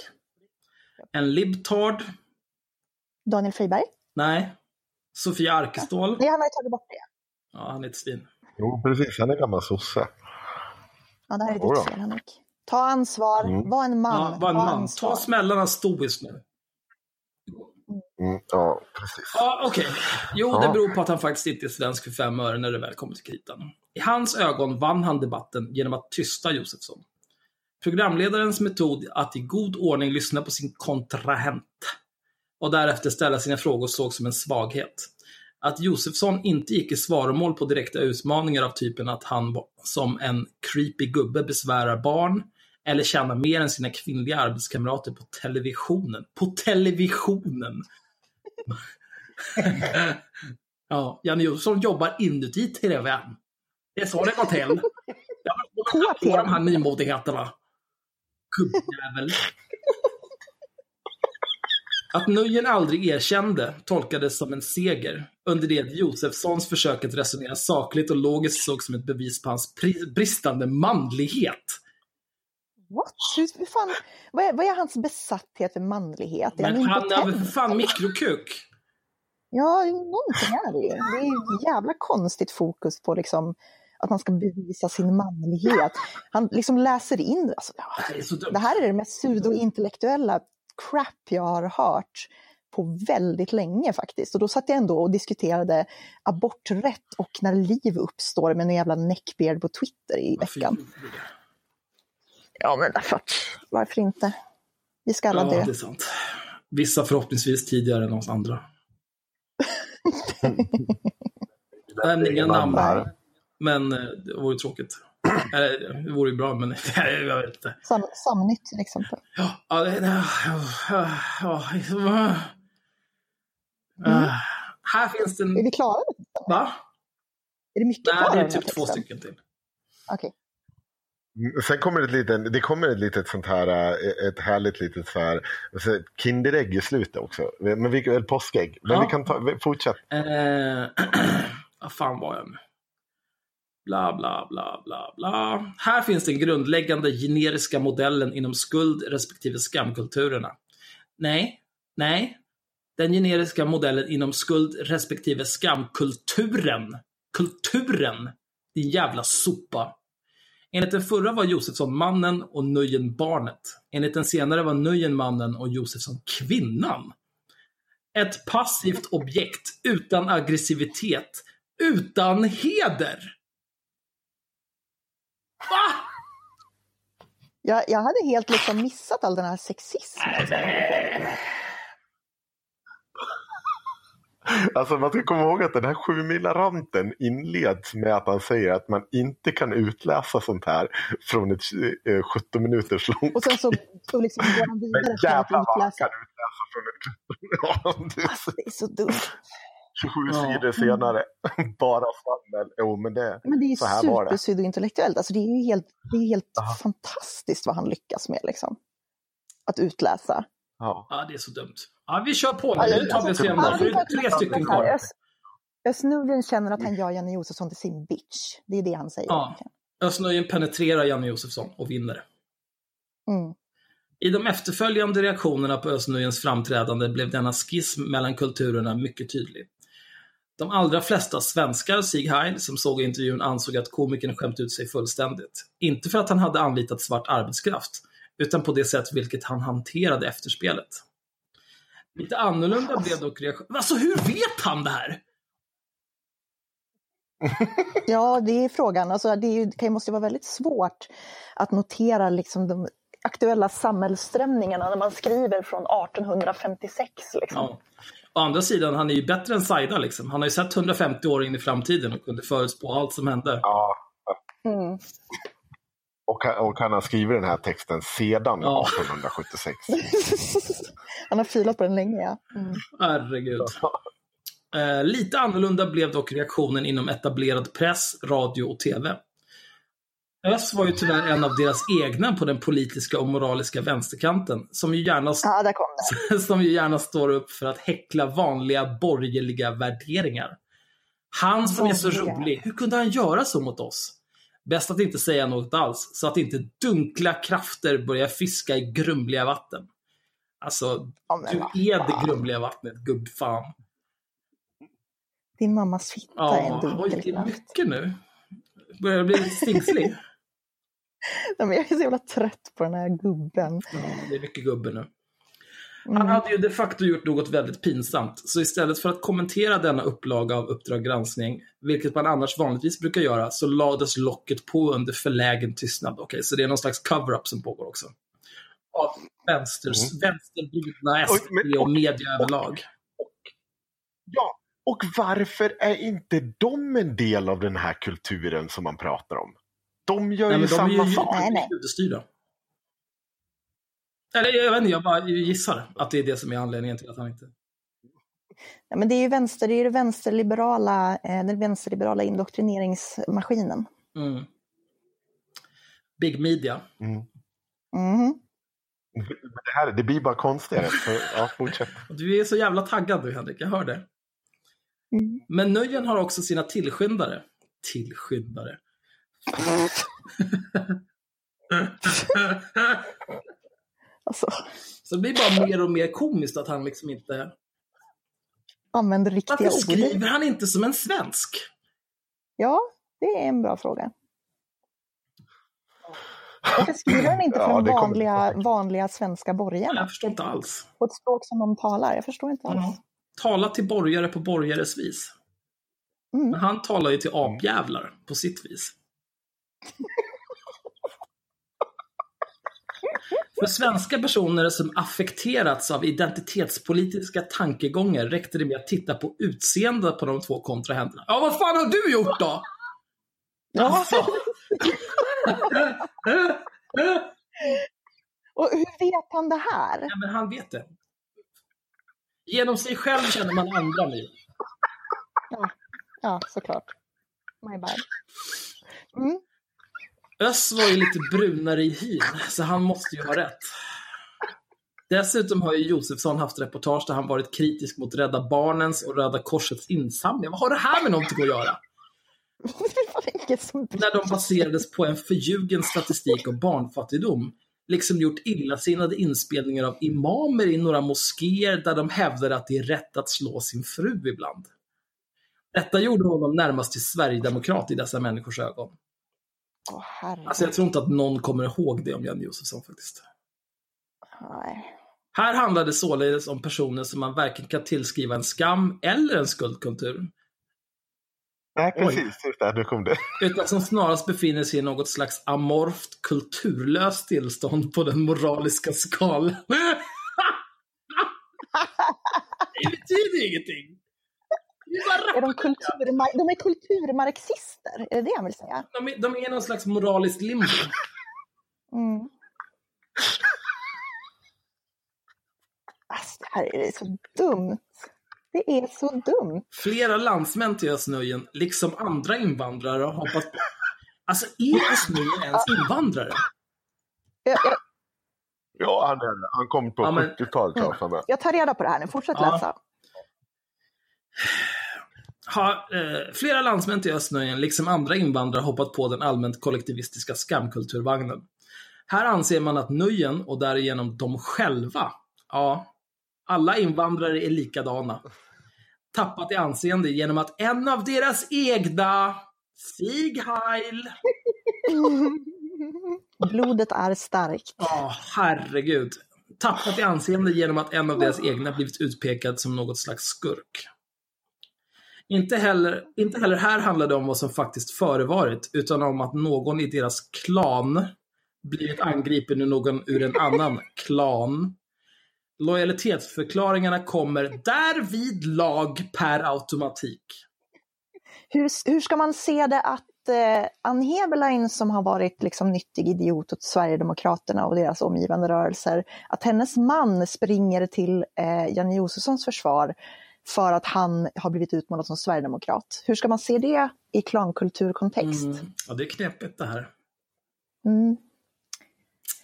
En libtard, Daniel Friberg. nej, Sofia Arkestål, Nej, han har ju tagit bort det. ja han är ett svin. Jo, precis. Han är gammal sosse. Ja, det här är ditt fel, Henrik. Ta ansvar, Mm. var en man. Ja, var en ta man. ansvar. Ta smällarna stoiskt nu. Mm, ja, precis. Ja, okej. Jo, Ja. det beror på att han faktiskt inte är svensk för fem öre när det väl kommer till kritan. I hans ögon vann han debatten genom att tysta Josefsson. Programledarens metod att i god ordning lyssna på sin kontrahent och därefter ställa sina frågor såg som en svaghet. Att Josefsson inte gick i svaromål på direkta utmaningar av typen att han som en creepy gubbe besvärar barn eller tjänar mer än sina kvinnliga arbetskamrater på televisionen. På televisionen! ja, Janne Josefsson jobbar inuti TVn. Det är så det går till. Jag På de här nymodigheterna. Gubbjävel. Att Nujen aldrig erkände tolkades som en seger, under det att Josefssons försök att resonera sakligt och logiskt såg som ett bevis på hans bristande manlighet. What? Hur, fan, vad, är, vad är hans besatthet för manlighet? Är Men han har för fan mikrokuk? Ja, någonting är det ju. Det är ju jävla konstigt fokus på liksom att man ska bevisa sin manlighet. Han liksom läser in, alltså, Det här är det här är det mest pseudointellektuella crap jag har hört på väldigt länge faktiskt. Och då satt jag ändå och diskuterade aborträtt och när liv uppstår med en jävla neckbeard på Twitter i Varför veckan. Ja, men därför att, varför inte? Vi ska alla Ja, dö. det är sant. Vissa förhoppningsvis tidigare än oss andra. Men inga namn. här. Men eh, det vore tråkigt. Eller, det vore ju bra, men jag vet inte. Sam, Samnytt till exempel. Ja, ja, det- ja, ja, ja. Ah, Här finns det Är en... vi klara? Va? Är det mycket Nej, kvar det av är typ två stycken till. Okej. Mm, Sen kommer ett litet, det kommer ett litet sånt här, eh, ett härligt litet så här, Kinderägg i slutet också. Men vi, eller påskägg. Men Ja. vi kan ta, fortsätt. Eh, vad fan var jag nu? Bla, bla, bla, bla, bla. Här finns den grundläggande generiska modellen inom skuld respektive skamkulturerna. Nej, nej. Den generiska modellen inom skuld respektive skamkulturen. Kulturen! Din jävla sopa. Enligt den förra var Josefsson mannen och Nöjen barnet. Enligt den senare var Nöjen mannen och Josefsson kvinnan. Ett passivt objekt utan aggressivitet, utan heder. Va? Jag, jag hade helt liksom missat all den här sexismen. Alltså man ska komma ihåg att den här sjumila-ranten inleds med att han säger att man inte kan utläsa sånt här från ett eh, 17 minuters långt Och sen så, så liksom går han vidare Men till att jävlar vad han utläsa. kan utläsa från ett... Ja, det är Alltså, det är så dumt. 27 Ja. sidor senare. Bara svammel. Jo, men det... Men det är ju Så här var det. superpseudointellektuellt. Alltså det är ju helt, det är helt Aha. fantastiskt vad han lyckas med liksom. Att utläsa. Ja. Ja, det är så dumt. Ja, vi kör på Ja, nu. Nu tar vi igenom det. För det är tre stycken kvar. Ös- Östnordlund känner att han gör Janne Josefsson till sin bitch. Det är det han säger. Ja. Östnöjen penetrerar Janne Josefsson och vinner. Mm. I de efterföljande reaktionerna på Östnöjens framträdande blev denna schism mellan kulturerna mycket tydlig. De allra flesta svenskar, Sieg Heil, som såg intervjun ansåg att komikern skämt ut sig fullständigt. Inte för att han hade anlitat svart arbetskraft, utan på det sätt vilket han hanterade efterspelet. Lite annorlunda blev dock reaktionen. Alltså hur vet han det här? Ja, det är frågan. Alltså, det, är det måste vara väldigt svårt att notera liksom de aktuella samhällsströmningarna när man skriver från 1856. Liksom. Ja. Å andra sidan, han är ju bättre än Saida. Liksom. Han har ju sett 150 år in i framtiden och kunde förutspå allt som hände. Ja. Mm. Och, han- och han har skrivit den här texten sedan Ja. 1876. Han har filat på den länge, ja. Mm. Herregud. Eh, lite annorlunda blev dock reaktionen inom etablerad press, radio och TV. Ös var ju tyvärr en av deras egna på den politiska och moraliska vänsterkanten, som ju gärna, Ja, som ju gärna står upp för att häckla vanliga borgerliga värderingar. Han som är så rolig, hur kunde han göra så mot oss? Bäst att inte säga något alls, så att inte dunkla krafter börjar fiska i grumliga vatten. Alltså, Ja, du är det grumliga vattnet, gubbfan. Din mammas fitta är en Ja, oj, det är mycket nu. Börjar bli stingslig. Nej, men Jag är så jävla trött på den här gubben. Ja, det är mycket gubbe nu. Han Mm. hade ju de facto gjort något väldigt pinsamt, så istället för att kommentera denna upplaga av Uppdrag granskning, vilket man annars vanligtvis brukar göra, så lades locket på under förlägen tystnad. Okej, så det är någon slags cover-up som pågår också. Av vänsters, vänstervridna SD och media överlag. Ja, och varför är inte de en del av den här kulturen som man pratar om? De gör Nej, ju de är samma ju sak. Nej, nej. judestyrda. Eller jag vet inte, jag bara gissar att det är det som är anledningen till att han inte... Ja, men det är ju vänster, det är ju det vänsterliberala, eh, den vänsterliberala indoktrineringsmaskinen. Mm. Big media. Mm. Men Det, här, det blir bara konstigare. Så, ja, fortsätt. Du är så jävla taggad du Henrik, jag hör det. Mm. Men nöjen har också sina tillskyndare. Tillskyndare. Alltså, Så det blir bara mer och mer komiskt att han liksom inte... använder riktiga Varför ord. skriver han inte som en svensk? Ja, det är en bra fråga. Varför skriver han inte Ja, det kommer- vanliga, vanliga svenska borgarna? Jag förstår inte alls. På ett språk som de talar? Jag förstår inte alls. Ja. Tala till borgare på borgares vis. Mm. Men han talar ju till apjävlar på sitt vis. För svenska personer som affekterats av identitetspolitiska tankegångar räckte det med att titta på utseendet på de två kontrahenterna. Ja, vad fan har du gjort då? Alltså. Och hur vet han det här? Ja, men han vet det. Genom sig själv känner man andra nu. Ja, såklart. My bad. Mm. Öss var ju lite brunare i hyn, så han måste ju ha rätt. Dessutom har ju Josefsson haft reportage där han varit kritisk mot Rädda Barnens och Röda Korsets insamlingar. Vad har det här med någonting att göra? När de baserades på en förljugen statistik om barnfattigdom. Liksom gjort illasinnade inspelningar av imamer i några moskéer där de hävdade att det är rätt att slå sin fru ibland. Detta gjorde honom närmast till Sverigedemokrat i dessa människors ögon. Åh, herregud. Alltså jag tror inte att någon kommer ihåg det om Janne Josefsson faktiskt. Nej. Här handlar det således om personer som man varken kan tillskriva en skam eller en skuldkultur, Nej, precis. Just det, nu kom det. utan som snarast befinner sig i något slags amorft, kulturlöst tillstånd på den moraliska skalan. det betyder ingenting. Är de, kulturmar- de är kulturmarxister, är det det han vill säga? de, är, de är någon slags moralisk limbo. Mm. Alltså, det här är så dumt. Det är så dumt. Flera landsmän till Östnöjen, liksom andra invandrare, har hoppat på. Alltså, är Östnöjen ens invandrare? Jag, jag, Ja, han, är, han kom på Ja, men- 70-talet. tror jag, för mig. jag tar reda på det här nu. Fortsätt Ja. läsa. Har eh, flera landsmän till Östnöjen, liksom andra invandrare, hoppat på den allmänt kollektivistiska skamkulturvagnen. Här anser man att nöjen, och därigenom de själva, ja, alla invandrare är likadana, tappat i anseende genom att en av deras egna, Sieg Heil, Blodet är starkt. Ja, herregud. Tappat i anseende genom att en av deras egna blivit utpekad som något slags skurk. Inte heller, inte heller här handlar det om vad som faktiskt förevarit, utan om att någon i deras klan blivit angripen ur någon ur en annan klan. Lojalitetsförklaringarna kommer därvid lag per automatik. Hur, hur ska man se det att eh, Ann Heberlein som har varit liksom nyttig idiot åt Sverigedemokraterna och deras omgivande rörelser, att hennes man springer till eh, Janne Josefssons försvar för att han har blivit utmålad som sverigedemokrat. Hur ska man se det i klankulturkontext? Mm. Ja, det är knepigt det här. Mm.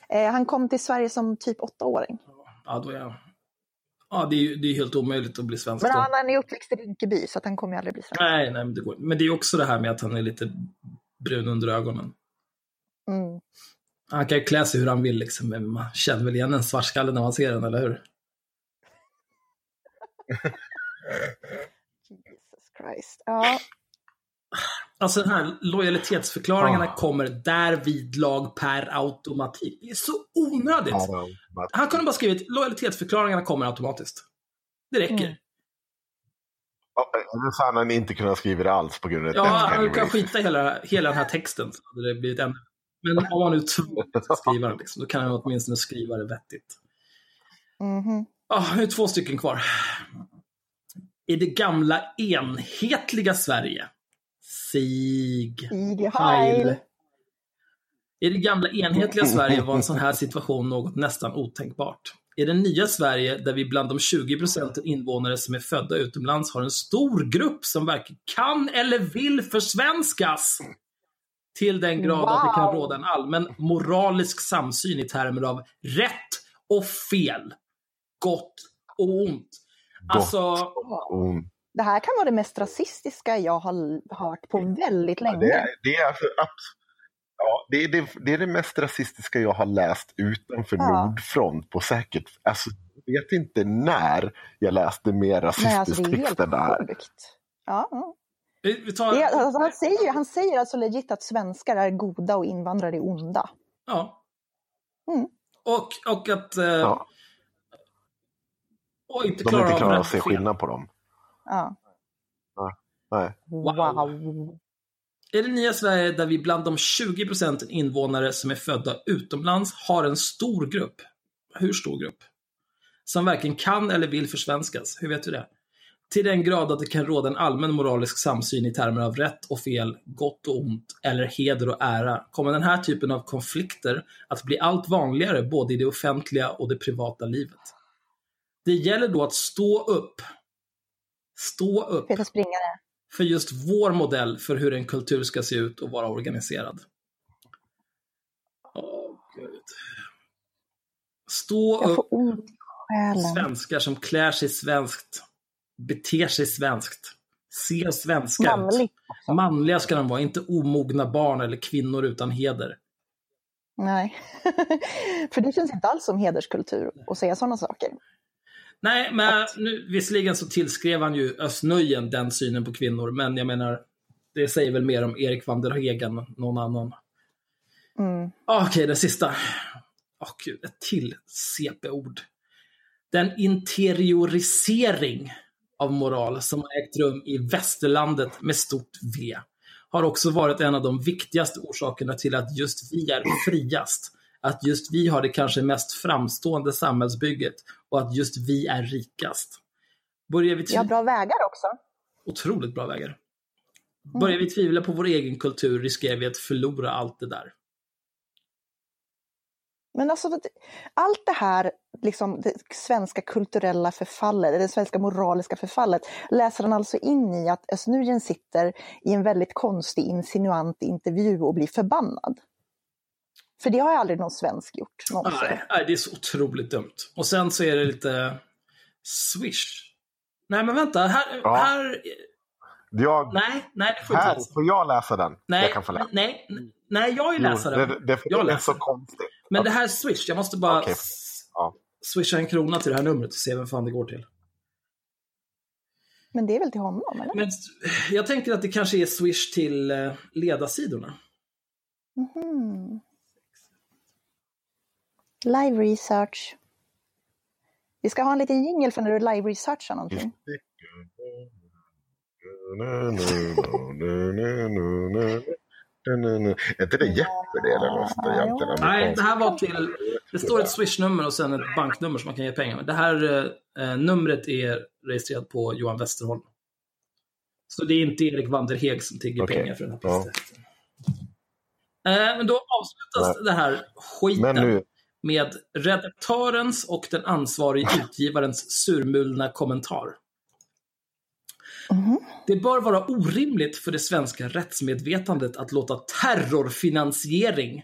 Eh, han kom till Sverige som typ åttaåring. Ja, då är jag... Ja, det är det är helt omöjligt att bli svensk Men han, han är uppväxt i Rinkeby så att han kommer ju aldrig bli svensk. Nej, nej, men det går Men det är också det här med att han är lite brun under ögonen. Mm. Han kan ju klä sig hur han vill liksom, men man känner väl igen en svartskalle när man ser den, eller hur? Jesus Christ. Ja, Alltså den här lojalitetsförklaringarna Ah. kommer därvid lag per automatik. Det är så onödigt. Ja, Han kunde bara skrivit lojalitetsförklaringarna kommer automatiskt. Det räcker. Mm. Eller så hade han inte kunnat skriva det alls på grund av Ja, han kan skita hela, hela den här texten. Så hade det blivit ännu... Men om man nu tvungen att skriva den, liksom, då kan han åtminstone skriva det vettigt. mhm. Ja, nu är två stycken kvar. I det gamla enhetliga Sverige. Sig. Heil. I det gamla enhetliga Sverige var en sån här situation något nästan otänkbart. I det nya Sverige, där vi bland de 20 procenten invånare som är födda utomlands har en stor grupp som varken kan eller vill försvenskas. Till den grad att det kan Wow. råda en allmän moralisk samsyn i termer av rätt och fel. Gott och ont. Alltså. Det här kan vara det mest rasistiska jag har hört på väldigt länge. Det är, det, är alltså, abs- ja, det, är det, det är det mest rasistiska jag har läst utanför Ja. Nordfront på säkert, alltså, jag vet inte när jag läste mer rasistisk alltså det är text än det här. sjukt. Ja, ja. vi vi tar... Det, alltså, han, säger, han säger alltså legit att svenskar är goda och invandrare är onda. Ja. Mm. Och, och att... Eh, Ja, och inte de klarar inte av klarar rätt att se skillnad på dem. Ja. Nej. Wow. Wow. I det nya Sverige där vi bland de 20 procenten invånare som är födda utomlands har en stor grupp. Hur stor grupp? Som varken kan eller vill försvenskas. Hur vet du det? Till den grad att det kan råda en allmän moralisk samsyn i termer av rätt och fel, gott och ont eller heder och ära kommer den här typen av konflikter att bli allt vanligare både i det offentliga och det privata livet. Det gäller då att stå upp. Stå upp Springare. för just vår modell för hur en kultur ska se ut och vara organiserad. Åh, Gud. Stå Jag upp svenskar som klär sig svenskt, beter sig svenskt, ser svenska ut. Manligt också. Manliga ska de vara, inte omogna barn eller kvinnor utan heder. Nej. För det känns inte alls som hederskultur att säga sådana saker. Nej, men nu, visserligen så tillskrev han ju Östnöjen den synen på kvinnor, men jag menar, det säger väl mer om Erik van der Hegen än någon annan. Mm. Ah, Okej, det sista. Åh gud, ett till CP-ord. Den interiorisering av moral som har ägt rum i västerlandet med stort V har också varit en av de viktigaste orsakerna till att just vi är friast. Att just vi har det kanske mest framstående samhällsbygget och att just vi är rikast. Börjar vi Vi har bra vägar också. otroligt bra vägar. Börjar vi tvivla på vår egen kultur riskerar vi att förlora allt det där. Men alltså, allt det här, liksom, det svenska kulturella förfallet, det svenska moraliska förfallet, läser han alltså in i att Özz sitter i en väldigt konstig, insinuant intervju och blir förbannad. För det har ju aldrig någon svensk gjort någonsin. Nej, nej, det är så otroligt dumt. Och sen så är det lite swish. Nej, men vänta. Här, Ja. här Jag, nej, nej, det får här, får jag läsa den? Nej, jag kan få läsa. nej, nej, jag vill läsa Jo, den. Det, det, Jag det är så konstigt. Men det här är swish. Jag måste bara s- Ja. swisha en krona till det här numret och se vem fan det går till. Men det är väl till honom, eller? Men jag tänker att det kanske är swish till eh, ledarsidorna. Mhm. Live research. Vi ska ha en liten jingle för när du live researchar någonting. Är inte det Jeopardy det eller något? Egentligen Nej, det här var till... Det står ett swishnummer och sen ett banknummer som man kan ge pengar med. Det här eh, numret är registrerat på Johan Westerholm. Så det är inte Erik Vanderheg som tigger Okej. pengar för den här Ja. Eh, men då avslutas det här skiten Men nu, med redaktörens och den ansvarige utgivarens surmulna kommentar. Mhm. Det bör vara orimligt för det svenska rättsmedvetandet att låta terrorfinansiering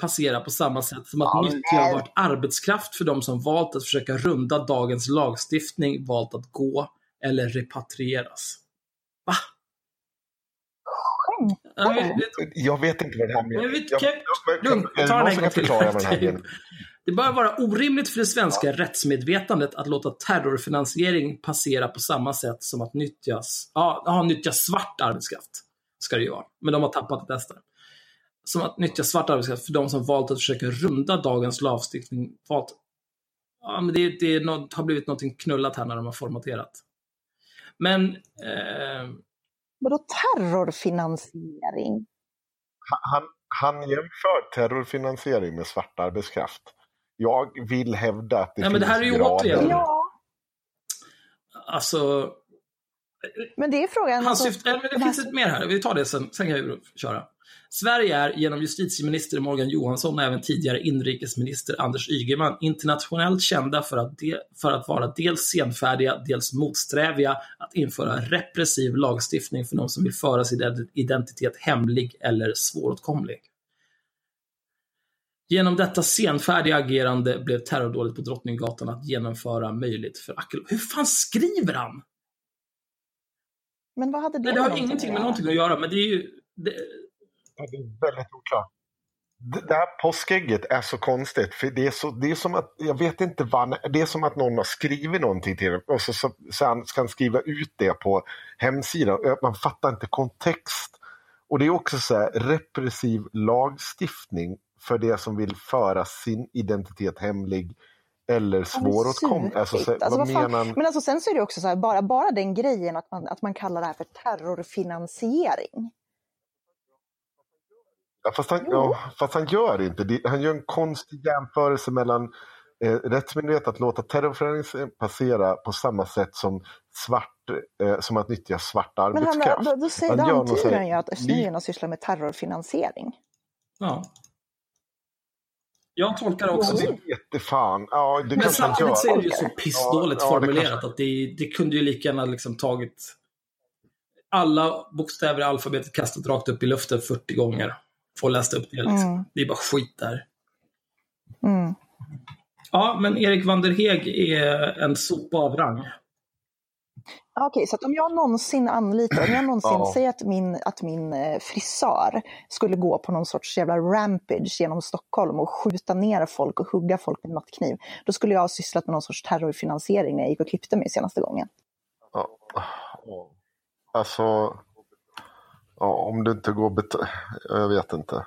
passera på samma sätt som att nyttjabart arbetskraft för de som valt att försöka runda dagens lagstiftning valt att gå eller repatrieras. Va? Ja, vi- jag vet inte vad det här men menar. vi- Jag- kan- jag- Lugn, jag- ta den en gång till. det här menar. Det bör vara orimligt för det svenska rättsmedvetandet att låta terrorfinansiering passera på samma sätt som att nyttjas, ja, ja, nyttja svart arbetskraft. Ska det ju vara. Men de har tappat det bästa. Som att nyttja svart arbetskraft för de som valt att försöka runda dagens lagstiftning. Valt, ja, men det, det är något, har blivit något knullat här när de har formaterat. Men eh, Vadå terrorfinansiering? Han, han jämför terrorfinansiering med svart arbetskraft. Jag vill hävda att det Nej, finns men det här är ju grader. återigen- Ja, alltså, men det är frågan. Han alltså, syftar, men det de här- finns ett mer här, vi tar det sen, sen kan vi köra. Sverige är genom justitieminister Morgan Johansson och även tidigare inrikesminister Anders Ygeman internationellt kända för att, de, för att vara dels senfärdiga, dels motsträviga att införa repressiv lagstiftning för de som vill föra sin identitet hemlig eller svåråtkomlig. Genom detta senfärdiga agerande blev terrordådet på Drottninggatan att genomföra möjligt för Ackel. Hur fan skriver han? Men vad hade det Nej, det har ingenting med någonting att göra, men det är ju... Det, Det är väldigt oklart. Det det här påskägget är så konstigt. För det är, så, det är som att, jag vet inte vad, det är som att någon har skrivit någonting till den och så, så, sen ska han skriva ut det på hemsidan. Man fattar inte kontext. Och det är också så här repressiv lagstiftning för det som vill föra sin identitet hemlig eller svåråtkomlig. Alltså, så. Alltså, vad fan- menar han? Men alltså, sen så är det också så här, bara, bara den grejen att man, att man kallar det här för terrorfinansiering. Ja, fast, han, ja, fast han gör inte det. Han gör en konstig jämförelse mellan eh, rättsmyndighet att låta terrorfinansiering passera på samma sätt som, svart, eh, som att nyttja svart Men han, arbetskraft. då, då säger, Han antyder han ju att snöjen sysslar med terrorfinansiering. ja. Jag tolkar också Det det. vete fan. Ja, det Men samtidigt så är det ju så pissdåligt Ja, ja, det formulerat kanske- att det, det kunde ju lika gärna liksom tagit alla bokstäver i alfabetet kastat rakt upp i luften 40 gånger och läst upp det. Liksom. Mm. Det är bara skit där. Mm. Ja, men Erik Vanderheg är en sopa av rang. Okej, så att om jag någonsin anlitar, om jag någonsin Ja. säger att min, att min eh, frisör skulle gå på någon sorts jävla rampage genom Stockholm och skjuta ner folk och hugga folk med mattkniv, då skulle jag ha sysslat med någon sorts terrorfinansiering när jag gick och klippte mig senaste gången. Ja. Ja. Alltså, ja, om du inte går bet- Jag vet inte.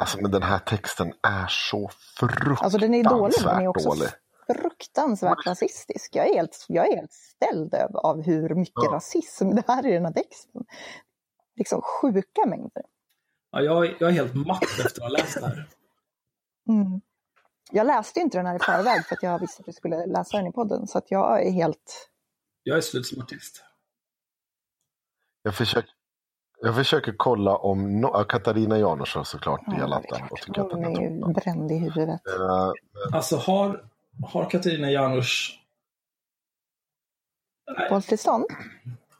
Alltså, men den här texten är så fruktansvärt Alltså den är dålig, men den är också dålig. fruktansvärt rasistisk. Jag är helt, jag är helt ställd av, hur mycket Ja. rasism det här är i den här texten. Liksom sjuka mängder. Ja, jag, jag är helt matt efter att ha läst det här. Mm. Jag läste inte den här i förväg för att jag visste att jag skulle läsa den i podden, så att jag är helt... Jag är slut som artist. Jag försöker, jag försöker kolla om no- Katarina Janouch har såklart Ja. Och att den Hon är är ju bränd i huvudet. Eh, Alltså har, har Katarina Janouch... Uppehållstillstånd?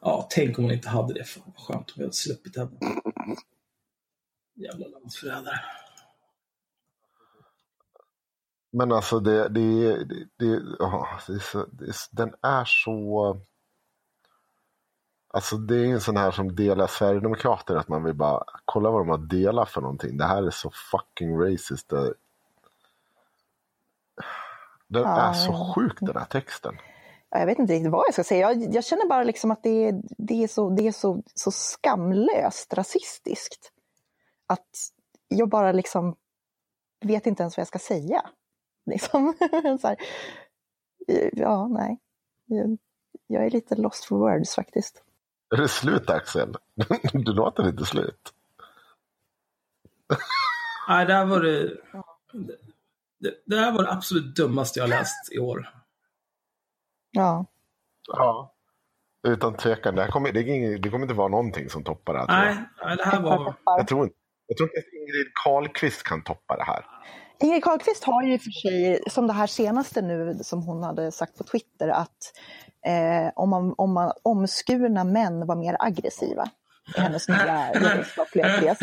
Ja, tänk om hon inte hade det. Fan vad skönt om vi hade sluppit henne. Jävla landsförrädare. Men alltså det, det, det, det, ja, det, är så, det den är så... Alltså det är en sån här som delar Sverigedemokrater att man vill bara kolla vad de har delat för någonting. Det här är så fucking racist. Det, den Ja, är så sjuk den här texten. Ja, Jag vet inte riktigt vad jag ska säga. Jag, jag känner bara liksom att det är, det är, så, det är så, så skamlöst rasistiskt. Att jag bara liksom vet inte ens vad jag ska säga. Liksom. här, ja, nej. Jag, jag är lite lost for words faktiskt. Är det slut Axel? Du låter inte slut. Nej, det här var det, det, det här var det absolut dummaste jag läst i år. Ja. Ja. Utan tvekan, det, här kommer, det, ingen, det kommer inte vara någonting som toppar det här. Nej, nej, det här var... Jag tror inte, jag tror inte att Ingrid Carlqvist kan toppa det här. Ingrid Carlqvist har ju i och för sig, som det här senaste nu som hon hade sagt på Twitter, att eh, om, man, om man omskurna män var mer aggressiva i hennes nya vetenskapliga tes.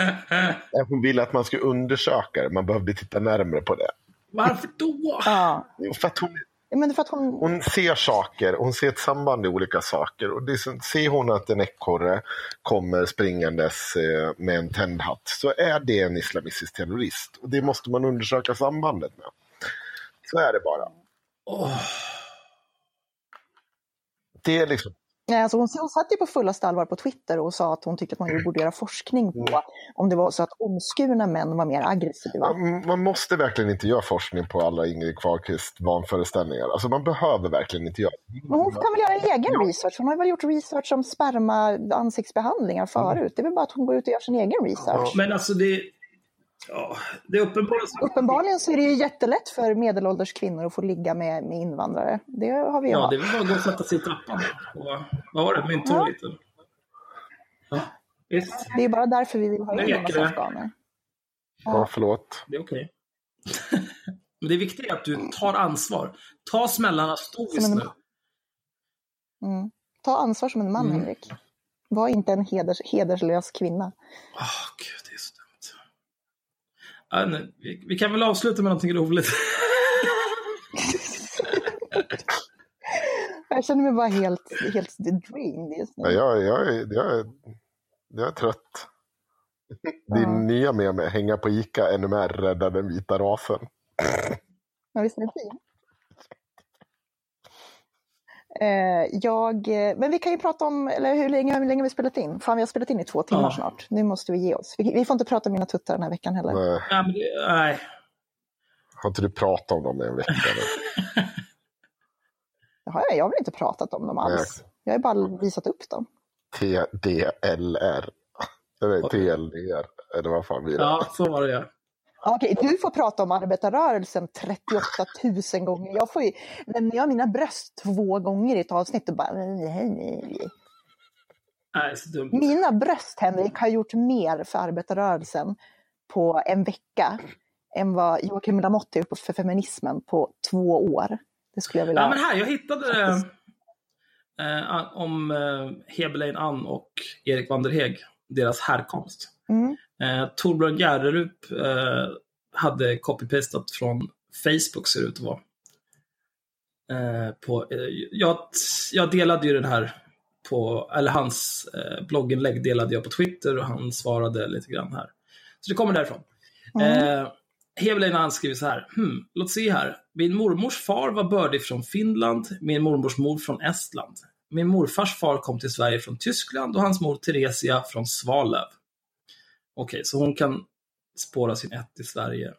Hon ville att man skulle undersöka det, man behövde titta närmare på det. Varför då? Ja, För att hon, men för att hon, hon ser saker, hon ser ett samband i olika saker. Och det, ser hon att en ekorre kommer springandes eh, med en tändhatt så är det en islamistisk terrorist. Och det måste man undersöka sambandet med. Så är det bara. Åh, Det är liksom, alltså hon, hon satt ju på fullaste allvar på Twitter och sa att hon tyckte att man borde göra forskning på om det var så att omskurna män var mer aggressiva. man, man måste verkligen inte göra forskning på alla Ingrid Carlqvist vanföreställningar. Alltså man behöver verkligen inte göra det. Men hon kan väl göra en egen research? Hon har väl gjort research om sperma ansiktsbehandlingar förut. Det är väl bara att hon går ut och gör sin egen research. Men alltså det... Ja, det är uppenbart. Uppenbarligen så är det ju jättelätt för medelålders kvinnor att få ligga med, med invandrare. Det har vi ju Ja, det är väl bara att gå och sätta sig i trappan. Och, vad var det? Mynttorget? eller? Ja, visst. Det är bara därför vi vill ha in en massa afghaner. Ja, förlåt. Det är okej. Men det viktiga är att du tar ansvar. Ta smällarna stoiskt nu. Mm. Ta ansvar som en man, Mm. Henrik. Var inte en heders, hederslös kvinna. Åh, gud, det är så dumt. Ja, nej, vi, vi kan väl avsluta med någonting roligt. Jag känner mig bara helt, helt dreamed just Ja, nu. jag, jag, jag, är- jag är trött. Din Ja. nya med mig, hänga på Ica, NMR, rädda den vita rasen. Ja, visst är det fint? Eh, jag, eh, men vi kan ju prata om, eller hur länge, hur länge har vi spelat in? Fan, vi har spelat in i två timmar Ja. snart. Nu måste vi ge oss. Vi, vi får inte prata om mina tuttar den här veckan heller. Nej, Ja, men det, nej. har inte du pratat om dem i en vecka? Det har jag, jag har väl inte pratat om dem alls. Jag har bara visat upp dem. TDLR. Eller TLDR. Eller vad fan blir det? Ja, så var det ja. Okej, du får prata om arbetarrörelsen 38 000 gånger. Jag får ju, nämner jag mina bröst två gånger i ett avsnitt och bara... Nej, så dumt. Mina bröst, Henrik, har gjort mer för arbetarrörelsen på en vecka än vad Joakim Lamotte gjort för feminismen på två år. Det skulle jag vilja... Ja, men här, jag hittade det eh, om eh, Hebelein Ann och Erik Vanderheg, deras härkomst. Mm. Eh, Torbjörn Järrerup eh, hade copy-pastat från Facebook, ser det ut att vara. Eh, på, eh, jag, jag delade ju den här på, eller hans eh, blogginlägg delade jag på Twitter och han svarade lite grann här. Så det kommer därifrån. Eh, Hebelein Ann skriver så här. Hmm, låt se här. Min mormors far var bördig från Finland, min mormors mor från Estland. Min morfars far kom till Sverige från Tyskland och hans mor Theresia från Svalöv. Okej, så hon kan spåra sin ett i Sverige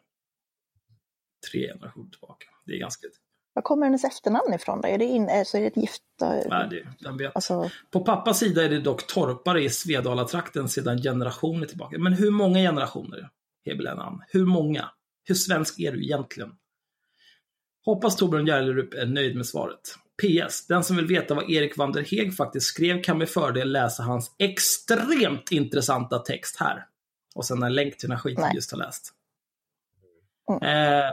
tre generationer tillbaka. Det är ganska... Var kommer hennes efternamn ifrån? Då? Är det, in, eh, så är det ett gift... Nej, det, den vet. Alltså, På pappas sida är det dock torpare i Svedala-trakten sedan generationer tillbaka. Men hur många generationer, Hebelen Ann? Hur många? Hur svensk är du egentligen? Hoppas Torbjörn Järlerup är nöjd med svaret. PS. Den som vill veta vad Erik van der Heg faktiskt skrev kan med fördel läsa hans extremt intressanta text här. Och sen en länk till den här skiten Nej. vi just har läst. Mm. Eh,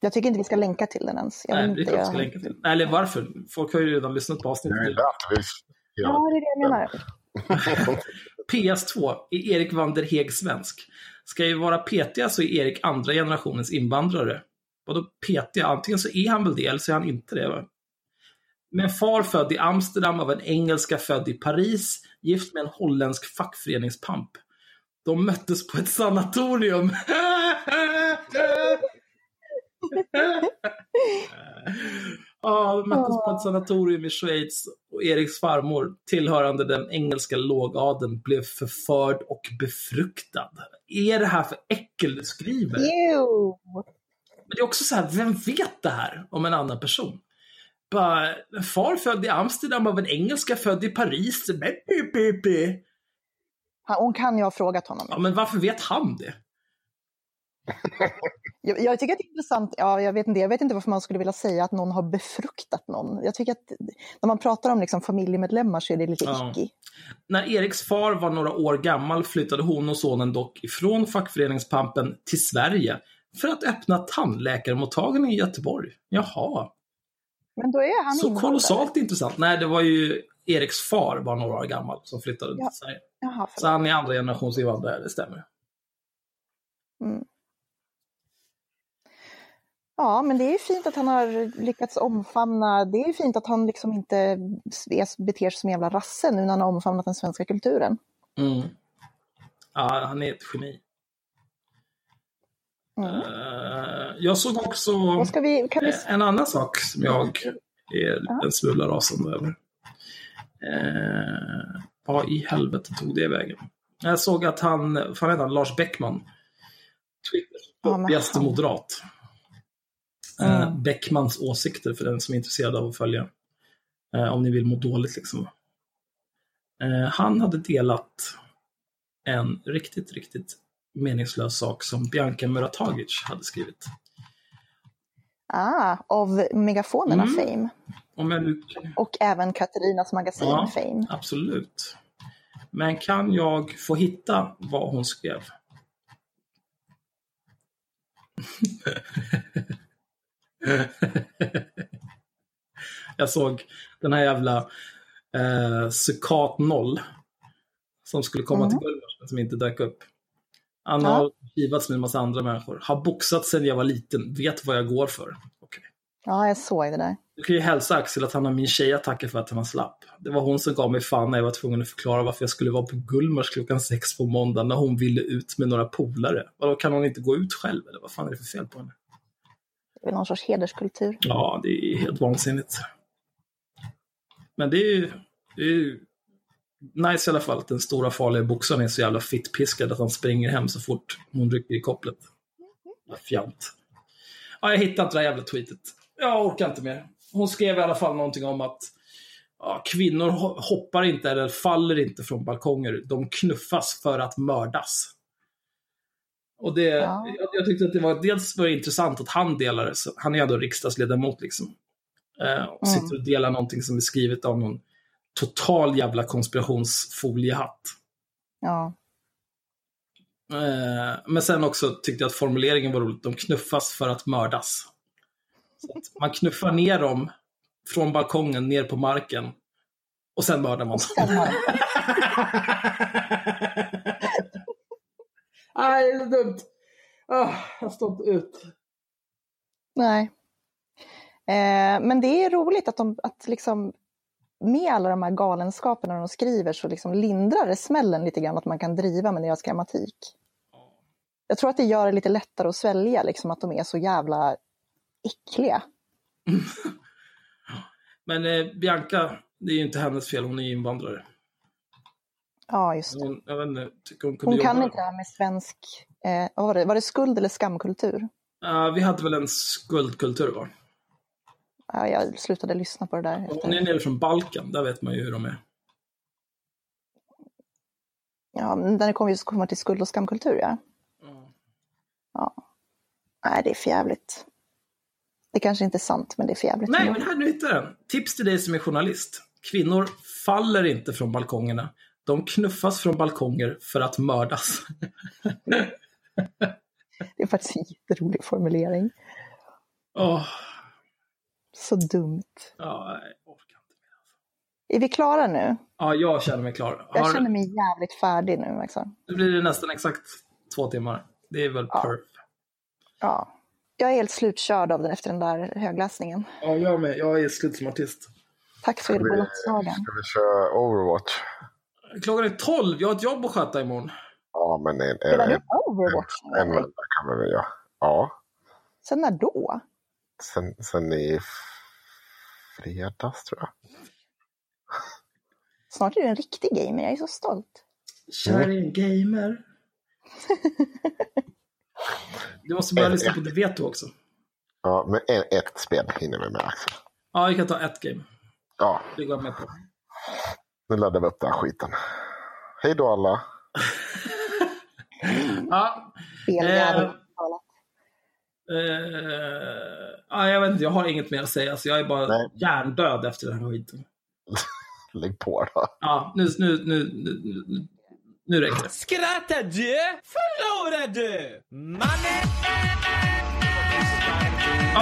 jag tycker inte vi ska länka till den ens. Jag nej, det är inte jag ska länka till. Eller varför? Folk har ju redan lyssnat på Det är ju avsnittet. lätt. Ja, det är det jag menar. PS2, är Erik van der Heg svensk? Ska ju vara petiga så är Erik andra generationens invandrare. Vadå petiga? Antingen så är han väl det, eller så är han inte det. Va? Med far född i Amsterdam av en engelska född i Paris, gift med en holländsk fackföreningspamp. De möttes på ett sanatorium. Ja, de möttes på ett sanatorium i Schweiz och Eriks farmor, tillhörande den engelska lågadeln, blev förförd och befruktad. Är det här för äckel du skriver? Ew. Men det är också så här, vem vet det här om en annan person? Bara, far född i Amsterdam av en engelska född i Paris. Bä, bä, bä. Han- Hon kan ju ha frågat honom. Ja, men varför vet han det? Jag, jag tycker att det är intressant, ja, jag vet inte, jag vet inte varför man skulle vilja säga att någon har befruktat någon. Jag tycker att när man pratar om liksom familjemedlemmar så är det lite Ja. icky. När Eriks far var några år gammal flyttade hon och sonen dock ifrån fackföreningspampen till Sverige för att öppna tandläkarmottagning i Göteborg. Jaha, Men då är han så kolossalt intressant. Nej, det var ju Eriks far var några år gammal som flyttade Ja. till Sverige. Jaha, Så han är andra generations invandrare, det stämmer. Mm. Ja, men det är ju fint att han har lyckats omfamna, det är ju fint att han liksom inte beter sig som jävla rasse nu när han har omfamnat den svenska kulturen. Mm. Ja, han är ett geni. Mm. Eh, jag såg också vi, vi... en annan sak som jag är en smula rasande över. Eh, vad i helvete tog det vägen? Jag såg att han, vad fan heter han, Lars Bäckman, Twitters Ja, moderat. Eh, Mm. Bäckmans åsikter för den som är intresserad av att följa. Eh, om ni vill må dåligt liksom. Eh, han hade delat en riktigt, riktigt meningslös sak som Bianca Muratagic hade skrivit. Ah, av megafonerna Mm. Fame. Nu Och även Katarinas magasin Ja. Fame. Absolut. Men kan jag få hitta vad hon skrev? jag såg den här jävla eh, Sukat 0 som skulle komma Mm. till Gullmars men som inte dök upp. Han Ja. har kivats med en massa andra människor. Har boxat sedan jag var liten. Vet vad jag går för. Okej. Ja, jag såg det där. Du kan ju hälsa Axel att han har min tjej att tacka för att han slapp. Det var hon som gav mig fan när jag var tvungen att förklara varför jag skulle vara på Gullmars klockan sex på måndag när hon ville ut med några polare. Vadå, kan hon inte gå ut själv eller vad fan är det för fel på henne? Det är någon sorts hederskultur. Ja, det är helt vansinnigt. Men det är ju, det är ju nice i alla fall att den stora farliga boxaren är så jävla fittpiskad att han springer hem så fort hon rycker i kopplet. Vad Fjant. Ja, jag hittar inte det här jävla tweetet. Jag orkar inte mer. Hon skrev i alla fall någonting om att ja, kvinnor ho- hoppar inte eller faller inte från balkonger. De knuffas för att mördas. Och det, Ja. jag, jag tyckte att det var dels var det intressant att han. Så han är ändå riksdagsledamot liksom. Eh, och Mm. sitter och delar någonting som är skrivet av någon total jävla konspirationsfoliehatt. Ja. Eh, men sen också tyckte jag att formuleringen var roligt. De knuffas för att mördas. Så att man knuffar ner dem från balkongen ner på marken och sen mördar man Sen har- Nej, det är dumt. Ah, jag står inte ut. Nej. Eh, men det är roligt att de, att liksom med alla de här galenskaperna de skriver så liksom lindrar det smällen lite grann att man kan driva med deras grammatik. Jag tror att det gör det lite lättare att svälja, liksom att de är så jävla äckliga. Men eh, Bianca, det är ju inte hennes fel. Hon är invandrare. Ja, just det. Hon, jag vet inte, tycker hon kunde Hon kan inte det här med svensk, eh, vad var det, var det skuld eller skamkultur? Ja, vi hade väl en skuldkultur va? Ja, jag slutade lyssna på det där. Hon är Efter. nere från Balkan, där vet man ju hur de är. Ja, men när det kommer just komma till skuld och skamkultur, ja. Ja. Nej, det är förjävligt. Det kanske inte är sant, men det är förjävligt. Nej, men här, nu hittar den. Tips till dig som är journalist. Kvinnor faller inte från balkongerna. De knuffas från balkonger för att mördas. Det är faktiskt en jätterolig formulering. Åh, Så dumt. ja, jag orkar inte mer. Är vi klara nu? Ja, jag känner mig klar. Jag Har, känner mig jävligt färdig nu. Liksom. Nu blir det nästan exakt två timmar. Det är väl Ja. perf. Ja. Jag är helt slutkörd av den efter den där högläsningen. Ja, jag med. Jag är slut som artist. Tack för Ska vi, godnattsagan. ska vi köra Overwatch? Klockan är 12. Jag har ett jobb att sköta imorgon. Ja, men en, en, en, Overwatch en eller? vända kan vi väl göra. Ja, Sen när då? sen, sen i fredags tror jag. Snart är du en riktig gamer, jag är så stolt. Kär en gamer. Du måste börja lyssna på det vet du också. Ja, men en, ett spel hinner vi med Axel. Ja, vi kan ta ett game. Ja, Det går jag med på. nu laddar vi upp den här skiten. Hej då alla. Ja, Spelvärlden. Eh, eh, ja, jag vet inte, jag har inget mer att säga. Så jag är bara Nej. hjärndöd efter den här skiten. Lägg på då. Ja, nu, nu, nu, nu, nu, nu räcker det. Skrattar du förlorar du. Mannen!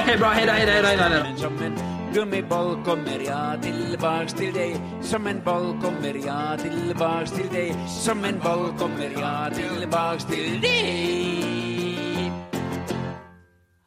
Okej, bra. Hej då, hej då, hej då, hej då, hej då. Som en gummiboll kommer jag tillbaks till dig Som en boll kommer jag tillbaks till dig Som en boll kommer jag tillbaks till dig